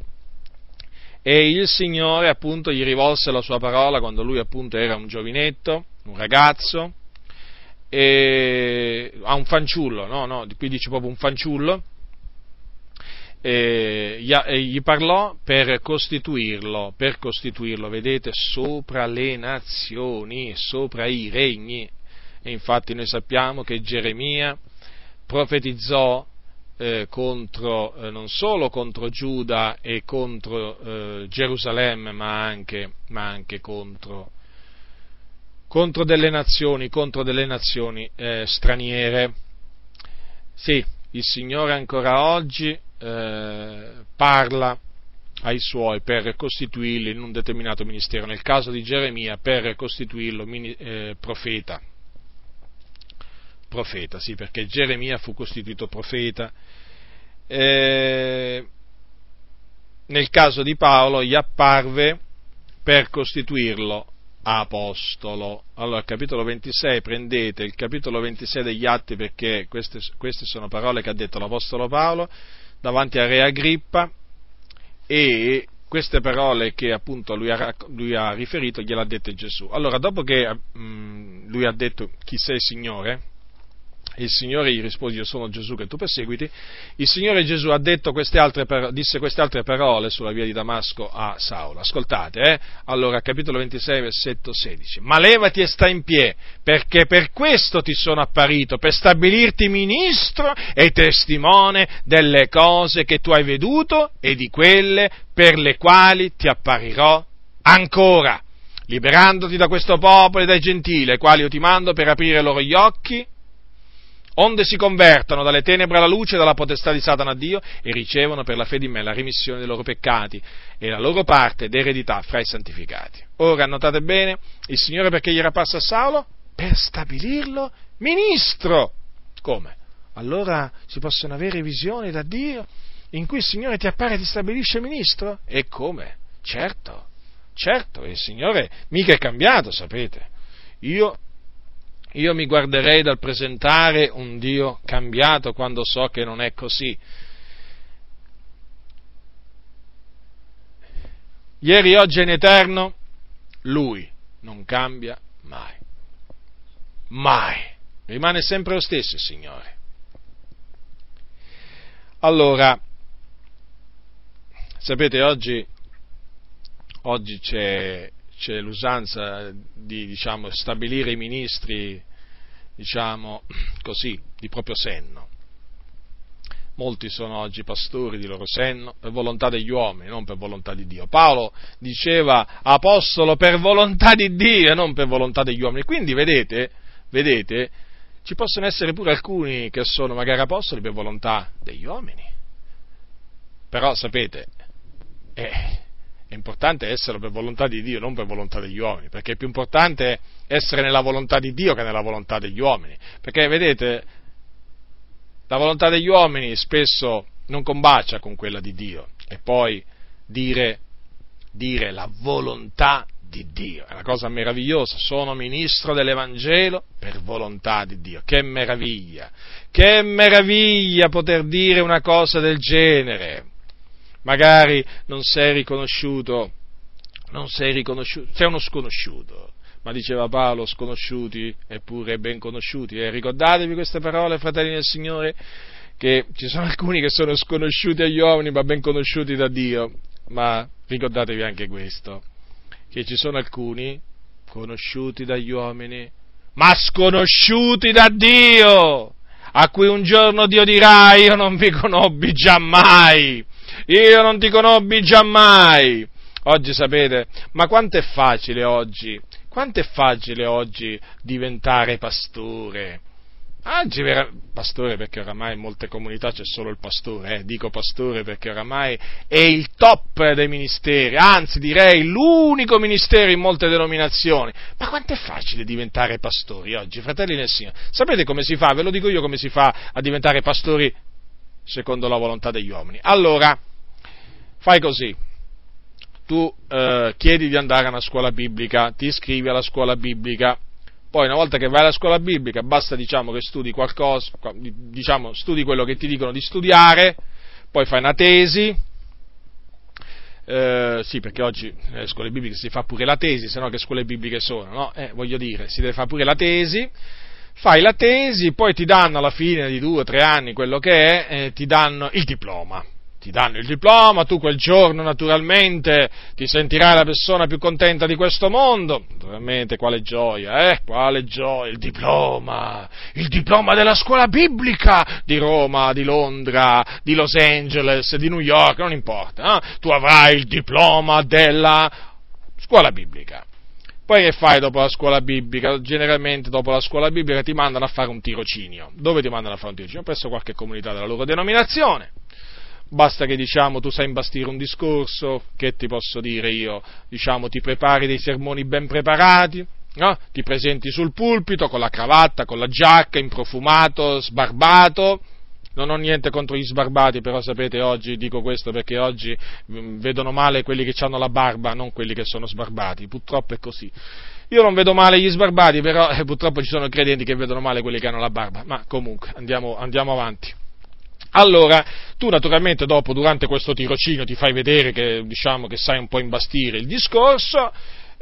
e il Signore appunto gli rivolse la sua parola quando lui appunto era un giovinetto, un ragazzo, e, a un fanciullo, no, no, qui dice proprio un fanciullo, e gli parlò per costituirlo, per costituirlo, vedete, sopra le nazioni, sopra i regni. E infatti noi sappiamo che Geremia profetizzò eh, contro, eh, non solo contro Giuda e contro eh, Gerusalemme, ma anche, ma anche contro, contro, delle nazioni, contro delle nazioni eh, straniere. Sì, il Signore ancora oggi eh, parla ai suoi per costituirli in un determinato ministero, nel caso di Geremia per costituirlo eh, profeta profeta, sì, perché Geremia fu costituito profeta. Eh, nel caso di Paolo gli apparve per costituirlo apostolo. Allora, capitolo 26, prendete il capitolo 26 degli Atti perché queste, queste sono parole che ha detto l'apostolo Paolo davanti a Re Agrippa e queste parole che appunto lui ha, lui ha riferito gliel'ha dette Gesù. Allora, dopo che mh, lui ha detto chi sei Signore, il Signore gli rispose, io sono Gesù che tu perseguiti. Il Signore Gesù queste altre, disse queste altre parole sulla via di Damasco a Saulo. Ascoltate, eh? Allora, capitolo 26, versetto 16. Ma levati e sta in piedi, perché per questo ti sono apparito, per stabilirti ministro e testimone delle cose che tu hai veduto e di quelle per le quali ti apparirò ancora, liberandoti da questo popolo e dai gentili, ai quali io ti mando per aprire loro gli occhi onde si convertano dalle tenebre alla luce, dalla potestà di Satana a Dio e ricevono per la fede in me la remissione dei loro peccati e la loro parte d'eredità fra i santificati. Ora, notate bene, il Signore perché gli era apparso a Saulo? Per stabilirlo ministro. Come? Allora si possono avere visioni da Dio in cui il Signore ti appare e ti stabilisce ministro? E come? Certo, certo, il Signore mica è cambiato, sapete. Io io mi guarderei dal presentare un Dio cambiato quando so che non è così. Ieri, oggi e in eterno, Lui non cambia mai. Mai. Rimane sempre lo stesso, Signore. Allora, Sapete, oggi, oggi c'è, c'è, l'usanza di diciamo, stabilire i ministri, diciamo così, di proprio senno. Molti sono oggi pastori di loro senno per volontà degli uomini, non per volontà di Dio. Paolo diceva apostolo per volontà di Dio e non per volontà degli uomini. Quindi vedete, vedete, ci possono essere pure alcuni che sono magari apostoli per volontà degli uomini. Però sapete, è, è importante essere per volontà di Dio, non per volontà degli uomini, perché è più importante essere nella volontà di Dio che nella volontà degli uomini. Perché vedete, la volontà degli uomini spesso non combacia con quella di Dio. E poi dire, dire la volontà di Dio, è una cosa meravigliosa, sono ministro dell'Evangelo per volontà di Dio, che meraviglia, che meraviglia poter dire una cosa del genere, magari non sei riconosciuto, non sei riconosciuto, sei uno sconosciuto, ma diceva Paolo, sconosciuti eppure ben conosciuti. E ricordatevi queste parole, fratelli del Signore, che ci sono alcuni che sono sconosciuti agli uomini, ma ben conosciuti da Dio. Ma ricordatevi anche questo, che ci sono alcuni conosciuti dagli uomini, ma sconosciuti da Dio, a cui un giorno Dio dirà, io non vi conobbi giammai, io non ti conobbi giammai. Oggi sapete, ma quanto è facile oggi quanto è facile oggi diventare pastore? Oggi, pastore perché oramai in molte comunità c'è solo il pastore, eh? dico pastore perché oramai è il top dei ministeri, anzi direi l'unico ministero in molte denominazioni. Ma quanto è facile diventare pastori oggi, fratelli del Signore? Sapete come si fa? Ve lo dico io come si fa a diventare pastori secondo la volontà degli uomini. Allora, fai così, tu eh, chiedi di andare a una scuola biblica, ti iscrivi alla scuola biblica, poi una volta che vai alla scuola biblica basta diciamo che studi qualcosa, diciamo studi quello che ti dicono di studiare, poi fai una tesi, eh, sì, perché oggi nelle scuole bibliche si fa pure la tesi, se no che scuole bibliche sono, no? Eh, voglio dire, si deve fare pure la tesi, fai la tesi, poi ti danno alla fine di due o tre anni quello che è, eh, ti danno il diploma ti danno il diploma, tu quel giorno naturalmente ti sentirai la persona più contenta di questo mondo, naturalmente quale gioia, eh? Quale gioia, il diploma, il diploma della scuola biblica di Roma, di Londra, di Los Angeles, di New York, non importa, eh? tu avrai il diploma della scuola biblica. Poi che fai dopo la scuola biblica? Generalmente dopo la scuola biblica ti mandano a fare un tirocinio. Dove ti mandano a fare un tirocinio? Presso qualche comunità della loro denominazione basta che diciamo tu sai imbastire un discorso, che ti posso dire io, diciamo ti prepari dei sermoni ben preparati, no? ti presenti sul pulpito con la cravatta, con la giacca, improfumato, sbarbato, non ho niente contro gli sbarbati, però sapete oggi, dico questo perché oggi mm, vedono male quelli che hanno la barba, non quelli che sono sbarbati, purtroppo è così. Io non vedo male gli sbarbati, però eh, purtroppo ci sono credenti che vedono male quelli che hanno la barba, ma comunque andiamo, andiamo avanti. Allora, tu naturalmente dopo, durante questo tirocinio, ti fai vedere che, diciamo, che sai un po' imbastire il discorso,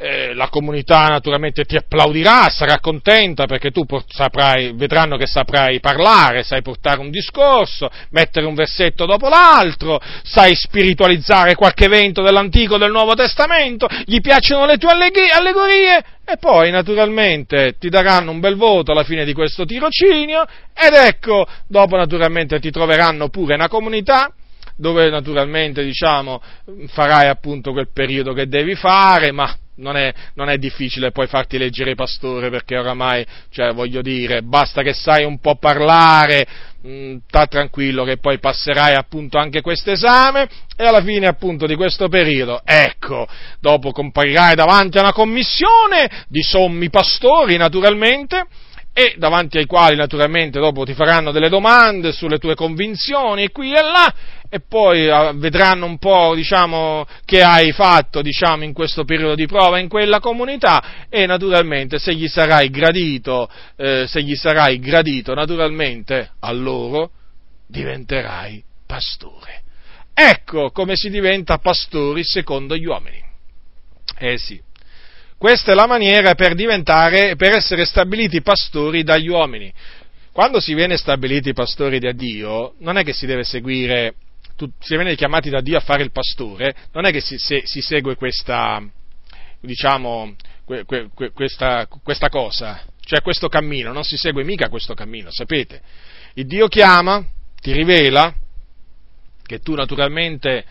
eh, la comunità naturalmente ti applaudirà, sarà contenta perché tu saprai, vedranno che saprai parlare, sai portare un discorso, mettere un versetto dopo l'altro, sai spiritualizzare qualche evento dell'Antico e del Nuovo Testamento, gli piacciono le tue allegorie e poi naturalmente ti daranno un bel voto alla fine di questo tirocinio ed ecco, dopo naturalmente ti troveranno pure una comunità dove naturalmente diciamo farai appunto quel periodo che devi fare, ma non è, non è, difficile poi farti leggere pastore perché oramai, cioè, voglio dire, basta che sai un po' parlare, mm, sta tranquillo che poi passerai appunto anche questo esame e alla fine appunto di questo periodo, ecco, dopo comparirai davanti a una commissione di sommi pastori naturalmente e davanti ai quali naturalmente dopo ti faranno delle domande sulle tue convinzioni qui e là e poi ah, vedranno un po' diciamo, che hai fatto diciamo, in questo periodo di prova in quella comunità e naturalmente se gli sarai gradito, eh, se gli sarai gradito naturalmente a loro diventerai pastore. Ecco come si diventa pastori secondo gli uomini. Eh sì. Questa è la maniera per diventare, per essere stabiliti pastori dagli uomini. Quando si viene stabiliti pastori da Dio, non è che si deve seguire si viene chiamati da Dio a fare il pastore, non è che si, se, si segue questa, diciamo, que, que, questa, questa cosa, cioè questo cammino, non si segue mica questo cammino, sapete? Il Dio chiama, ti rivela che tu naturalmente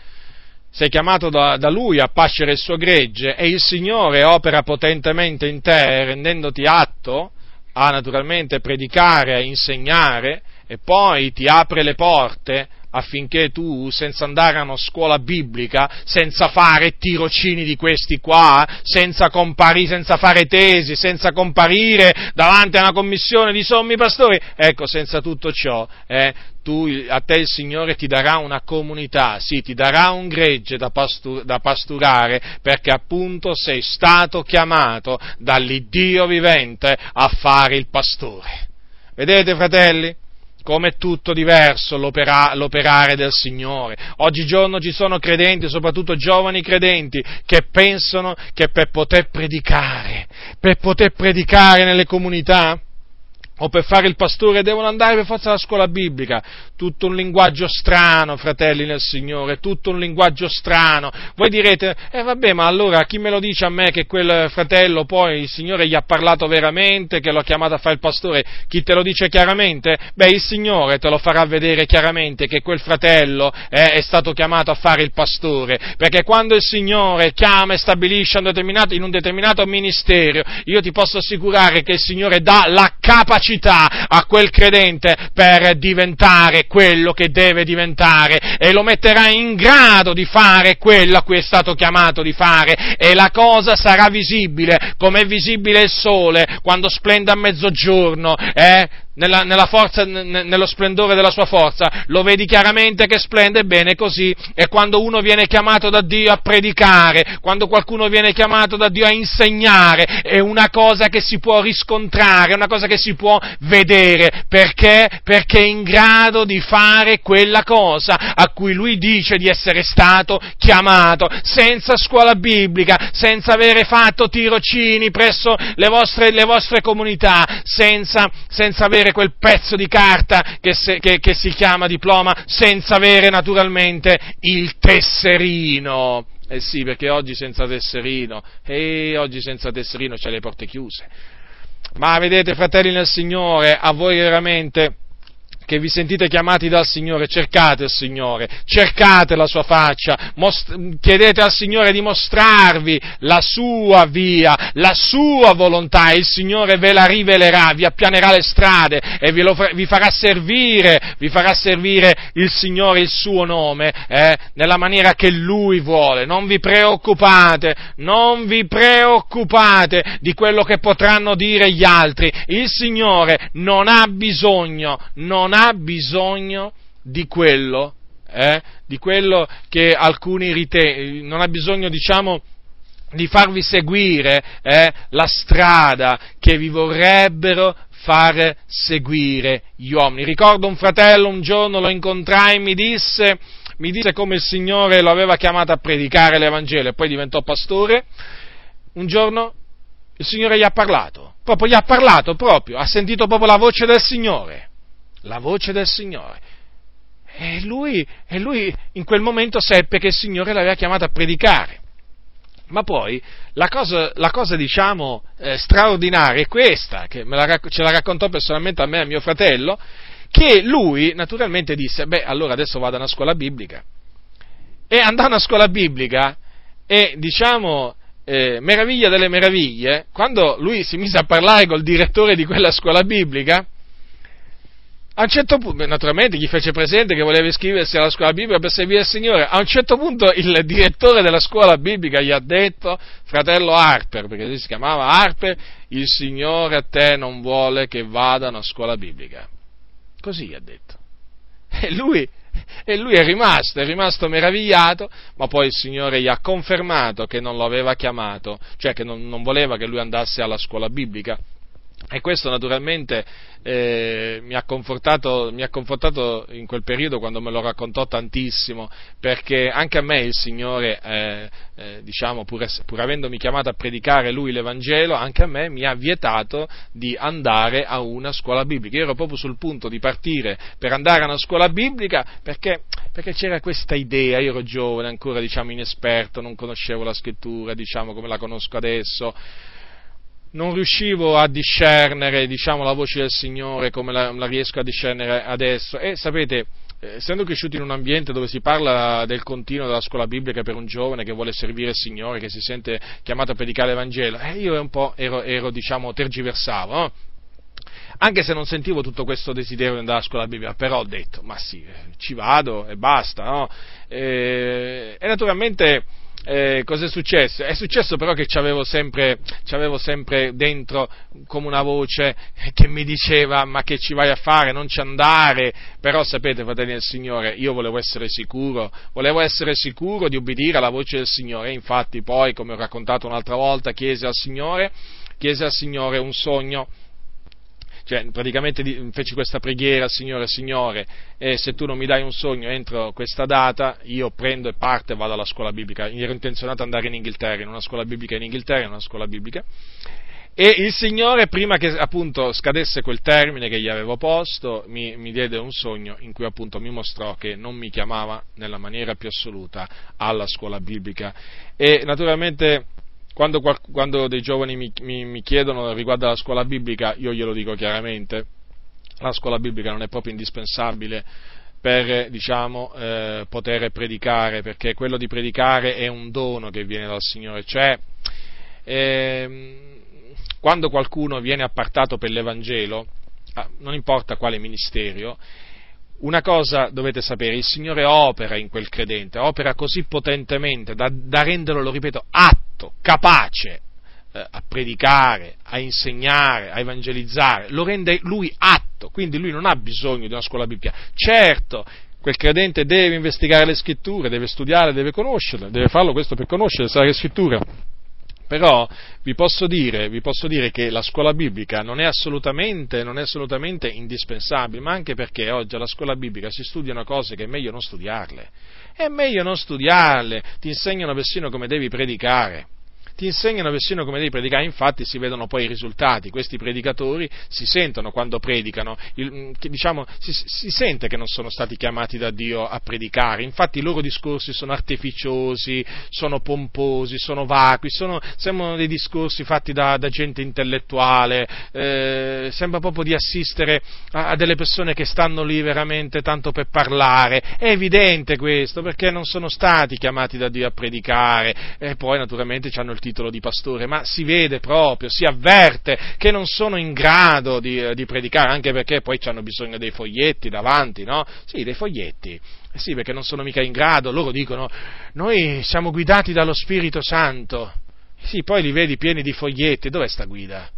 sei chiamato da, da, Lui a pascere il suo gregge e il Signore opera potentemente in te, rendendoti atto a naturalmente predicare, a insegnare e poi ti apre le porte affinché tu, senza andare a una scuola biblica, senza fare tirocini di questi qua, senza, compari, senza fare tesi, senza comparire davanti a una commissione di sommi pastori, ecco, senza tutto ciò, eh, tu, a te il Signore ti darà una comunità, sì, ti darà un gregge da, pastur, da pasturare, perché appunto sei stato chiamato dall'Iddio vivente a fare il pastore. Vedete, fratelli? Come è tutto diverso l'opera, l'operare del Signore. Oggigiorno ci sono credenti, soprattutto giovani credenti, che pensano che per poter predicare, per poter predicare nelle comunità, o per fare il pastore devono andare per forza alla scuola biblica. Tutto un linguaggio strano, fratelli nel Signore, tutto un linguaggio strano. Voi direte, eh vabbè, ma allora chi me lo dice a me che quel fratello poi il Signore gli ha parlato veramente, che l'ho chiamato a fare il pastore? Chi te lo dice chiaramente? Beh, il Signore te lo farà vedere chiaramente che quel fratello eh, è stato chiamato a fare il pastore, perché quando il Signore chiama e stabilisce un in un determinato ministero, io ti posso assicurare che il Signore dà la capacità capacità a quel credente per diventare quello che deve diventare e lo metterà in grado di fare quello a cui è stato chiamato di fare e la cosa sarà visibile come è visibile il sole quando splende a mezzogiorno, eh? Nella, nella forza, n- nello splendore della sua forza, lo vedi chiaramente che splende bene così, e quando uno viene chiamato da Dio a predicare, quando qualcuno viene chiamato da Dio a insegnare, è una cosa che si può riscontrare, è una cosa che si può vedere, perché? Perché è in grado di fare quella cosa a cui lui dice di essere stato chiamato, senza scuola biblica, senza avere fatto tirocini presso le vostre, le vostre comunità, senza, senza avere avere quel pezzo di carta che, se, che, che si chiama diploma senza avere naturalmente il tesserino. Eh sì, perché oggi senza tesserino, e oggi senza tesserino c'è le porte chiuse. Ma vedete, fratelli nel Signore, a voi veramente che vi sentite chiamati dal Signore, cercate il Signore, cercate la sua faccia, most- chiedete al Signore di mostrarvi la sua via, la sua volontà, il Signore ve la rivelerà, vi appianerà le strade e vi, fa- vi farà servire, vi farà servire il Signore il suo nome, eh, nella maniera che Lui vuole. Non vi preoccupate, non vi preoccupate di quello che potranno dire gli altri. Il Signore non ha bisogno, non ha ha bisogno di quello, eh, di quello che alcuni ritengono, non ha bisogno, diciamo, di farvi seguire eh, la strada che vi vorrebbero far seguire gli uomini. Ricordo un fratello, un giorno lo incontrai e mi disse, mi disse come il Signore lo aveva chiamato a predicare l'Evangelo e poi diventò pastore. Un giorno il Signore gli ha parlato, proprio gli ha parlato proprio, ha sentito proprio la voce del Signore la voce del Signore. E lui, e lui in quel momento seppe che il Signore l'aveva chiamato a predicare. Ma poi la cosa, la cosa diciamo, eh, straordinaria è questa, che la, ce la raccontò personalmente a me e a mio fratello, che lui naturalmente disse, beh, allora adesso vado a una scuola biblica. E andò a una scuola biblica e, diciamo, eh, meraviglia delle meraviglie, quando lui si mise a parlare col direttore di quella scuola biblica, a un certo punto, naturalmente gli fece presente che voleva iscriversi alla scuola biblica per servire il Signore. A un certo punto il direttore della scuola biblica gli ha detto, fratello Harper, perché lui si chiamava Harper, il Signore a te non vuole che vada a scuola biblica. Così gli ha detto. E lui, e lui è rimasto, è rimasto meravigliato, ma poi il Signore gli ha confermato che non lo aveva chiamato, cioè che non, non voleva che lui andasse alla scuola biblica E questo naturalmente eh, mi, ha mi, ha confortato, in quel periodo quando me lo raccontò tantissimo, perché anche a me il Signore, eh, eh, diciamo, pur, pur, avendomi chiamato a predicare Lui l'Evangelo, anche a me mi ha vietato di andare a una scuola biblica. Io ero proprio sul punto di partire per andare a una scuola biblica perché, perché c'era questa idea, io ero giovane, ancora diciamo inesperto, non conoscevo la scrittura, diciamo come la conosco adesso non riuscivo a discernere diciamo, la voce del Signore come la, la, riesco a discernere adesso e sapete, eh, essendo cresciuti in un ambiente dove si parla del continuo della scuola biblica per un giovane che vuole servire il Signore, che si sente chiamato a predicare l'Evangelo, eh, io un po' ero, ero diciamo, tergiversavo, no? anche se non sentivo tutto questo desiderio di andare a scuola biblica, però ho detto, ma sì, ci vado e basta, no? e, e naturalmente eh, cosa è successo? È successo però che c'avevo sempre, c'avevo sempre dentro come una voce che mi diceva ma che ci vai a fare, non ci andare, però sapete fratelli del Signore, io volevo essere sicuro, volevo essere sicuro di obbedire alla voce del Signore, infatti poi, come ho raccontato un'altra volta, chiese al Signore, chiese al Signore un sogno cioè praticamente feci questa preghiera, Signore, Signore, eh, se tu non mi dai un sogno entro questa data, io prendo e parto e vado alla scuola biblica. Ero intenzionato ad andare in Inghilterra, in una scuola biblica in Inghilterra, in una scuola biblica. E il Signore, prima che appunto scadesse quel termine che gli avevo posto, mi, mi, diede un sogno in cui appunto mi mostrò che non mi chiamava nella maniera più assoluta alla scuola biblica. E naturalmente quando, quando dei giovani mi, mi, mi chiedono riguardo alla scuola biblica, io glielo dico chiaramente, la scuola biblica non è proprio indispensabile per diciamo, eh, poter predicare, perché quello di predicare è un dono che viene dal Signore, cioè eh, quando qualcuno viene appartato per l'Evangelo, ah, non importa quale ministero, una cosa dovete sapere, il Signore opera in quel credente, opera così potentemente da, da renderlo, lo ripeto, atto, capace eh, a predicare, a insegnare, a evangelizzare, lo rende lui atto, quindi lui non ha bisogno di una scuola biblica. Certo, quel credente deve investigare le scritture, deve studiare, deve conoscerle, deve farlo questo per conoscere le scritture però vi posso, dire, vi posso dire, che la scuola biblica non è, non è, assolutamente, indispensabile, ma anche perché oggi alla scuola biblica si studiano cose che è meglio non studiarle. È meglio non studiarle, ti insegnano persino come devi predicare ti insegnano persino come devi predicare, infatti si vedono poi i risultati, questi predicatori si sentono quando predicano, il, mm, diciamo, si, si, sente che non sono stati chiamati da Dio a predicare, infatti i loro discorsi sono artificiosi, sono pomposi, sono vacui, sono, sembrano dei discorsi fatti da, da gente intellettuale, eh, sembra proprio di assistere a, a delle persone che stanno lì veramente tanto per parlare, è evidente questo, perché non sono stati chiamati da Dio a predicare, e poi naturalmente hanno il titolo titolo di pastore, ma si vede proprio, si avverte che non sono in grado di, eh, di predicare, anche perché poi hanno bisogno dei foglietti davanti, no? Sì, dei foglietti. Eh sì, perché non sono mica in grado, loro dicono, noi siamo guidati dallo Spirito Santo. Sì, poi li vedi pieni di foglietti, dov'è sta guida?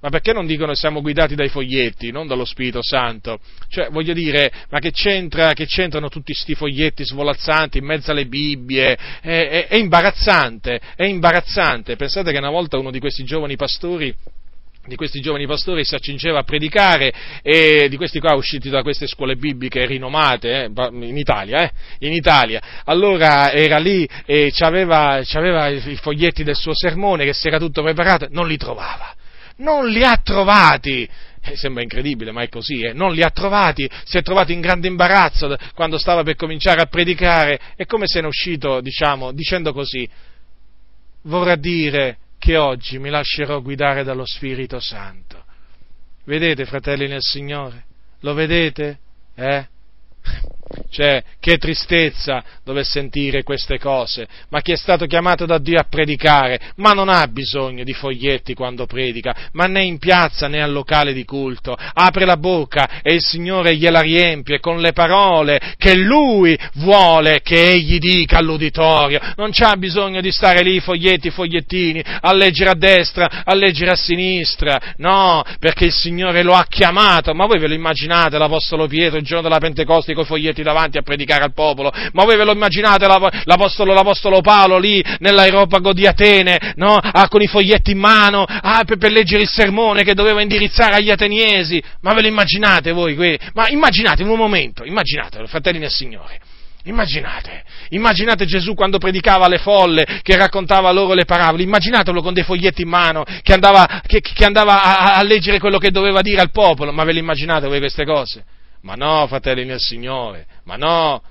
Ma perché non dicono siamo guidati dai foglietti, non dallo Spirito Santo? Cioè, voglio dire, ma che, c'entra, che c'entrano tutti questi foglietti svolazzanti in mezzo alle Bibbie? È, è, è imbarazzante, è imbarazzante. Pensate che una volta uno di questi giovani pastori di questi giovani pastori si accingeva a predicare e di questi qua usciti da queste scuole bibliche rinomate eh, in Italia, eh, in Italia. Allora era lì e c'aveva i foglietti del suo sermone che si era tutto preparato, non li trovava non li ha trovati. Eh, sembra incredibile, ma è così, eh? non li ha trovati, si è trovato in grande imbarazzo quando stava per cominciare a predicare, è come se ne è uscito, diciamo, dicendo così, vorrà dire che oggi mi lascerò guidare dallo Spirito Santo. Vedete, fratelli nel Signore? Lo vedete? Eh? Cioè, che tristezza dover sentire queste cose, ma chi è stato chiamato da Dio a predicare, ma non ha bisogno di foglietti quando predica, ma né in piazza né al locale di culto, apre la bocca e il Signore gliela riempie con le parole che Lui vuole che egli dica all'uditorio, non c'ha bisogno di stare lì foglietti, fogliettini, a leggere a destra, a leggere a sinistra, no, perché il Signore lo ha chiamato, ma voi ve lo immaginate l'Apostolo Pietro il giorno della Pentecoste con i foglietti seduti davanti a predicare al popolo, ma voi ve lo immaginate l'apostolo, l'apostolo Paolo lì nell'aeropago di Atene, no? ah, con i foglietti in mano, ah, per, per, leggere il sermone che doveva indirizzare agli ateniesi, ma ve lo immaginate voi? Ma immaginate in un momento, immaginate, fratelli nel Signore, Immaginate, immaginate Gesù quando predicava alle folle, che raccontava loro le parabole, immaginatelo con dei foglietti in mano, che andava, che, che andava a, a, leggere quello che doveva dire al popolo, ma ve le immaginate voi queste cose? Ma no, fratelli nel Signore, ma no,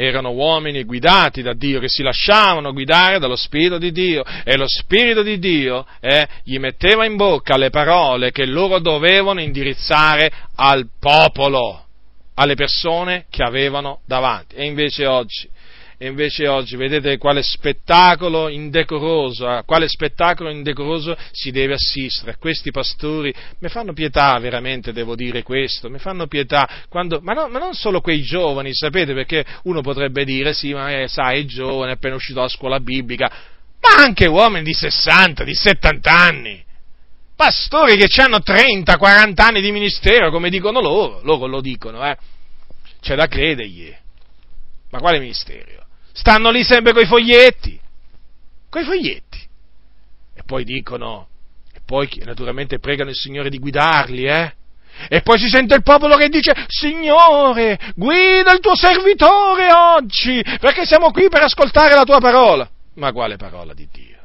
erano uomini guidati da Dio, che si lasciavano guidare dallo Spirito di Dio e lo Spirito di Dio eh, gli metteva in bocca le parole che loro dovevano indirizzare al popolo alle persone che avevano davanti. E invece oggi, e invece oggi vedete quale spettacolo indecoroso, a quale spettacolo indecoroso si deve assistere. Questi pastori mi fanno pietà, veramente devo dire questo, mi fanno pietà, quando, ma, no, ma, non solo quei giovani, sapete, perché uno potrebbe dire sì, ma è, sai, è giovane, è appena uscito dalla scuola biblica, ma anche uomini di 60, di 70 anni pastori che hanno 30, 40 anni di ministero, come dicono loro, loro lo dicono, eh. C'è da credergli. Ma quale ministero? Stanno lì sempre coi foglietti, coi foglietti. E poi dicono, e poi naturalmente pregano il Signore di guidarli, eh. E poi si sente il popolo che dice, Signore, guida il tuo servitore oggi, perché siamo qui per ascoltare la tua parola. Ma quale parola di Dio?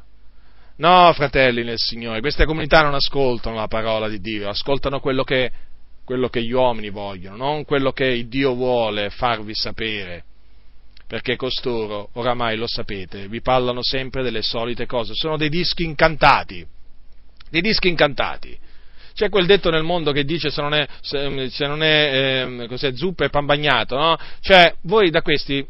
No, fratelli nel Signore, queste comunità non ascoltano la parola di Dio, ascoltano quello che, quello che gli uomini vogliono, non quello che Dio vuole farvi sapere. Perché costoro, oramai lo sapete, vi parlano sempre delle solite cose, sono dei dischi incantati, dei dischi incantati. C'è quel detto nel mondo che dice se non è, se, se non è eh, zuppa e pan bagnato, no? Cioè, voi da questi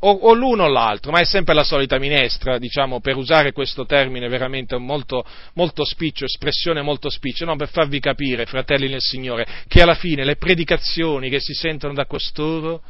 o, o, l'uno o l'altro, ma è sempre la solita minestra, diciamo, per usare questo termine veramente molto, molto spiccio, espressione molto spiccio, no, per farvi capire, fratelli nel Signore, che alla fine le predicazioni che si sentono da costoro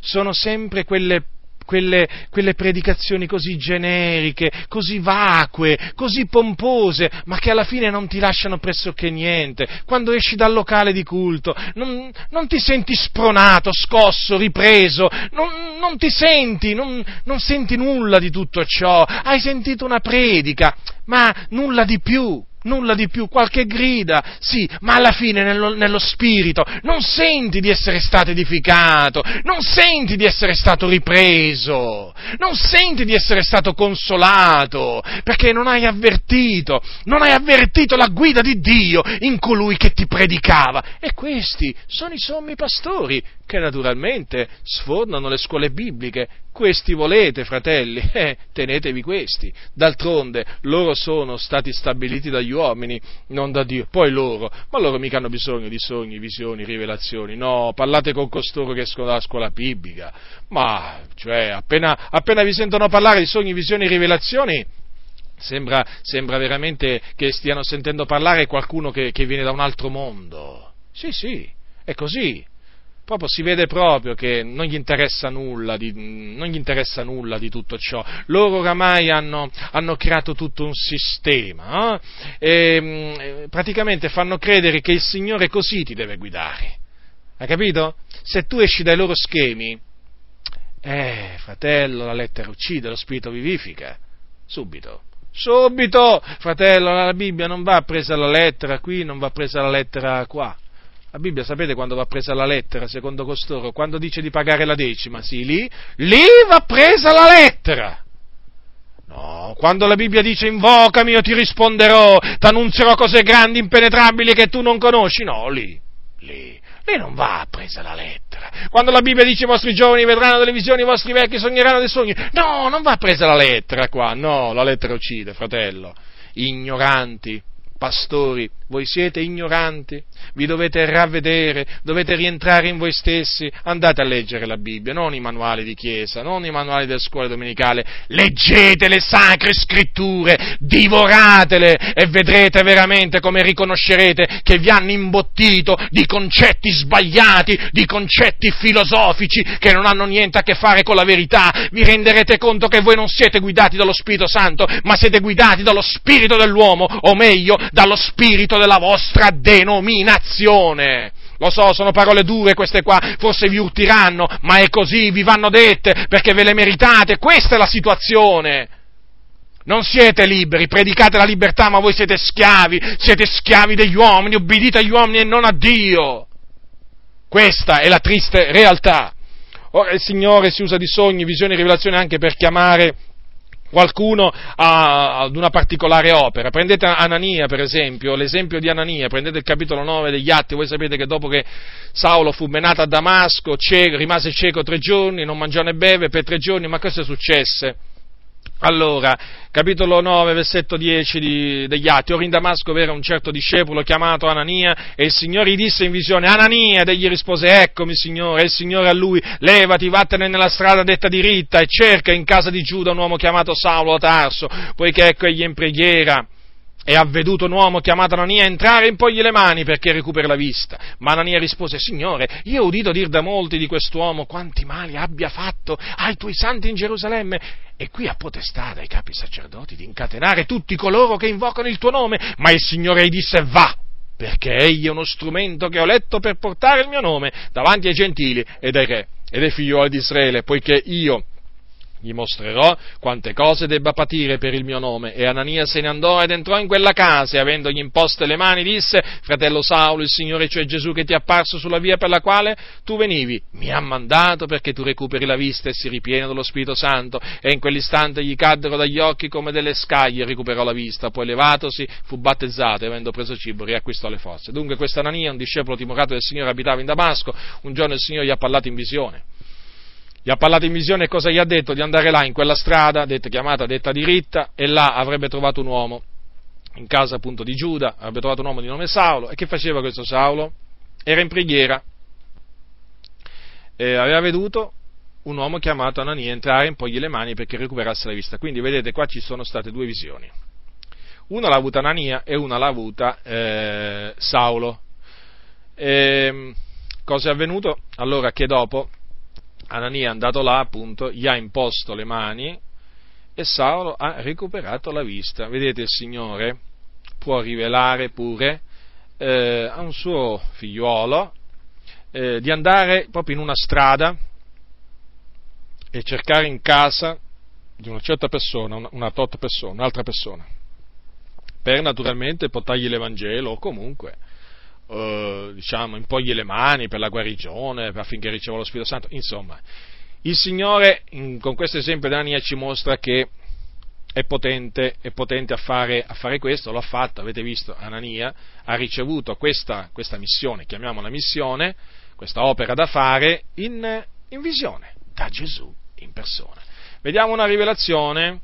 sono sempre quelle quelle, quelle, predicazioni così generiche, così vacue, così pompose, ma che alla fine non ti lasciano pressoché niente. Quando esci dal locale di culto non, non ti senti spronato, scosso, ripreso, non, non ti senti, non, non senti nulla di tutto ciò. Hai sentito una predica, ma nulla di più nulla di più, qualche grida, sì, ma alla fine nello, nello, spirito non senti di essere stato edificato, non senti di essere stato ripreso, non senti di essere stato consolato, perché non hai avvertito, non hai avvertito la guida di Dio in colui che ti predicava. E questi sono i sommi pastori che naturalmente sfornano le scuole bibliche. Questi volete, fratelli, eh, tenetevi questi. D'altronde loro sono stati stabiliti dagli uomini, non da Dio. Poi loro, ma loro mica hanno bisogno di sogni, visioni, rivelazioni. No, parlate con costoro che escono dalla scuola biblica. Ma, cioè, appena, appena vi sentono parlare di sogni, visioni, rivelazioni, sembra, sembra veramente che stiano sentendo parlare qualcuno che, che viene da un altro mondo. Sì, sì, è così proprio si vede proprio che non gli interessa nulla di, gli interessa nulla di tutto ciò. Loro oramai hanno, hanno creato tutto un sistema eh? e mm, praticamente fanno credere che il Signore così ti deve guidare. Hai capito? Se tu esci dai loro schemi, eh, fratello, la lettera uccide, lo spirito vivifica. Subito. Subito, fratello, la Bibbia non va presa la lettera qui, non va presa la lettera qua. La Bibbia sapete quando va presa la lettera, secondo costoro? Quando dice di pagare la decima, sì, lì, lì va presa la lettera. No, quando la Bibbia dice invocami io ti risponderò, ti annunzierò cose grandi, impenetrabili che tu non conosci, no, lì, lì, lì non va presa la lettera. Quando la Bibbia dice i vostri giovani vedranno delle visioni, i vostri vecchi sogneranno dei sogni, no, non va presa la lettera qua, no, la lettera uccide, fratello. Ignoranti, pastori, voi siete ignoranti, vi dovete ravvedere, dovete rientrare in voi stessi, andate a leggere la Bibbia, non i manuali di chiesa, non i manuali della scuola domenicale, leggete le sacre scritture, divoratele e vedrete veramente come riconoscerete che vi hanno imbottito di concetti sbagliati, di concetti filosofici che non hanno niente a che fare con la verità, vi renderete conto che voi non siete guidati dallo Spirito Santo, ma siete guidati dallo Spirito dell'uomo, o meglio, dallo Spirito della vostra denominazione. Lo so, sono parole dure queste qua, forse vi urtiranno, ma è così, vi vanno dette perché ve le meritate, questa è la situazione. Non siete liberi, predicate la libertà, ma voi siete schiavi, siete schiavi degli uomini, obbedite agli uomini e non a Dio. Questa è la triste realtà. Ora il Signore si usa di sogni, visioni e rivelazioni anche per chiamare qualcuno ad una particolare opera. Prendete Anania, per esempio, l'esempio di Anania, prendete il capitolo 9 degli Atti, voi sapete che dopo che Saulo fu menato a Damasco, cieco, rimase cieco tre giorni, non mangiò né beve per tre giorni, ma cosa successe? Allora, capitolo 9, versetto 10 di, degli Atti, ora in Damasco era un certo discepolo chiamato Anania e il Signore gli disse in visione, Anania, ed egli rispose, eccomi Signore, e il Signore a lui, levati, vattene nella strada detta diritta e cerca in casa di Giuda un uomo chiamato Saulo Tarso, poiché ecco egli in preghiera e ha veduto un uomo chiamato Anania entrare impogli le mani perché recuperi la vista. Ma Anania rispose, Signore, io ho udito dire da molti di quest'uomo quanti mali abbia fatto ai tuoi santi in Gerusalemme e qui ha potestà dai capi sacerdoti di incatenare tutti coloro che invocano il tuo nome. Ma il Signore gli disse, va, perché egli è uno strumento che ho letto per portare il mio nome davanti ai gentili ed ai re ed ai figlioli di Israele, poiché io gli mostrerò quante cose debba patire per il mio nome. E Anania se ne andò ed entrò in quella casa e avendogli imposte le mani disse, fratello Saulo, il Signore cioè Gesù che ti è apparso sulla via per la quale tu venivi, mi ha mandato perché tu recuperi la vista e si ripiena dello Spirito Santo. E in quell'istante gli caddero dagli occhi come delle scaglie recuperò la vista. Poi levatosi fu battezzato e avendo preso cibo riacquistò le forze. Dunque questa Anania, un discepolo timorato del Signore, abitava in Damasco. Un giorno il Signore gli ha parlato in visione gli ha parlato in visione e cosa gli ha detto? Di andare là in quella strada, detta, chiamata detta diritta, e là avrebbe trovato un uomo, in casa appunto di Giuda, avrebbe trovato un uomo di nome Saulo, e che faceva questo Saulo? Era in preghiera, e aveva veduto un uomo chiamato Anania entrare impogli le mani perché recuperasse la vista. Quindi vedete qua ci sono state due visioni. Una l'ha avuta Anania e una l'ha avuta eh, Saulo. E, ehm, cosa è avvenuto? Allora che dopo Anania è andato là, appunto, gli ha imposto le mani e Saulo ha recuperato la vista. Vedete, il Signore può rivelare pure eh, a un suo figliuolo eh, di andare proprio in una strada e cercare in casa di una certa persona, una, una tot persona, un'altra persona, per naturalmente portargli l'Evangelo o comunque eh, diciamo, impogli le mani per la guarigione, affinché riceva lo Spirito Santo. Insomma, il Signore in, con questo esempio di Anania ci mostra che è potente, è potente a, fare, a, fare, questo, lo ha fatto, avete visto, Anania ha ricevuto questa, questa missione, chiamiamola missione, questa opera da fare in, in visione da Gesù in persona. Vediamo una rivelazione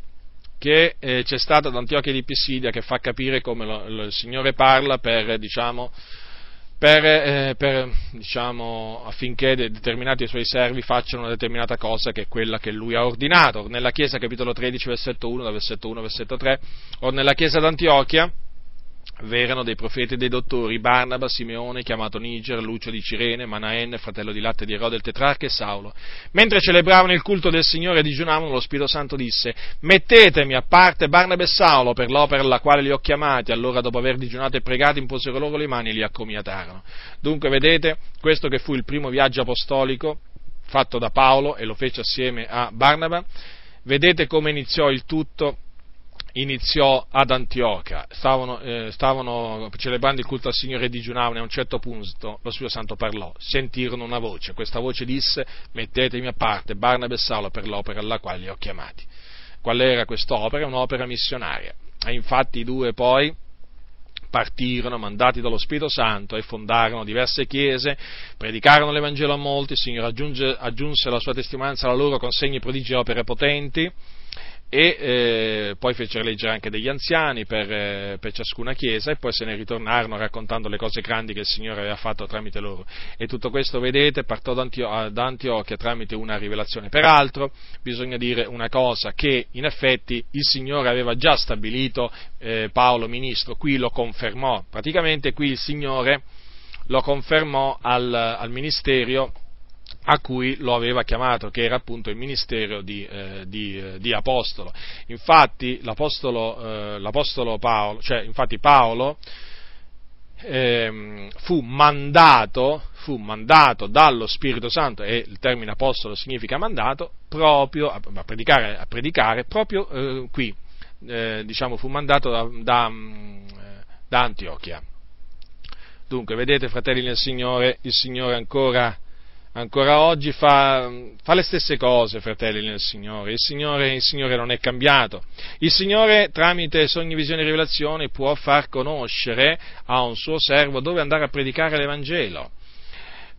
che eh, c'è stata ad Antiochia di Pisidia che fa capire come lo, lo, il Signore parla per, diciamo, per, eh, per, diciamo, affinché determinati suoi servi facciano una determinata cosa che è quella che lui ha ordinato. Nella Chiesa, capitolo 13, versetto 1, versetto 1, versetto 3, o nella Chiesa d'Antiochia, v'erano dei profeti e dei dottori, Barnaba, Simeone, chiamato Niger, Lucio di Cirene, Manaen, fratello di latte di Erode, il tetrarca e Saulo. Mentre celebravano il culto del Signore e digiunavano, lo Spirito Santo disse, mettetemi a parte Barnaba e Saulo per l'opera alla quale li ho chiamati, allora dopo aver digiunato e pregato imposero loro le mani e li accomiatarono. Dunque vedete, questo che fu il primo viaggio apostolico fatto da Paolo e lo fece assieme a Barnaba, vedete come iniziò il tutto iniziò ad Antiochia, stavano, eh, stavano, celebrando il culto al Signore e digiunavano e a un certo punto lo Spirito Santo parlò, sentirono una voce, questa voce disse mettetemi a parte Barnabé e Saulo per l'opera alla quale li ho chiamati. Qual era quest'opera? Un'opera missionaria. E infatti i due poi partirono, mandati dallo Spirito Santo, e fondarono diverse chiese, predicarono l'Evangelo a molti, il Signore aggiunge, aggiunse la sua testimonianza alla loro con segni, prodigi e opere potenti, e eh, poi fecero leggere anche degli anziani per, eh, per, ciascuna chiesa e poi se ne ritornarono raccontando le cose grandi che il Signore aveva fatto tramite loro. E tutto questo, vedete, partò da, da Antiochia tramite una rivelazione. Peraltro, bisogna dire una cosa, che in effetti il Signore aveva già stabilito eh, Paolo ministro, qui lo confermò, praticamente qui il Signore lo confermò al, al ministero a cui lo aveva chiamato, che era appunto il ministero di, eh, di, eh, di apostolo. Infatti l'apostolo, eh, l'apostolo Paolo, cioè infatti Paolo eh, fu, mandato, fu mandato dallo Spirito Santo, e il termine apostolo significa mandato, proprio a, a predicare, a predicare, proprio eh, qui, eh, diciamo, fu mandato da, da, da Antiochia. Dunque, vedete, fratelli nel Signore, il Signore ancora ancora oggi fa, fa, le stesse cose, fratelli nel Signore. Il, Signore. il Signore non è cambiato. Il Signore, tramite sogni, visioni e rivelazioni, può far conoscere a un suo servo dove andare a predicare l'Evangelo.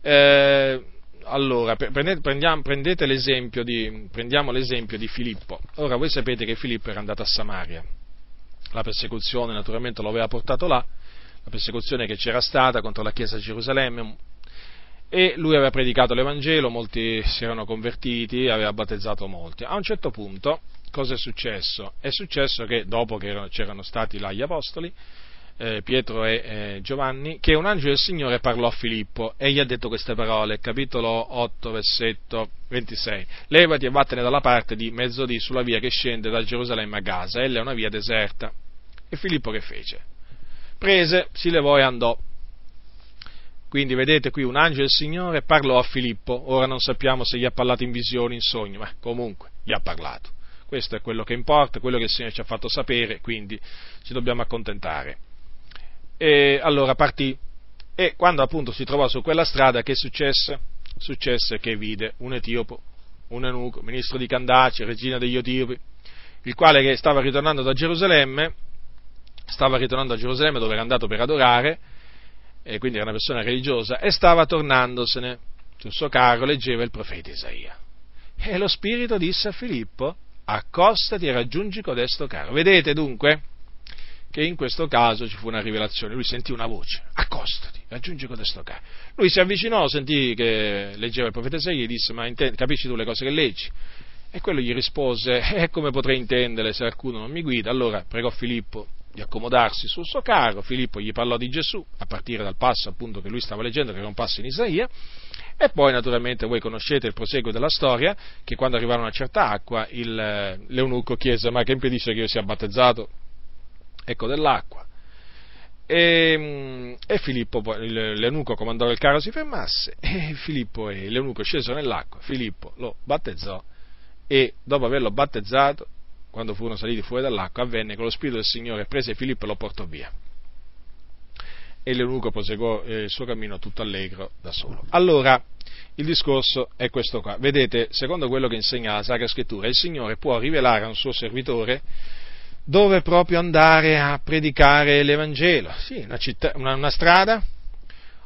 Eh, allora, prendete, l'esempio di, prendiamo l'esempio di Filippo. Ora, voi sapete che Filippo era andato a Samaria. La persecuzione, naturalmente, lo aveva portato là. La persecuzione che c'era stata contro la Chiesa di Gerusalemme, e lui aveva predicato l'Evangelo, molti si erano convertiti, aveva battezzato molti. A un certo punto, cosa è successo? È successo che dopo che c'erano stati là gli apostoli, eh, Pietro e eh, Giovanni, che un angelo del Signore parlò a Filippo e gli ha detto queste parole, capitolo 8, versetto 26. Levati e vattene dalla parte di mezzodì sulla via che scende da Gerusalemme a Gaza, ella è una via deserta. E Filippo che fece? Prese, si levò e andò quindi vedete qui un angelo del Signore parlò a Filippo, ora non sappiamo se gli ha parlato in visione, in sogno, ma comunque gli ha parlato. Questo è quello che importa, quello che il Signore ci ha fatto sapere, quindi ci dobbiamo accontentare. E allora partì e quando appunto si trovò su quella strada che successe? Successe che vide un etiopo, un eunuco, ministro di Candace, regina degli Etiopi, il quale che stava ritornando da Gerusalemme, stava ritornando a Gerusalemme dove era andato per adorare, e quindi era una persona religiosa, e stava tornandosene. Sul suo carro leggeva il profeta Isaia. E lo Spirito disse a Filippo, accostati e raggiungi codesto carro. Vedete dunque che in questo caso ci fu una rivelazione. Lui sentì una voce, accostati, raggiungi codesto carro. Lui si avvicinò, sentì che leggeva il profeta Isaia e disse, ma intendi, capisci tu le cose che leggi? E quello gli rispose, e come potrei intendere se qualcuno non mi guida? Allora pregò Filippo di accomodarsi sul suo carro, Filippo gli parlò di Gesù, a partire dal passo appunto che lui stava leggendo, che era un passo in Isaia, e poi naturalmente voi conoscete il proseguo della storia, che quando arrivarono a certa acqua, il, l'eunuco chiese, ma che impedisce che io sia battezzato? Ecco dell'acqua. E, e Filippo, l'eunuco comandò che il carro si fermasse, e Filippo e l'eunuco scesero nell'acqua, Filippo lo battezzò, e dopo averlo battezzato quando furono saliti fuori dall'acqua, avvenne che lo Spirito del Signore prese Filippo e lo portò via. E l'eunuco proseguò eh, il suo cammino tutto allegro da solo. Allora, il discorso è questo qua. Vedete, secondo quello che insegna la Sacra Scrittura, il Signore può rivelare a un suo servitore dove proprio andare a predicare l'Evangelo. Sì, una, città, una, una strada,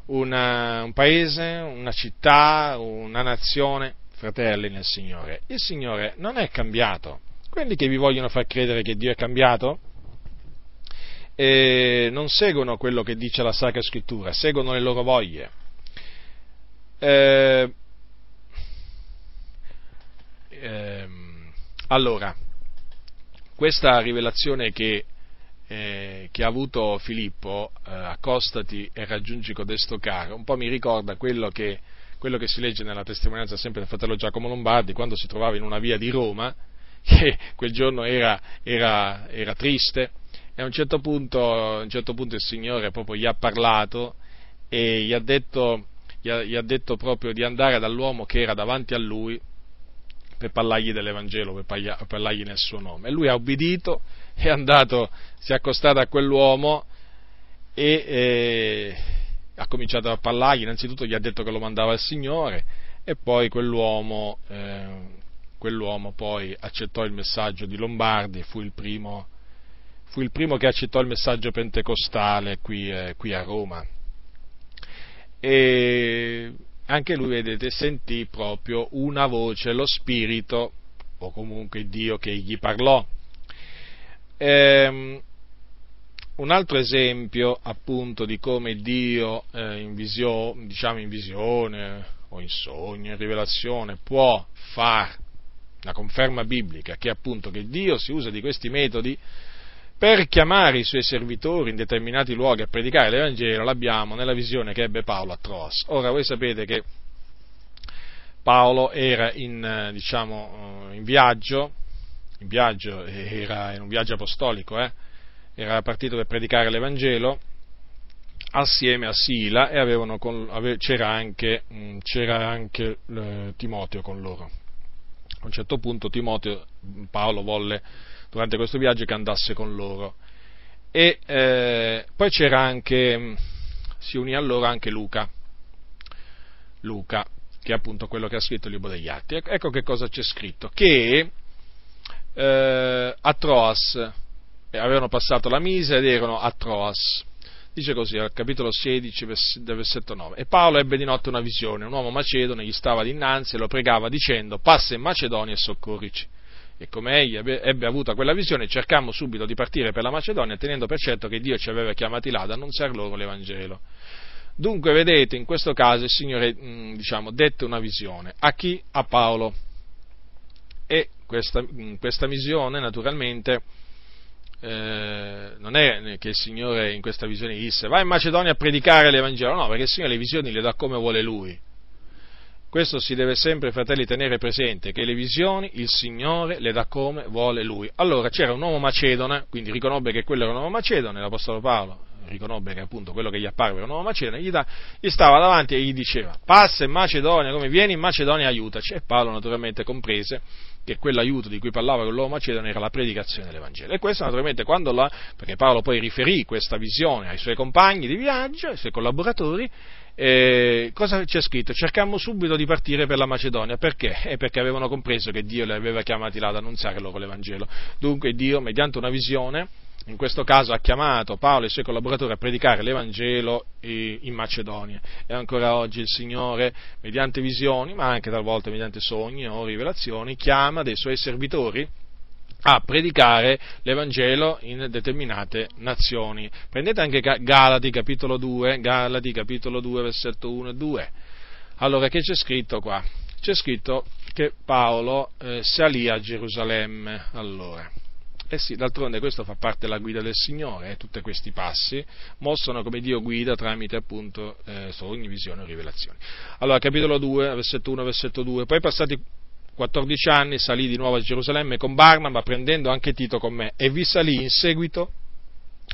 una, un paese, una città, una nazione, fratelli nel Signore. Il Signore non è cambiato quelli che vi vogliono far credere che Dio è cambiato eh, non seguono quello che dice la Sacra Scrittura, seguono le loro voglie. Eh, eh, allora, questa rivelazione che, eh, che, ha avuto Filippo, eh, accostati e raggiungi codesto caro, un po' mi ricorda quello che, quello che si legge nella testimonianza sempre del fratello Giacomo Lombardi, quando si trovava in una via di Roma, che quel giorno era, era, era triste e a un, certo punto, a un certo punto il Signore proprio gli ha parlato e gli ha detto, gli ha, gli ha detto proprio di andare dall'uomo che era davanti a lui per parlargli dell'Evangelo, per, parlargli nel suo nome. E lui ha obbedito, è andato, si è accostato a quell'uomo e eh, ha cominciato a parlargli, innanzitutto gli ha detto che lo mandava il Signore e poi quell'uomo eh, quell'uomo poi accettò il messaggio di Lombardi fu il primo, fu il primo che accettò il messaggio pentecostale qui, eh, qui a Roma. E anche lui, vedete, sentì proprio una voce, lo Spirito, o comunque Dio che gli parlò. Ehm, un altro esempio appunto di come Dio eh, in, visio, diciamo in visione o in sogno, in rivelazione può far la conferma biblica, che appunto che Dio si usa di questi metodi per chiamare i suoi servitori in determinati luoghi a predicare l'Evangelo, l'abbiamo nella visione che ebbe Paolo a Troas. Ora voi sapete che Paolo era in, diciamo, in viaggio, in viaggio, era in un viaggio apostolico, eh? era partito per predicare l'Evangelo assieme a Sila e con, ave, c'era anche, mm, c'era anche eh, Timoteo con loro. A un certo punto Timoteo, Paolo volle durante questo viaggio che andasse con loro. E eh, poi c'era anche, si unì a loro anche Luca, Luca, che è appunto quello che ha scritto il libro degli Atti. Ecco che cosa c'è scritto, che eh, a Troas avevano passato la Mise ed erano a Troas. Dice così al capitolo 16 del versetto 9. E Paolo ebbe di notte una visione, un uomo macedone gli stava dinanzi e lo pregava dicendo passa in Macedonia e soccorrici. E come egli ebbe avuto quella visione, cercammo subito di partire per la Macedonia, tenendo per certo che Dio ci aveva chiamati là ad annunziare loro l'Evangelo. Dunque, vedete, in questo caso il Signore, diciamo, dette una visione. A chi? A Paolo. E questa, questa visione, naturalmente, eh, non è che il Signore in questa visione disse vai in Macedonia a predicare l'Evangelo, no, perché il Signore le visioni le dà come vuole Lui. Questo si deve sempre, fratelli, tenere presente, che le visioni il Signore le dà come vuole Lui. Allora c'era un uomo macedone, quindi riconobbe che quello era un uomo macedone, l'Apostolo Paolo riconobbe che appunto quello che gli apparve era un uomo macedone, gli, da, gli, stava davanti e gli diceva passa in Macedonia, come vieni in Macedonia aiutaci. E Paolo naturalmente comprese che quell'aiuto di cui parlava con l'uomo macedone era la predicazione dell'Evangelo. E questo naturalmente quando la, perché Paolo poi riferì questa visione ai suoi compagni di viaggio, ai suoi collaboratori, eh, cosa c'è scritto? Cercammo subito di partire per la Macedonia, perché? Eh, perché avevano compreso che Dio li aveva chiamati là ad annunziare loro l'Evangelo. Dunque Dio, mediante una visione, in questo caso ha chiamato Paolo e i suoi collaboratori a predicare l'Evangelo in Macedonia e ancora oggi il Signore, mediante visioni, ma anche talvolta mediante sogni o rivelazioni, chiama dei suoi servitori a predicare l'Evangelo in determinate nazioni. Prendete anche Galati capitolo 2, Galati capitolo 2 versetto 1 e 2. Allora che c'è scritto qua? C'è scritto che Paolo eh, salì a Gerusalemme allora. Eh sì, d'altronde questo fa parte della guida del Signore, eh, tutti questi passi mostrano come Dio guida tramite appunto eh, sogni, visioni o rivelazioni. Allora, capitolo 2, versetto 1, versetto 2, poi passati 14 anni salì di nuovo a Gerusalemme con Barnaba, prendendo anche Tito con me, e vi salì in seguito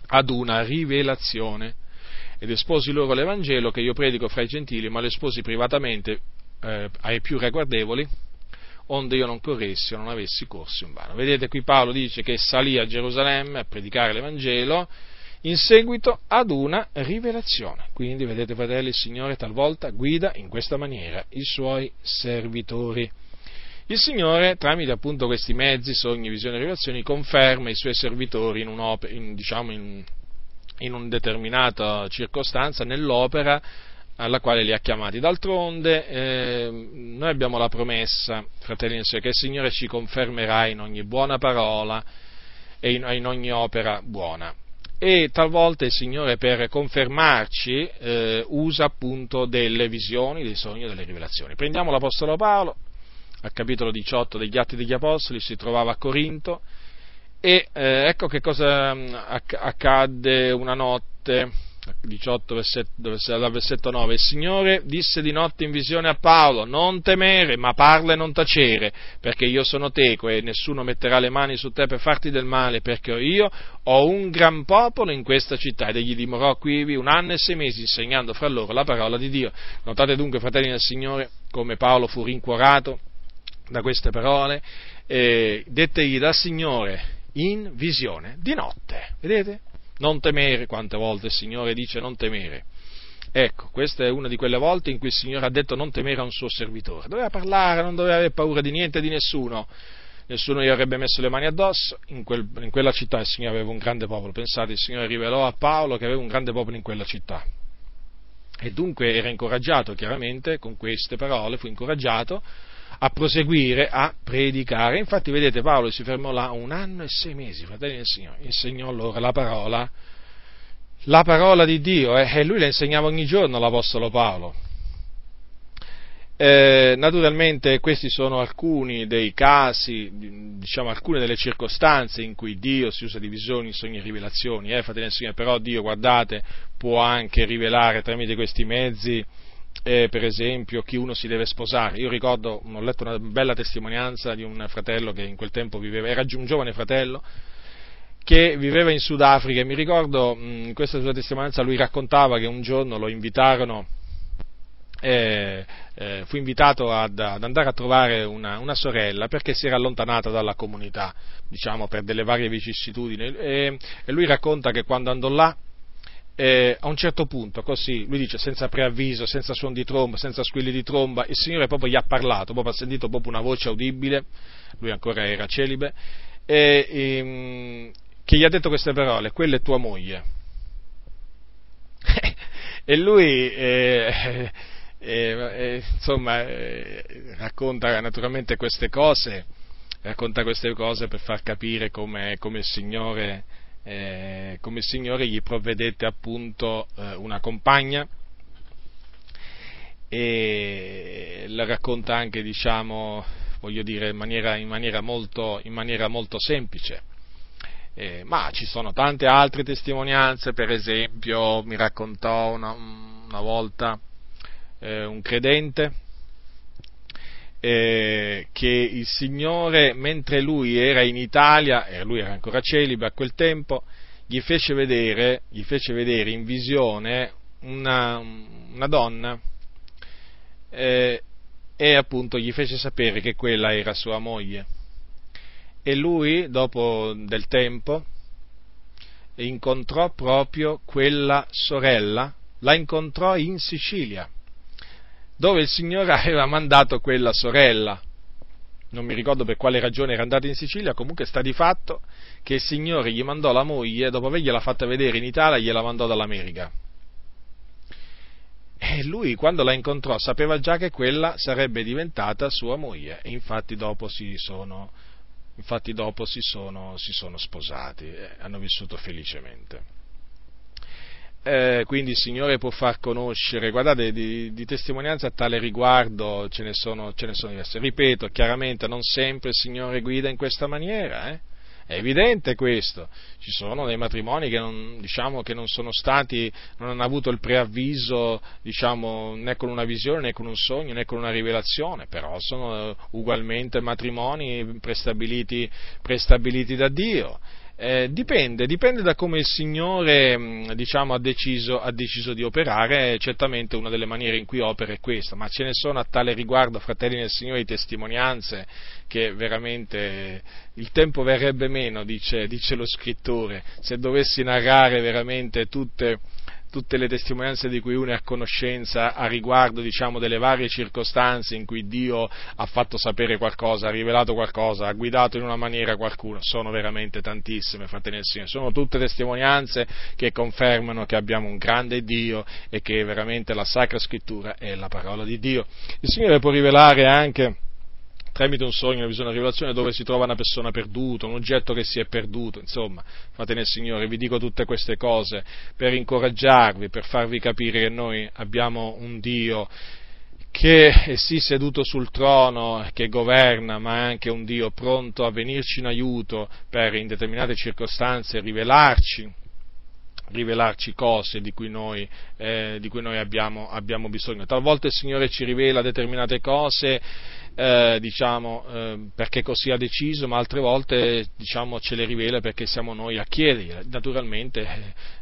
ad una rivelazione ed esposi loro l'Evangelo che io predico fra i gentili, ma lo esposi privatamente eh, ai più ragguardevoli onde io non corressi o non avessi corso in vano. Vedete qui Paolo dice che salì a Gerusalemme a predicare l'Evangelo in seguito ad una rivelazione. Quindi vedete fratelli, il Signore talvolta guida in questa maniera i suoi servitori. Il Signore, tramite appunto questi mezzi, sogni, visioni e rivelazioni, conferma i suoi servitori in, in, diciamo in, in una determinata circostanza nell'opera alla quale li ha chiamati. D'altronde eh, noi abbiamo la promessa, fratelli e sorelle, che il Signore ci confermerà in ogni buona parola e in, in ogni opera buona. E talvolta il Signore per confermarci eh, usa appunto delle visioni, dei sogni, delle rivelazioni. Prendiamo l'Apostolo Paolo, al capitolo 18 degli Atti degli Apostoli, si trovava a Corinto e eh, ecco che cosa mm, accadde una notte 18, versetto, versetto 9, il Signore disse di notte in visione a Paolo, non temere, ma parla e non tacere, perché io sono teco e nessuno metterà le mani su te per farti del male, perché io ho un gran popolo in questa città ed egli dimorò qui un anno e sei mesi insegnando fra loro la parola di Dio. Notate dunque, fratelli del Signore, come Paolo fu rincuorato da queste parole, eh, dettegli dal Signore in visione di notte, vedete? Non temere, quante volte il Signore dice non temere. Ecco, questa è una di quelle volte in cui il Signore ha detto non temere a un suo servitore. Doveva parlare, non doveva avere paura di niente di nessuno. Nessuno gli avrebbe messo le mani addosso. In, quel, in quella città il Signore aveva un grande popolo. Pensate, il Signore rivelò a Paolo che aveva un grande popolo in quella città. E dunque era incoraggiato, chiaramente, con queste parole, fu incoraggiato a proseguire a predicare. Infatti, vedete, Paolo si fermò là un anno e sei mesi, fratelli del Signore, insegnò loro la parola, la parola di Dio, eh, e lui la insegnava ogni giorno l'Apostolo Paolo. Eh, naturalmente questi sono alcuni dei casi, diciamo alcune delle circostanze in cui Dio si usa di visioni, sogni e rivelazioni, eh, fratelli del Signore, però Dio, guardate, può anche rivelare tramite questi mezzi eh, per esempio, chi uno si deve sposare. Io ricordo, ho letto una bella testimonianza di un fratello che in quel tempo viveva, era un giovane fratello, che viveva in Sudafrica e mi ricordo in questa sua testimonianza lui raccontava che un giorno lo invitarono eh, eh, fu invitato ad, ad, andare a trovare una, una, sorella perché si era allontanata dalla comunità, diciamo per delle varie vicissitudini e, e lui racconta che quando andò là eh, a un certo punto, così, lui dice senza preavviso, senza suon di tromba, senza squilli di tromba, il Signore proprio gli ha parlato, proprio ha sentito proprio una voce udibile, lui ancora era celibe, e, e, ehm, che gli ha detto queste parole, quella è tua moglie. e lui eh, eh, insomma, eh, racconta naturalmente queste cose, racconta queste cose per far capire come, come, il, Signore, eh, come Signore gli provvedette appunto eh, una compagna e la racconta anche, diciamo, voglio dire, in maniera, in maniera, molto, in maniera molto, semplice. Eh, ma ci sono tante altre testimonianze, per esempio mi raccontò una, una volta eh, un credente, eh, che il Signore, mentre lui era in Italia, e lui era ancora celibe a quel tempo, gli fece vedere, gli fece vedere in visione una, una donna eh, e appunto gli fece sapere che quella era sua moglie. E lui, dopo del tempo, incontrò proprio quella sorella, la incontrò in Sicilia dove il Signore aveva mandato quella sorella. Non mi ricordo per quale ragione era andata in Sicilia, comunque sta di fatto che il Signore gli mandò la moglie, dopo avergliela fatta vedere in Italia, gliela mandò dall'America. E lui, quando la incontrò, sapeva già che quella sarebbe diventata sua moglie, e infatti dopo si sono, infatti dopo si sono, si sono sposati, e hanno vissuto felicemente eh, quindi il Signore può far conoscere, guardate, di, di testimonianze a tale riguardo ce ne, sono, ce ne, sono, diverse. Ripeto, chiaramente non sempre il Signore guida in questa maniera, eh? è evidente questo. Ci sono dei matrimoni che non, diciamo, che non sono stati, non hanno avuto il preavviso diciamo, né con una visione, né con un sogno, né con una rivelazione, però sono ugualmente matrimoni prestabiliti, prestabiliti da Dio. Eh, dipende, dipende da come il Signore mm, diciamo, ha, deciso, ha, deciso, di operare, certamente una delle maniere in cui opera è questa, ma ce ne sono a tale riguardo, fratelli del Signore, di testimonianze che veramente il tempo verrebbe meno, dice, dice lo scrittore, se dovessi narrare veramente tutte, tutte le testimonianze di cui uno è a conoscenza a riguardo diciamo, delle varie circostanze in cui Dio ha fatto sapere qualcosa, ha rivelato qualcosa, ha guidato in una maniera qualcuno, sono veramente tantissime, fratelli del Signore, sono tutte testimonianze che confermano che abbiamo un grande Dio e che veramente la Sacra Scrittura è la parola di Dio. Il Signore può rivelare anche tramite un sogno, una visione, una rivelazione dove si trova una persona perduta, un oggetto che si è perduto, insomma, fate nel Signore, vi dico tutte queste cose per incoraggiarvi, per farvi capire che noi abbiamo un Dio che è sì seduto sul trono, che governa, ma è anche un Dio pronto a venirci in aiuto per in determinate circostanze rivelarci rivelarci cose di cui noi, eh, di cui noi abbiamo, abbiamo, bisogno. Talvolta il Signore ci rivela determinate cose eh, diciamo, eh, perché così ha deciso, ma altre volte diciamo, ce le rivela perché siamo noi a chiedergliele. Naturalmente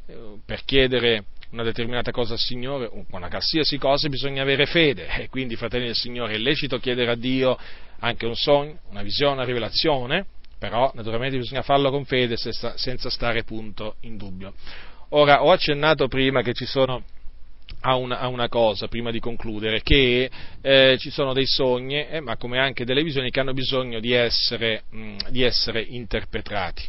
eh, per chiedere una determinata cosa al Signore, una qualsiasi cosa bisogna avere fede e quindi fratelli del Signore è lecito chiedere a Dio anche un sogno, una visione, una rivelazione, però naturalmente bisogna farlo con fede senza stare punto in dubbio. Ora ho accennato prima che ci sono a una, a una, cosa prima di concludere, che eh, ci sono dei sogni, eh, ma come anche delle visioni che hanno bisogno di essere, mh, di essere interpretati.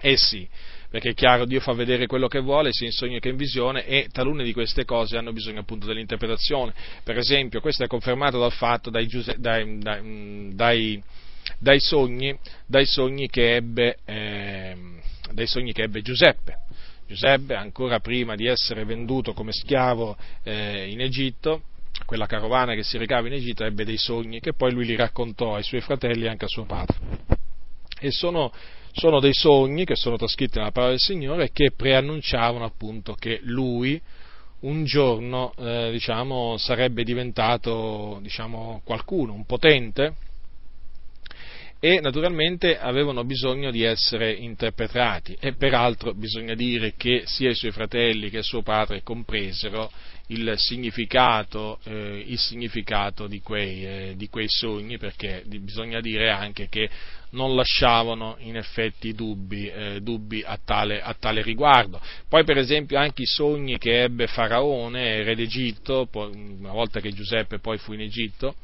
Eh sì, perché è chiaro, Dio fa vedere quello che vuole, sia in sogno che in visione, e talune di queste cose hanno bisogno appunto dell'interpretazione. Per esempio, questo è confermato dal fatto dai, dai, dai, dai, sogni, sogni, che ebbe, eh, dai sogni che ebbe Giuseppe Giuseppe, ancora prima di essere venduto come schiavo eh, in Egitto, quella carovana che si recava in Egitto ebbe dei sogni che poi lui li raccontò ai suoi fratelli e anche a suo padre. E sono, sono dei sogni che sono trascritti nella parola del Signore che preannunciavano appunto che lui un giorno eh, diciamo, sarebbe diventato diciamo, qualcuno, un potente, e naturalmente avevano bisogno di essere interpretati e peraltro bisogna dire che sia i suoi fratelli che suo padre compresero il significato, eh, il significato di, quei, eh, di, quei, sogni perché bisogna dire anche che non lasciavano in effetti dubbi, eh, dubbi a, tale, a, tale, riguardo. Poi per esempio anche i sogni che ebbe Faraone, re d'Egitto, una volta che Giuseppe poi fu in Egitto,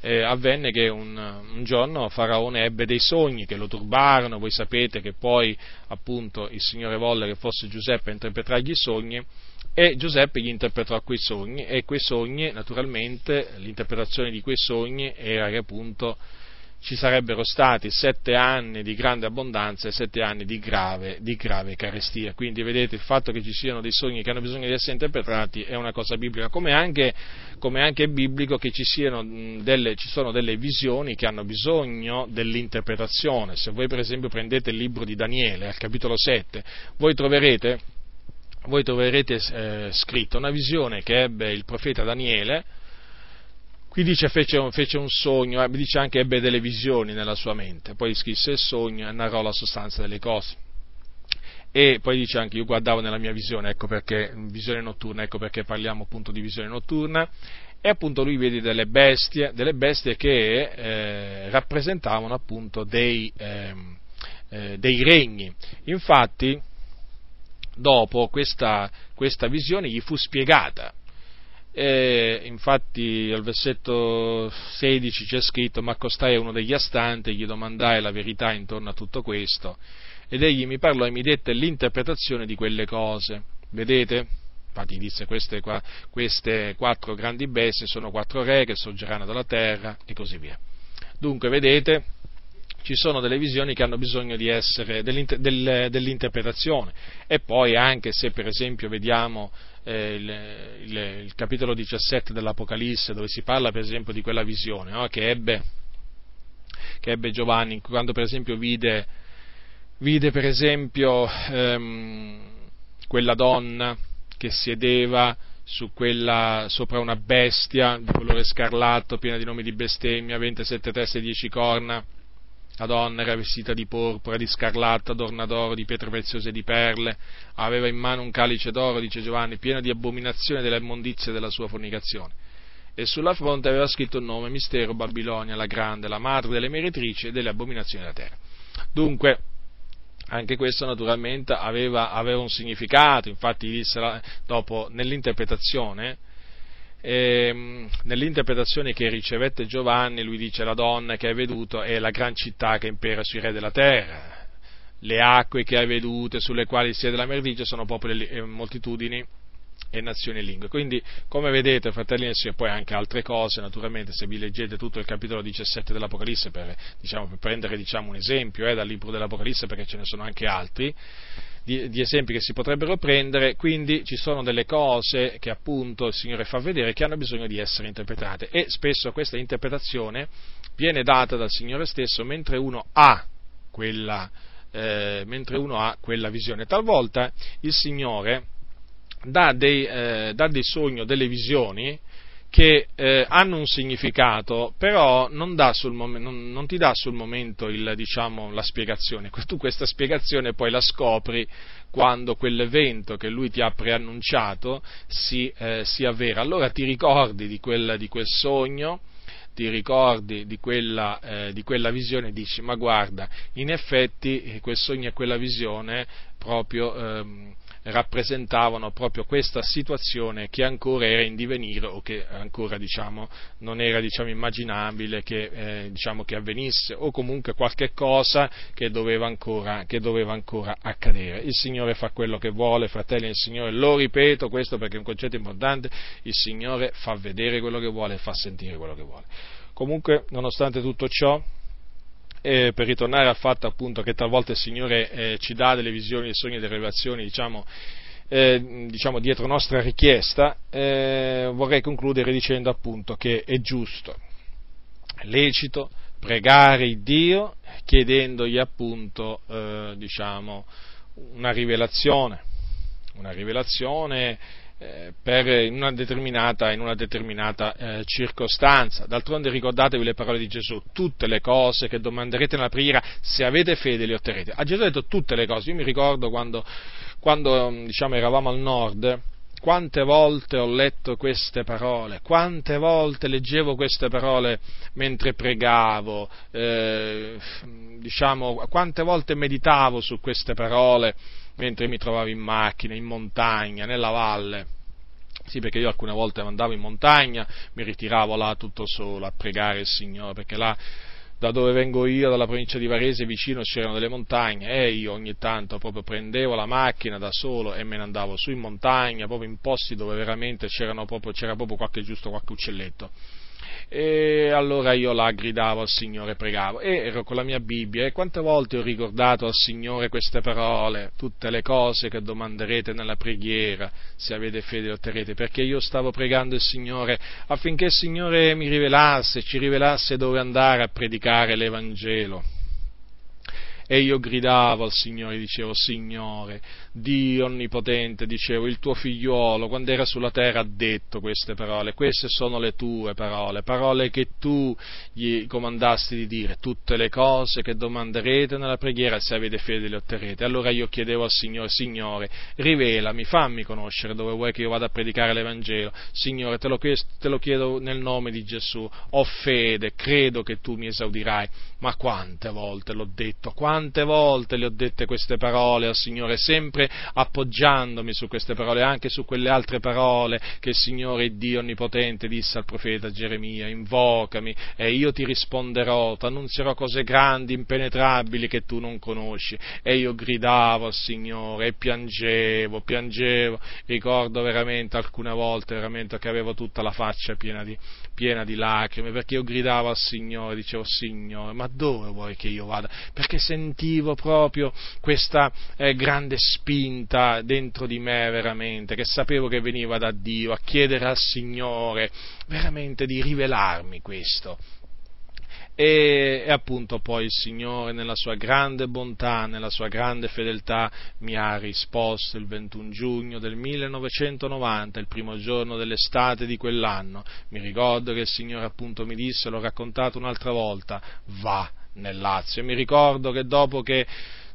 eh, avvenne che un, un, giorno Faraone ebbe dei sogni che lo turbarono, voi sapete che poi appunto il Signore volle che fosse Giuseppe a interpretargli i sogni e Giuseppe gli interpretò quei sogni e quei sogni, naturalmente, l'interpretazione di quei sogni era che appunto ci sarebbero stati sette anni di grande abbondanza e sette anni di grave, di grave, carestia. Quindi vedete il fatto che ci siano dei sogni che hanno bisogno di essere interpretati è una cosa biblica, come anche, come anche è biblico che ci, delle, ci sono delle visioni che hanno bisogno dell'interpretazione. Se voi per esempio prendete il libro di Daniele al capitolo 7, voi troverete, voi troverete eh, scritto una visione che ebbe il profeta Daniele, Qui dice fece fece un sogno, eh, dice anche ebbe delle visioni nella sua mente, poi scrisse il sogno e narrò la sostanza delle cose. E poi dice anche io guardavo nella mia visione, ecco perché, visione notturna, ecco perché parliamo appunto di visione notturna, e appunto lui vede delle bestie, delle bestie che eh, rappresentavano appunto dei, eh, eh, dei regni. Infatti, dopo questa, questa visione gli fu spiegata e infatti al versetto 16 c'è scritto: Ma accostai a uno degli astanti gli domandai la verità intorno a tutto questo. Ed egli mi parlò e mi dette l'interpretazione di quelle cose. Vedete? Infatti disse queste, queste quattro grandi bestie sono quattro re che sorgeranno dalla terra e così via. Dunque, vedete, ci sono delle visioni che hanno bisogno essere dell'inter- del, dell'interpretazione e poi anche se per esempio vediamo eh, il, il, il, capitolo 17 dell'Apocalisse dove si parla per esempio di quella visione no? che, ebbe, che, ebbe, Giovanni quando per esempio vide, vide per esempio ehm, quella donna che sedeva su quella, sopra una bestia di colore scarlatto piena di nomi di bestemmia, 27 teste e 10 corna la donna era vestita di porpora, di scarlatta, adorna d'oro, di pietre preziose e di perle, aveva in mano un calice d'oro, dice Giovanni, pieno di abominazione delle immondizie della sua fornicazione. E sulla fronte aveva scritto il nome mistero Babilonia, la grande, la madre delle meretrici e delle abominazioni della terra. Dunque, anche questo naturalmente aveva, aveva un significato, infatti disse dopo nell'interpretazione e, ehm, nell'interpretazione che ricevette Giovanni, lui dice la donna che hai veduto è la gran città che impera sui re della terra. Le acque che hai vedute, sulle quali siede la meraviglia, sono popoli e moltitudini e nazioni e lingue. Quindi, come vedete, fratelli e sorelle, poi anche altre cose, naturalmente, se vi leggete tutto il capitolo 17 dell'Apocalisse, per, diciamo, per prendere diciamo, un esempio eh, dal libro dell'Apocalisse, perché ce ne sono anche altri, di, di, esempi che si potrebbero prendere, quindi ci sono delle cose che appunto il Signore fa vedere che hanno bisogno di essere interpretate e spesso questa interpretazione viene data dal Signore stesso mentre uno ha quella, eh, mentre uno ha quella visione. Talvolta il Signore dà dei, eh, dà dei sogni o delle visioni che eh, hanno un significato, però non, mom- non, non ti dà sul momento il, diciamo, la spiegazione. Tu questa spiegazione poi la scopri quando quell'evento che lui ti ha preannunciato si, eh, si avvera. Allora ti ricordi di quel, di quel sogno, ti ricordi di quella, eh, di quella, visione e dici ma guarda, in effetti quel sogno e quella visione proprio ehm, rappresentavano proprio questa situazione che ancora era in divenire o che ancora diciamo, non era diciamo, immaginabile che, eh, diciamo, che, avvenisse o comunque qualche cosa che doveva, ancora, che doveva ancora accadere. Il Signore fa quello che vuole, fratelli del Signore, lo ripeto questo perché è un concetto importante, il Signore fa vedere quello che vuole e fa sentire quello che vuole. Comunque, nonostante tutto ciò, eh, per ritornare al fatto appunto che talvolta il Signore eh, ci dà delle visioni, dei sogni e delle rivelazioni, diciamo, eh, diciamo dietro nostra richiesta, eh, vorrei concludere dicendo appunto che è giusto, è lecito pregare il Dio chiedendogli appunto, eh, diciamo, una rivelazione, una rivelazione per, in una determinata, in una determinata eh, circostanza. D'altronde ricordatevi le parole di Gesù, tutte le cose che domanderete nella preghiera, se avete fede le otterrete. A Gesù ha detto tutte le cose, io mi ricordo quando, quando diciamo, eravamo al nord, quante volte ho letto queste parole, quante volte leggevo queste parole mentre pregavo, eh, diciamo, quante volte meditavo su queste parole mentre mi trovavo in macchina, in montagna, nella valle. Sì, perché io alcune volte andavo in montagna, mi ritiravo là tutto solo a pregare il Signore, perché là da dove vengo io, dalla provincia di Varese, vicino c'erano delle montagne e io ogni tanto proprio prendevo la macchina da solo e me ne andavo su in montagna, proprio in posti dove veramente proprio, c'era proprio qualche giusto qualche uccelletto e allora io là gridavo al Signore, pregavo. E ero con la mia Bibbia. E quante volte ho ricordato al Signore queste parole, tutte le cose che domanderete nella preghiera, se avete fede otterrete, perché io stavo pregando il Signore affinché il Signore mi rivelasse, ci rivelasse dove andare a predicare l'Evangelo. E io gridavo al Signore, dicevo, Signore, Dio onnipotente, dicevo, il tuo figliuolo, quando era sulla terra, ha detto queste parole, queste sono le tue parole, parole che tu gli comandasti di dire, tutte le cose che domanderete nella preghiera, se avete fede le otterrete. Allora io chiedevo al Signore, Signore, rivelami, fammi conoscere dove vuoi che io vada a predicare l'Evangelo. Signore, te lo, te lo chiedo nel nome di Gesù, ho fede, credo che tu mi esaudirai. Ma quante volte l'ho detto, quante volte le ho dette queste parole al Signore, sempre appoggiandomi su queste parole, anche su quelle altre parole che il Signore Dio Onnipotente disse al profeta Geremia, invocami e io ti risponderò, ti annunzierò cose grandi, impenetrabili che tu non conosci. E io gridavo al Signore e piangevo, piangevo, ricordo veramente alcune volte veramente che avevo tutta la faccia piena di, piena di lacrime, perché io gridavo al Signore, dicevo Signore, ma dove vuoi che io vada? Perché sentivo proprio questa eh, grande spinta dentro di me veramente, che sapevo che veniva da Dio, a chiedere al Signore veramente di rivelarmi questo. E, e, appunto poi il Signore nella sua grande bontà, nella sua grande fedeltà mi ha risposto il 21 giugno del 1990, il primo giorno dell'estate di quell'anno. Mi ricordo che il Signore appunto mi disse, l'ho raccontato un'altra volta, va nel Lazio. Mi ricordo che dopo che,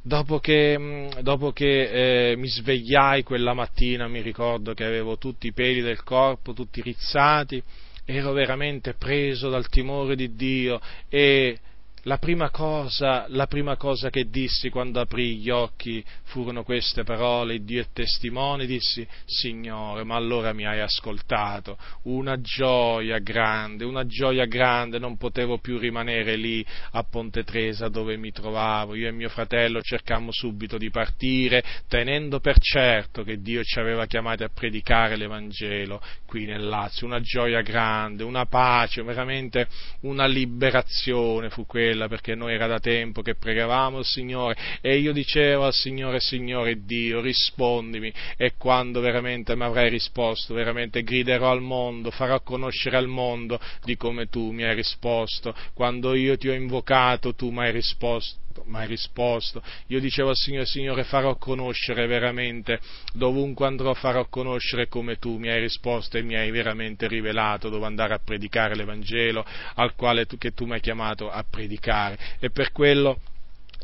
dopo che, mm, dopo che eh, mi svegliai quella mattina, mi ricordo che avevo tutti i peli del corpo, tutti rizzati, ero veramente preso dal timore di Dio e la prima, cosa, la prima cosa che dissi quando aprì gli occhi furono queste parole, Dio è testimone, dissi, Signore, ma allora mi hai ascoltato, una gioia grande, una gioia grande, non potevo più rimanere lì a Ponte Tresa dove mi trovavo, io e mio fratello cercammo subito di partire, tenendo per certo che Dio ci aveva chiamati a predicare l'Evangelo qui nel Lazio, una gioia grande, una pace, veramente una liberazione fu quella quella perché noi era da tempo che pregavamo il Signore e io dicevo al Signore, Signore Dio, rispondimi e quando veramente mi avrai risposto, veramente griderò al mondo, farò conoscere al mondo di come tu mi hai risposto, quando io ti ho invocato tu mi hai risposto mai risposto. Io dicevo al Signore, Signore, farò conoscere veramente, dovunque andrò farò conoscere come tu mi hai risposto e mi hai veramente rivelato dove andare a predicare l'Evangelo al quale tu, che tu mi hai chiamato a predicare. E per quello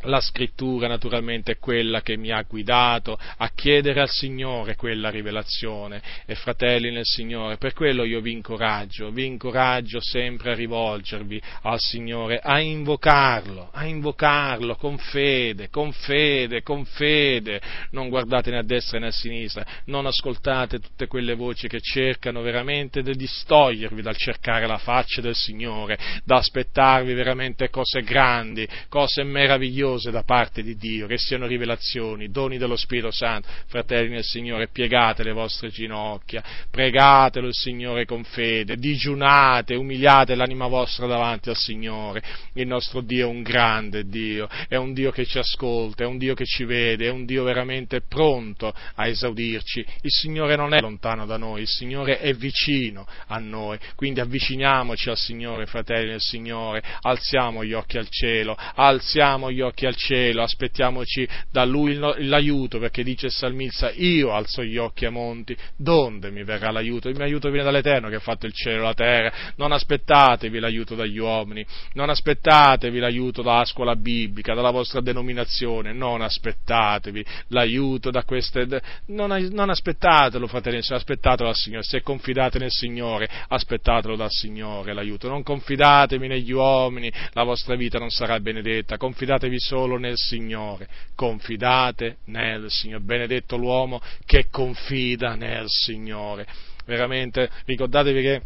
la scrittura naturalmente è quella che mi ha guidato a chiedere al Signore quella rivelazione. E fratelli nel Signore, per quello io vi incoraggio, vi incoraggio sempre a rivolgervi al Signore, a invocarlo, a invocarlo con fede, con fede, con fede, non guardate né a destra né a sinistra, non ascoltate tutte quelle voci che cercano veramente di distogliervi dal cercare la faccia del Signore, da aspettarvi veramente cose grandi, cose meravigliose, meravigliose da parte di Dio, che siano rivelazioni, doni dello Spirito Santo, fratelli nel Signore, piegate le vostre ginocchia, pregatelo il Signore con fede, digiunate, umiliate l'anima vostra davanti al Signore. Il nostro Dio è un grande Dio, è un Dio che ci ascolta, è un Dio che ci vede, è un Dio veramente pronto a esaudirci. Il Signore non è lontano da noi, il Signore è vicino a noi, quindi avviciniamoci al Signore, fratelli nel Signore, alziamo gli occhi al cielo, alziamo gli occhi occhi al cielo, aspettiamoci da Lui l'aiuto, perché dice il salmista, io alzo gli occhi ai monti, donde mi verrà l'aiuto? Il mio aiuto viene dall'Eterno che ha fatto il cielo e la terra, non aspettatevi l'aiuto dagli uomini, non aspettatevi l'aiuto dalla scuola biblica, dalla vostra denominazione, non aspettatevi l'aiuto da queste, non, non aspettatelo fratelli, aspettatelo dal Signore, se confidate nel Signore, aspettatelo dal Signore l'aiuto, non confidatevi negli uomini, la vostra vita non sarà benedetta, confidatevi solo nel Signore, confidate nel Signore, benedetto l'uomo che confida nel Signore. Veramente, ricordatevi che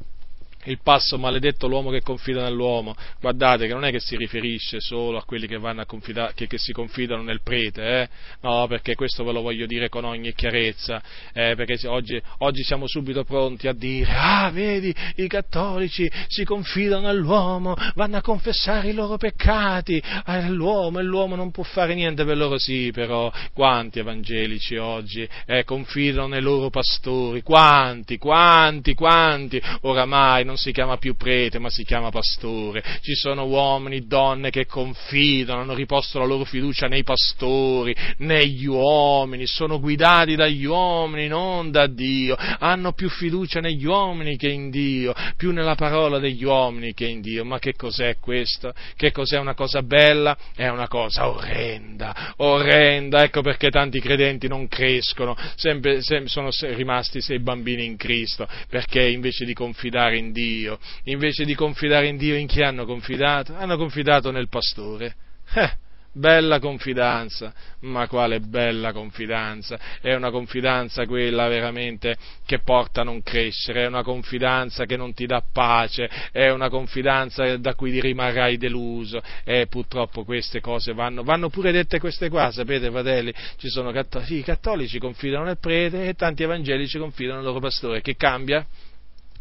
il passo maledetto l'uomo che confida nell'uomo, guardate che non è che si riferisce solo a quelli che, a confida- che, che si confidano nel prete, eh? no, perché questo ve lo voglio dire con ogni chiarezza, eh, perché oggi, oggi, siamo subito pronti a dire, ah, vedi, i cattolici si confidano nell'uomo, vanno a confessare i loro peccati, ah, l'uomo e l'uomo non può fare niente per loro, sì, però quanti evangelici oggi eh, confidano nei loro pastori, quanti, quanti, quanti, oramai non non si chiama più prete, ma si chiama pastore. Ci sono uomini, donne che confidano, hanno riposto la loro fiducia nei pastori, negli uomini, sono guidati dagli uomini, non da Dio. Hanno più fiducia negli uomini che in Dio, più nella parola degli uomini che in Dio. Ma che cos'è questo? Che cos'è una cosa bella? È una cosa orrenda, orrenda. Ecco perché tanti credenti non crescono, sempre, sempre sono rimasti sei bambini in Cristo, perché invece di confidare in Dio, Dio, invece di confidare in Dio, in chi hanno confidato? Hanno confidato nel pastore. Eh, bella confidenza, ma quale bella confidenza? È una confidenza quella veramente che porta a non crescere, è una confidenza che non ti dà pace, è una confidenza da cui rimarrai deluso e purtroppo queste cose vanno, vanno pure dette queste qua, sapete fratelli? Ci sono cattolici, i cattolici confidano nel prete e tanti evangelici confidano nel loro pastore, che cambia?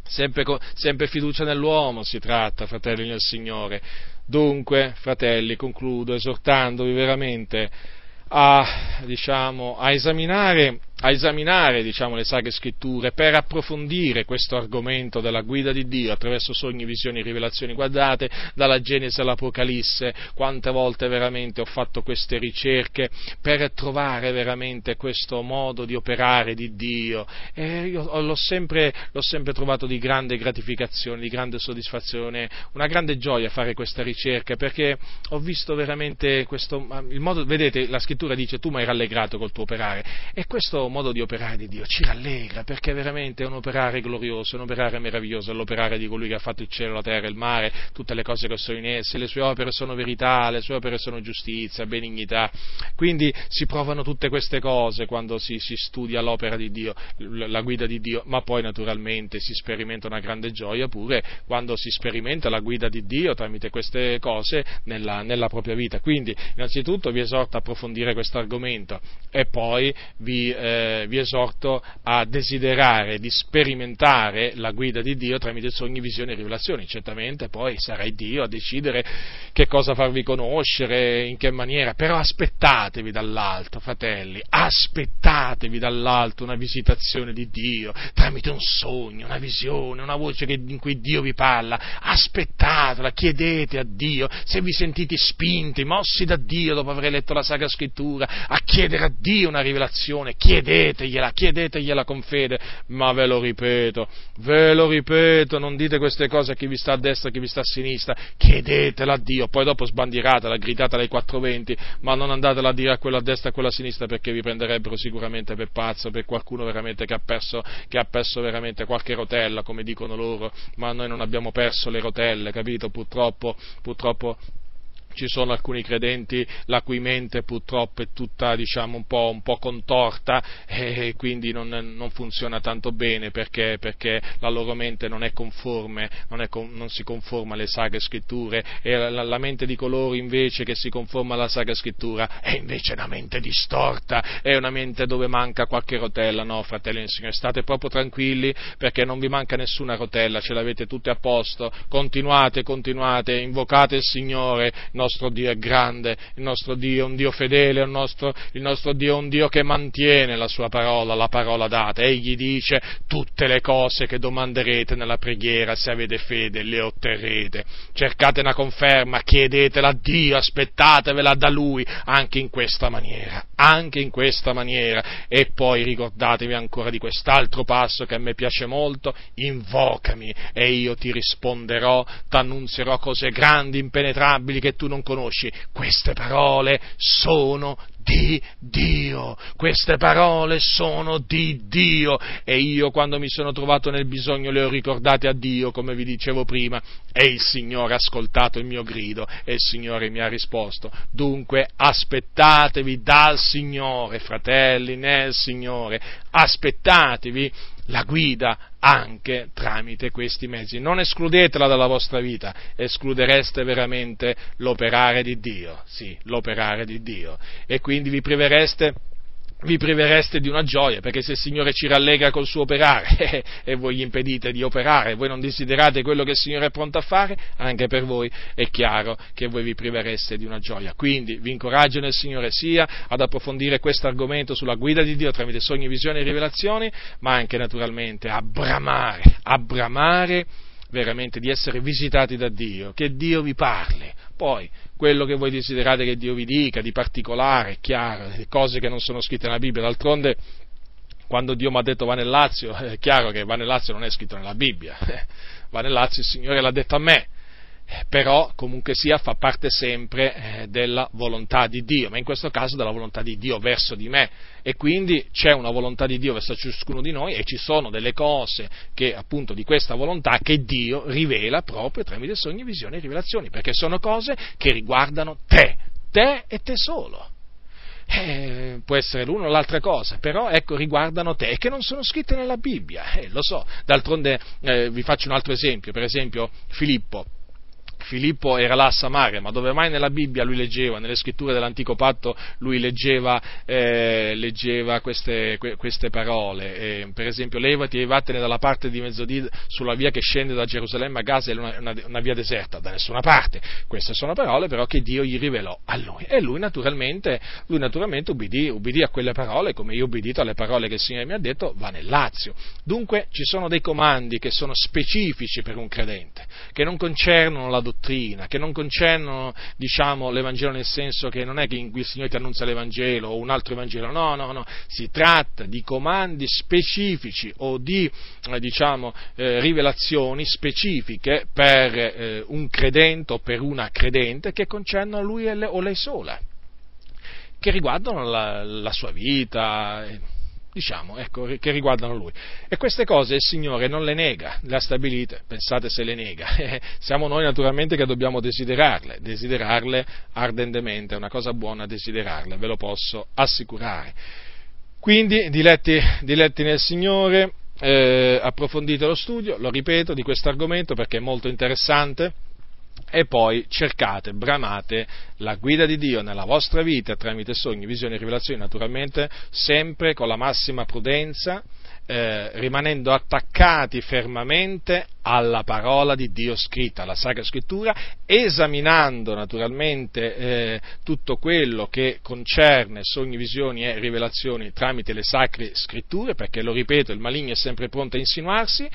Sempre, sempre fiducia nell'uomo si tratta, fratelli nel Signore. Dunque, fratelli, concludo esortandovi veramente a, diciamo, a esaminare a esaminare diciamo, le sacre scritture per approfondire questo argomento della guida di Dio attraverso sogni, visioni e rivelazioni. Guardate, dalla Genesi all'Apocalisse, quante volte veramente ho fatto queste ricerche per trovare veramente questo modo di operare di Dio e io l'ho sempre, l'ho sempre trovato di grande gratificazione, di grande soddisfazione, una grande gioia fare questa ricerca perché ho visto veramente questo, il modo, vedete, la scrittura dice tu mi hai rallegrato col tuo operare e questo modo di operare di Dio ci rallegra perché veramente è un operare glorioso, un operare meraviglioso, è l'operare di colui che ha fatto il cielo, la terra, il mare, tutte le cose che sono in esse, le sue opere sono verità, le sue opere sono giustizia, benignità. Quindi si provano tutte queste cose quando si, si studia l'opera di Dio, la guida di Dio, ma poi naturalmente si sperimenta una grande gioia pure quando si sperimenta la guida di Dio tramite queste cose nella, nella propria vita. Quindi innanzitutto vi esorto a approfondire questo argomento e poi vi eh, eh, vi esorto a desiderare di sperimentare la guida di Dio tramite sogni, visioni e rivelazioni. Certamente poi sarà Dio a decidere che cosa farvi conoscere, in che maniera, però aspettatevi dall'alto, fratelli, aspettatevi dall'alto una visitazione di Dio tramite un sogno, una visione, una voce che, in cui Dio vi parla. Aspettatela, chiedete a Dio, se vi sentite spinti, mossi da Dio dopo aver letto la Sacra Scrittura, a chiedere a Dio una rivelazione, chiedete chiedetegliela, chiedetegliela con fede, ma ve lo ripeto, ve lo ripeto, non dite queste cose a chi vi sta a destra, a chi vi sta a sinistra, chiedetela a Dio, poi dopo sbandiratela, gritatela ai 420, ma non andatela a dire a quello a destra e a quello a sinistra perché vi prenderebbero sicuramente per pazzo, per qualcuno veramente che ha perso, che ha perso veramente qualche rotella, come dicono loro, ma noi non abbiamo perso le rotelle, capito? Purtroppo, purtroppo ci sono alcuni credenti la cui mente purtroppo è tutta diciamo, un, po', un po contorta e quindi non, non, funziona tanto bene perché, perché, la loro mente non è conforme, non, è, non si conforma alle sacre scritture e la, la, mente di coloro invece che si conforma alla sacra scrittura è invece una mente distorta, è una mente dove manca qualche rotella, no fratelli e signori, state proprio tranquilli perché non vi manca nessuna rotella, ce l'avete tutte a posto, continuate, continuate, invocate il Signore, no, nostro Dio è grande, il nostro Dio è un Dio fedele, il nostro, il nostro Dio è un Dio che mantiene la sua parola, la parola data. Egli dice tutte le cose che domanderete nella preghiera, se avete fede, le otterrete. Cercate una conferma, chiedetela a Dio, aspettatevela da Lui, anche in questa maniera, anche in questa maniera. E poi ricordatevi ancora di quest'altro passo che a me piace molto, invocami e io ti risponderò, t'annunzierò cose grandi, impenetrabili che tu non conosci. Queste parole sono di Dio. Queste parole sono di Dio e io quando mi sono trovato nel bisogno le ho ricordate a Dio, come vi dicevo prima, e il Signore ha ascoltato il mio grido e il Signore mi ha risposto. Dunque aspettatevi dal Signore, fratelli, nel Signore, aspettatevi la guida anche tramite questi mezzi. Non escludetela dalla vostra vita, escludereste veramente l'operare di Dio, sì, l'operare di Dio, e quindi vi privereste vi privereste di una gioia, perché se il Signore ci rallegra col suo operare e voi gli impedite di operare, voi non desiderate quello che il Signore è pronto a fare, anche per voi è chiaro che voi vi privereste di una gioia. Quindi vi incoraggio nel Signore sia ad approfondire questo argomento sulla guida di Dio tramite sogni, visioni e rivelazioni, ma anche naturalmente a bramare, a bramare veramente di essere visitati da Dio, che Dio vi parli. Poi, quello che voi desiderate che Dio vi dica, di particolare, è chiaro, cose che non sono scritte nella Bibbia, d'altronde quando Dio mi ha detto va nel Lazio, è chiaro che va nel Lazio non è scritto nella Bibbia, va nel Lazio il Signore l'ha detto a me, però comunque sia fa parte sempre eh, della volontà di Dio, ma in questo caso della volontà di Dio verso di me e quindi c'è una volontà di Dio verso ciascuno di noi e ci sono delle cose che appunto di questa volontà che Dio rivela proprio tramite sogni, visioni e rivelazioni, perché sono cose che riguardano te, te e te solo. Eh, può essere l'una o l'altra cosa, però ecco, riguardano te e che non sono scritte nella Bibbia, eh, lo so. D'altronde eh, vi faccio un altro esempio, per esempio Filippo Filippo era là a Samaria, ma dove mai nella Bibbia lui leggeva, nelle scritture dell'Antico Patto lui leggeva, eh, leggeva queste, que, queste, parole, eh, per esempio levati e vattene dalla parte di mezzodì sulla via che scende da Gerusalemme a Gaza, è una, una, una, via deserta, da nessuna parte. Queste sono parole però che Dio gli rivelò a lui e lui naturalmente, lui naturalmente ubbidì, ubbidì a quelle parole come io ho ubbidito alle parole che il Signore mi ha detto, va nel Lazio. Dunque ci sono dei comandi che sono specifici per un credente, che non concernono la dottrina, che non concernono diciamo, l'Evangelo nel senso che non è che il Signore ti annuncia l'Evangelo o un altro Evangelo, no, no, no, si tratta di comandi specifici o di eh, diciamo, eh, rivelazioni specifiche per eh, un credente o per una credente che concernono lui o lei sola, che riguardano la, la sua vita eh, diciamo, ecco, che riguardano lui. E queste cose il Signore non le nega, le ha stabilite, pensate se le nega. Siamo noi naturalmente che dobbiamo desiderarle, desiderarle ardentemente, è una cosa buona desiderarle, ve lo posso assicurare. Quindi, diletti, diletti nel Signore, eh, approfondite lo studio, lo ripeto, di questo argomento perché è molto interessante e poi cercate, bramate la guida di Dio nella vostra vita tramite sogni, visioni e rivelazioni, naturalmente sempre con la massima prudenza, eh, rimanendo attaccati fermamente alla parola di Dio scritta, alla Sacra Scrittura, esaminando naturalmente eh, tutto quello che concerne sogni, visioni e rivelazioni tramite le Sacre Scritture, perché lo ripeto, il maligno è sempre pronto a insinuarsi,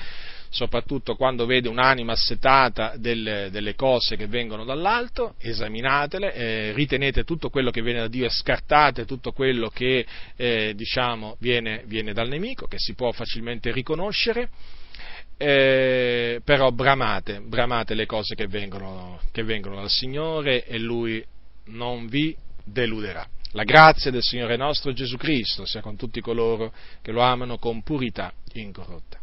soprattutto quando vede un'anima assetata delle, delle cose che vengono dall'alto, esaminatele, eh, ritenete tutto quello che viene da Dio e scartate tutto quello che eh, diciamo, viene, viene, dal nemico, che si può facilmente riconoscere, eh, però bramate, bramate le cose che vengono, che vengono dal Signore e Lui non vi deluderà. La grazia del Signore nostro Gesù Cristo sia con tutti coloro che lo amano con purità incorrotta.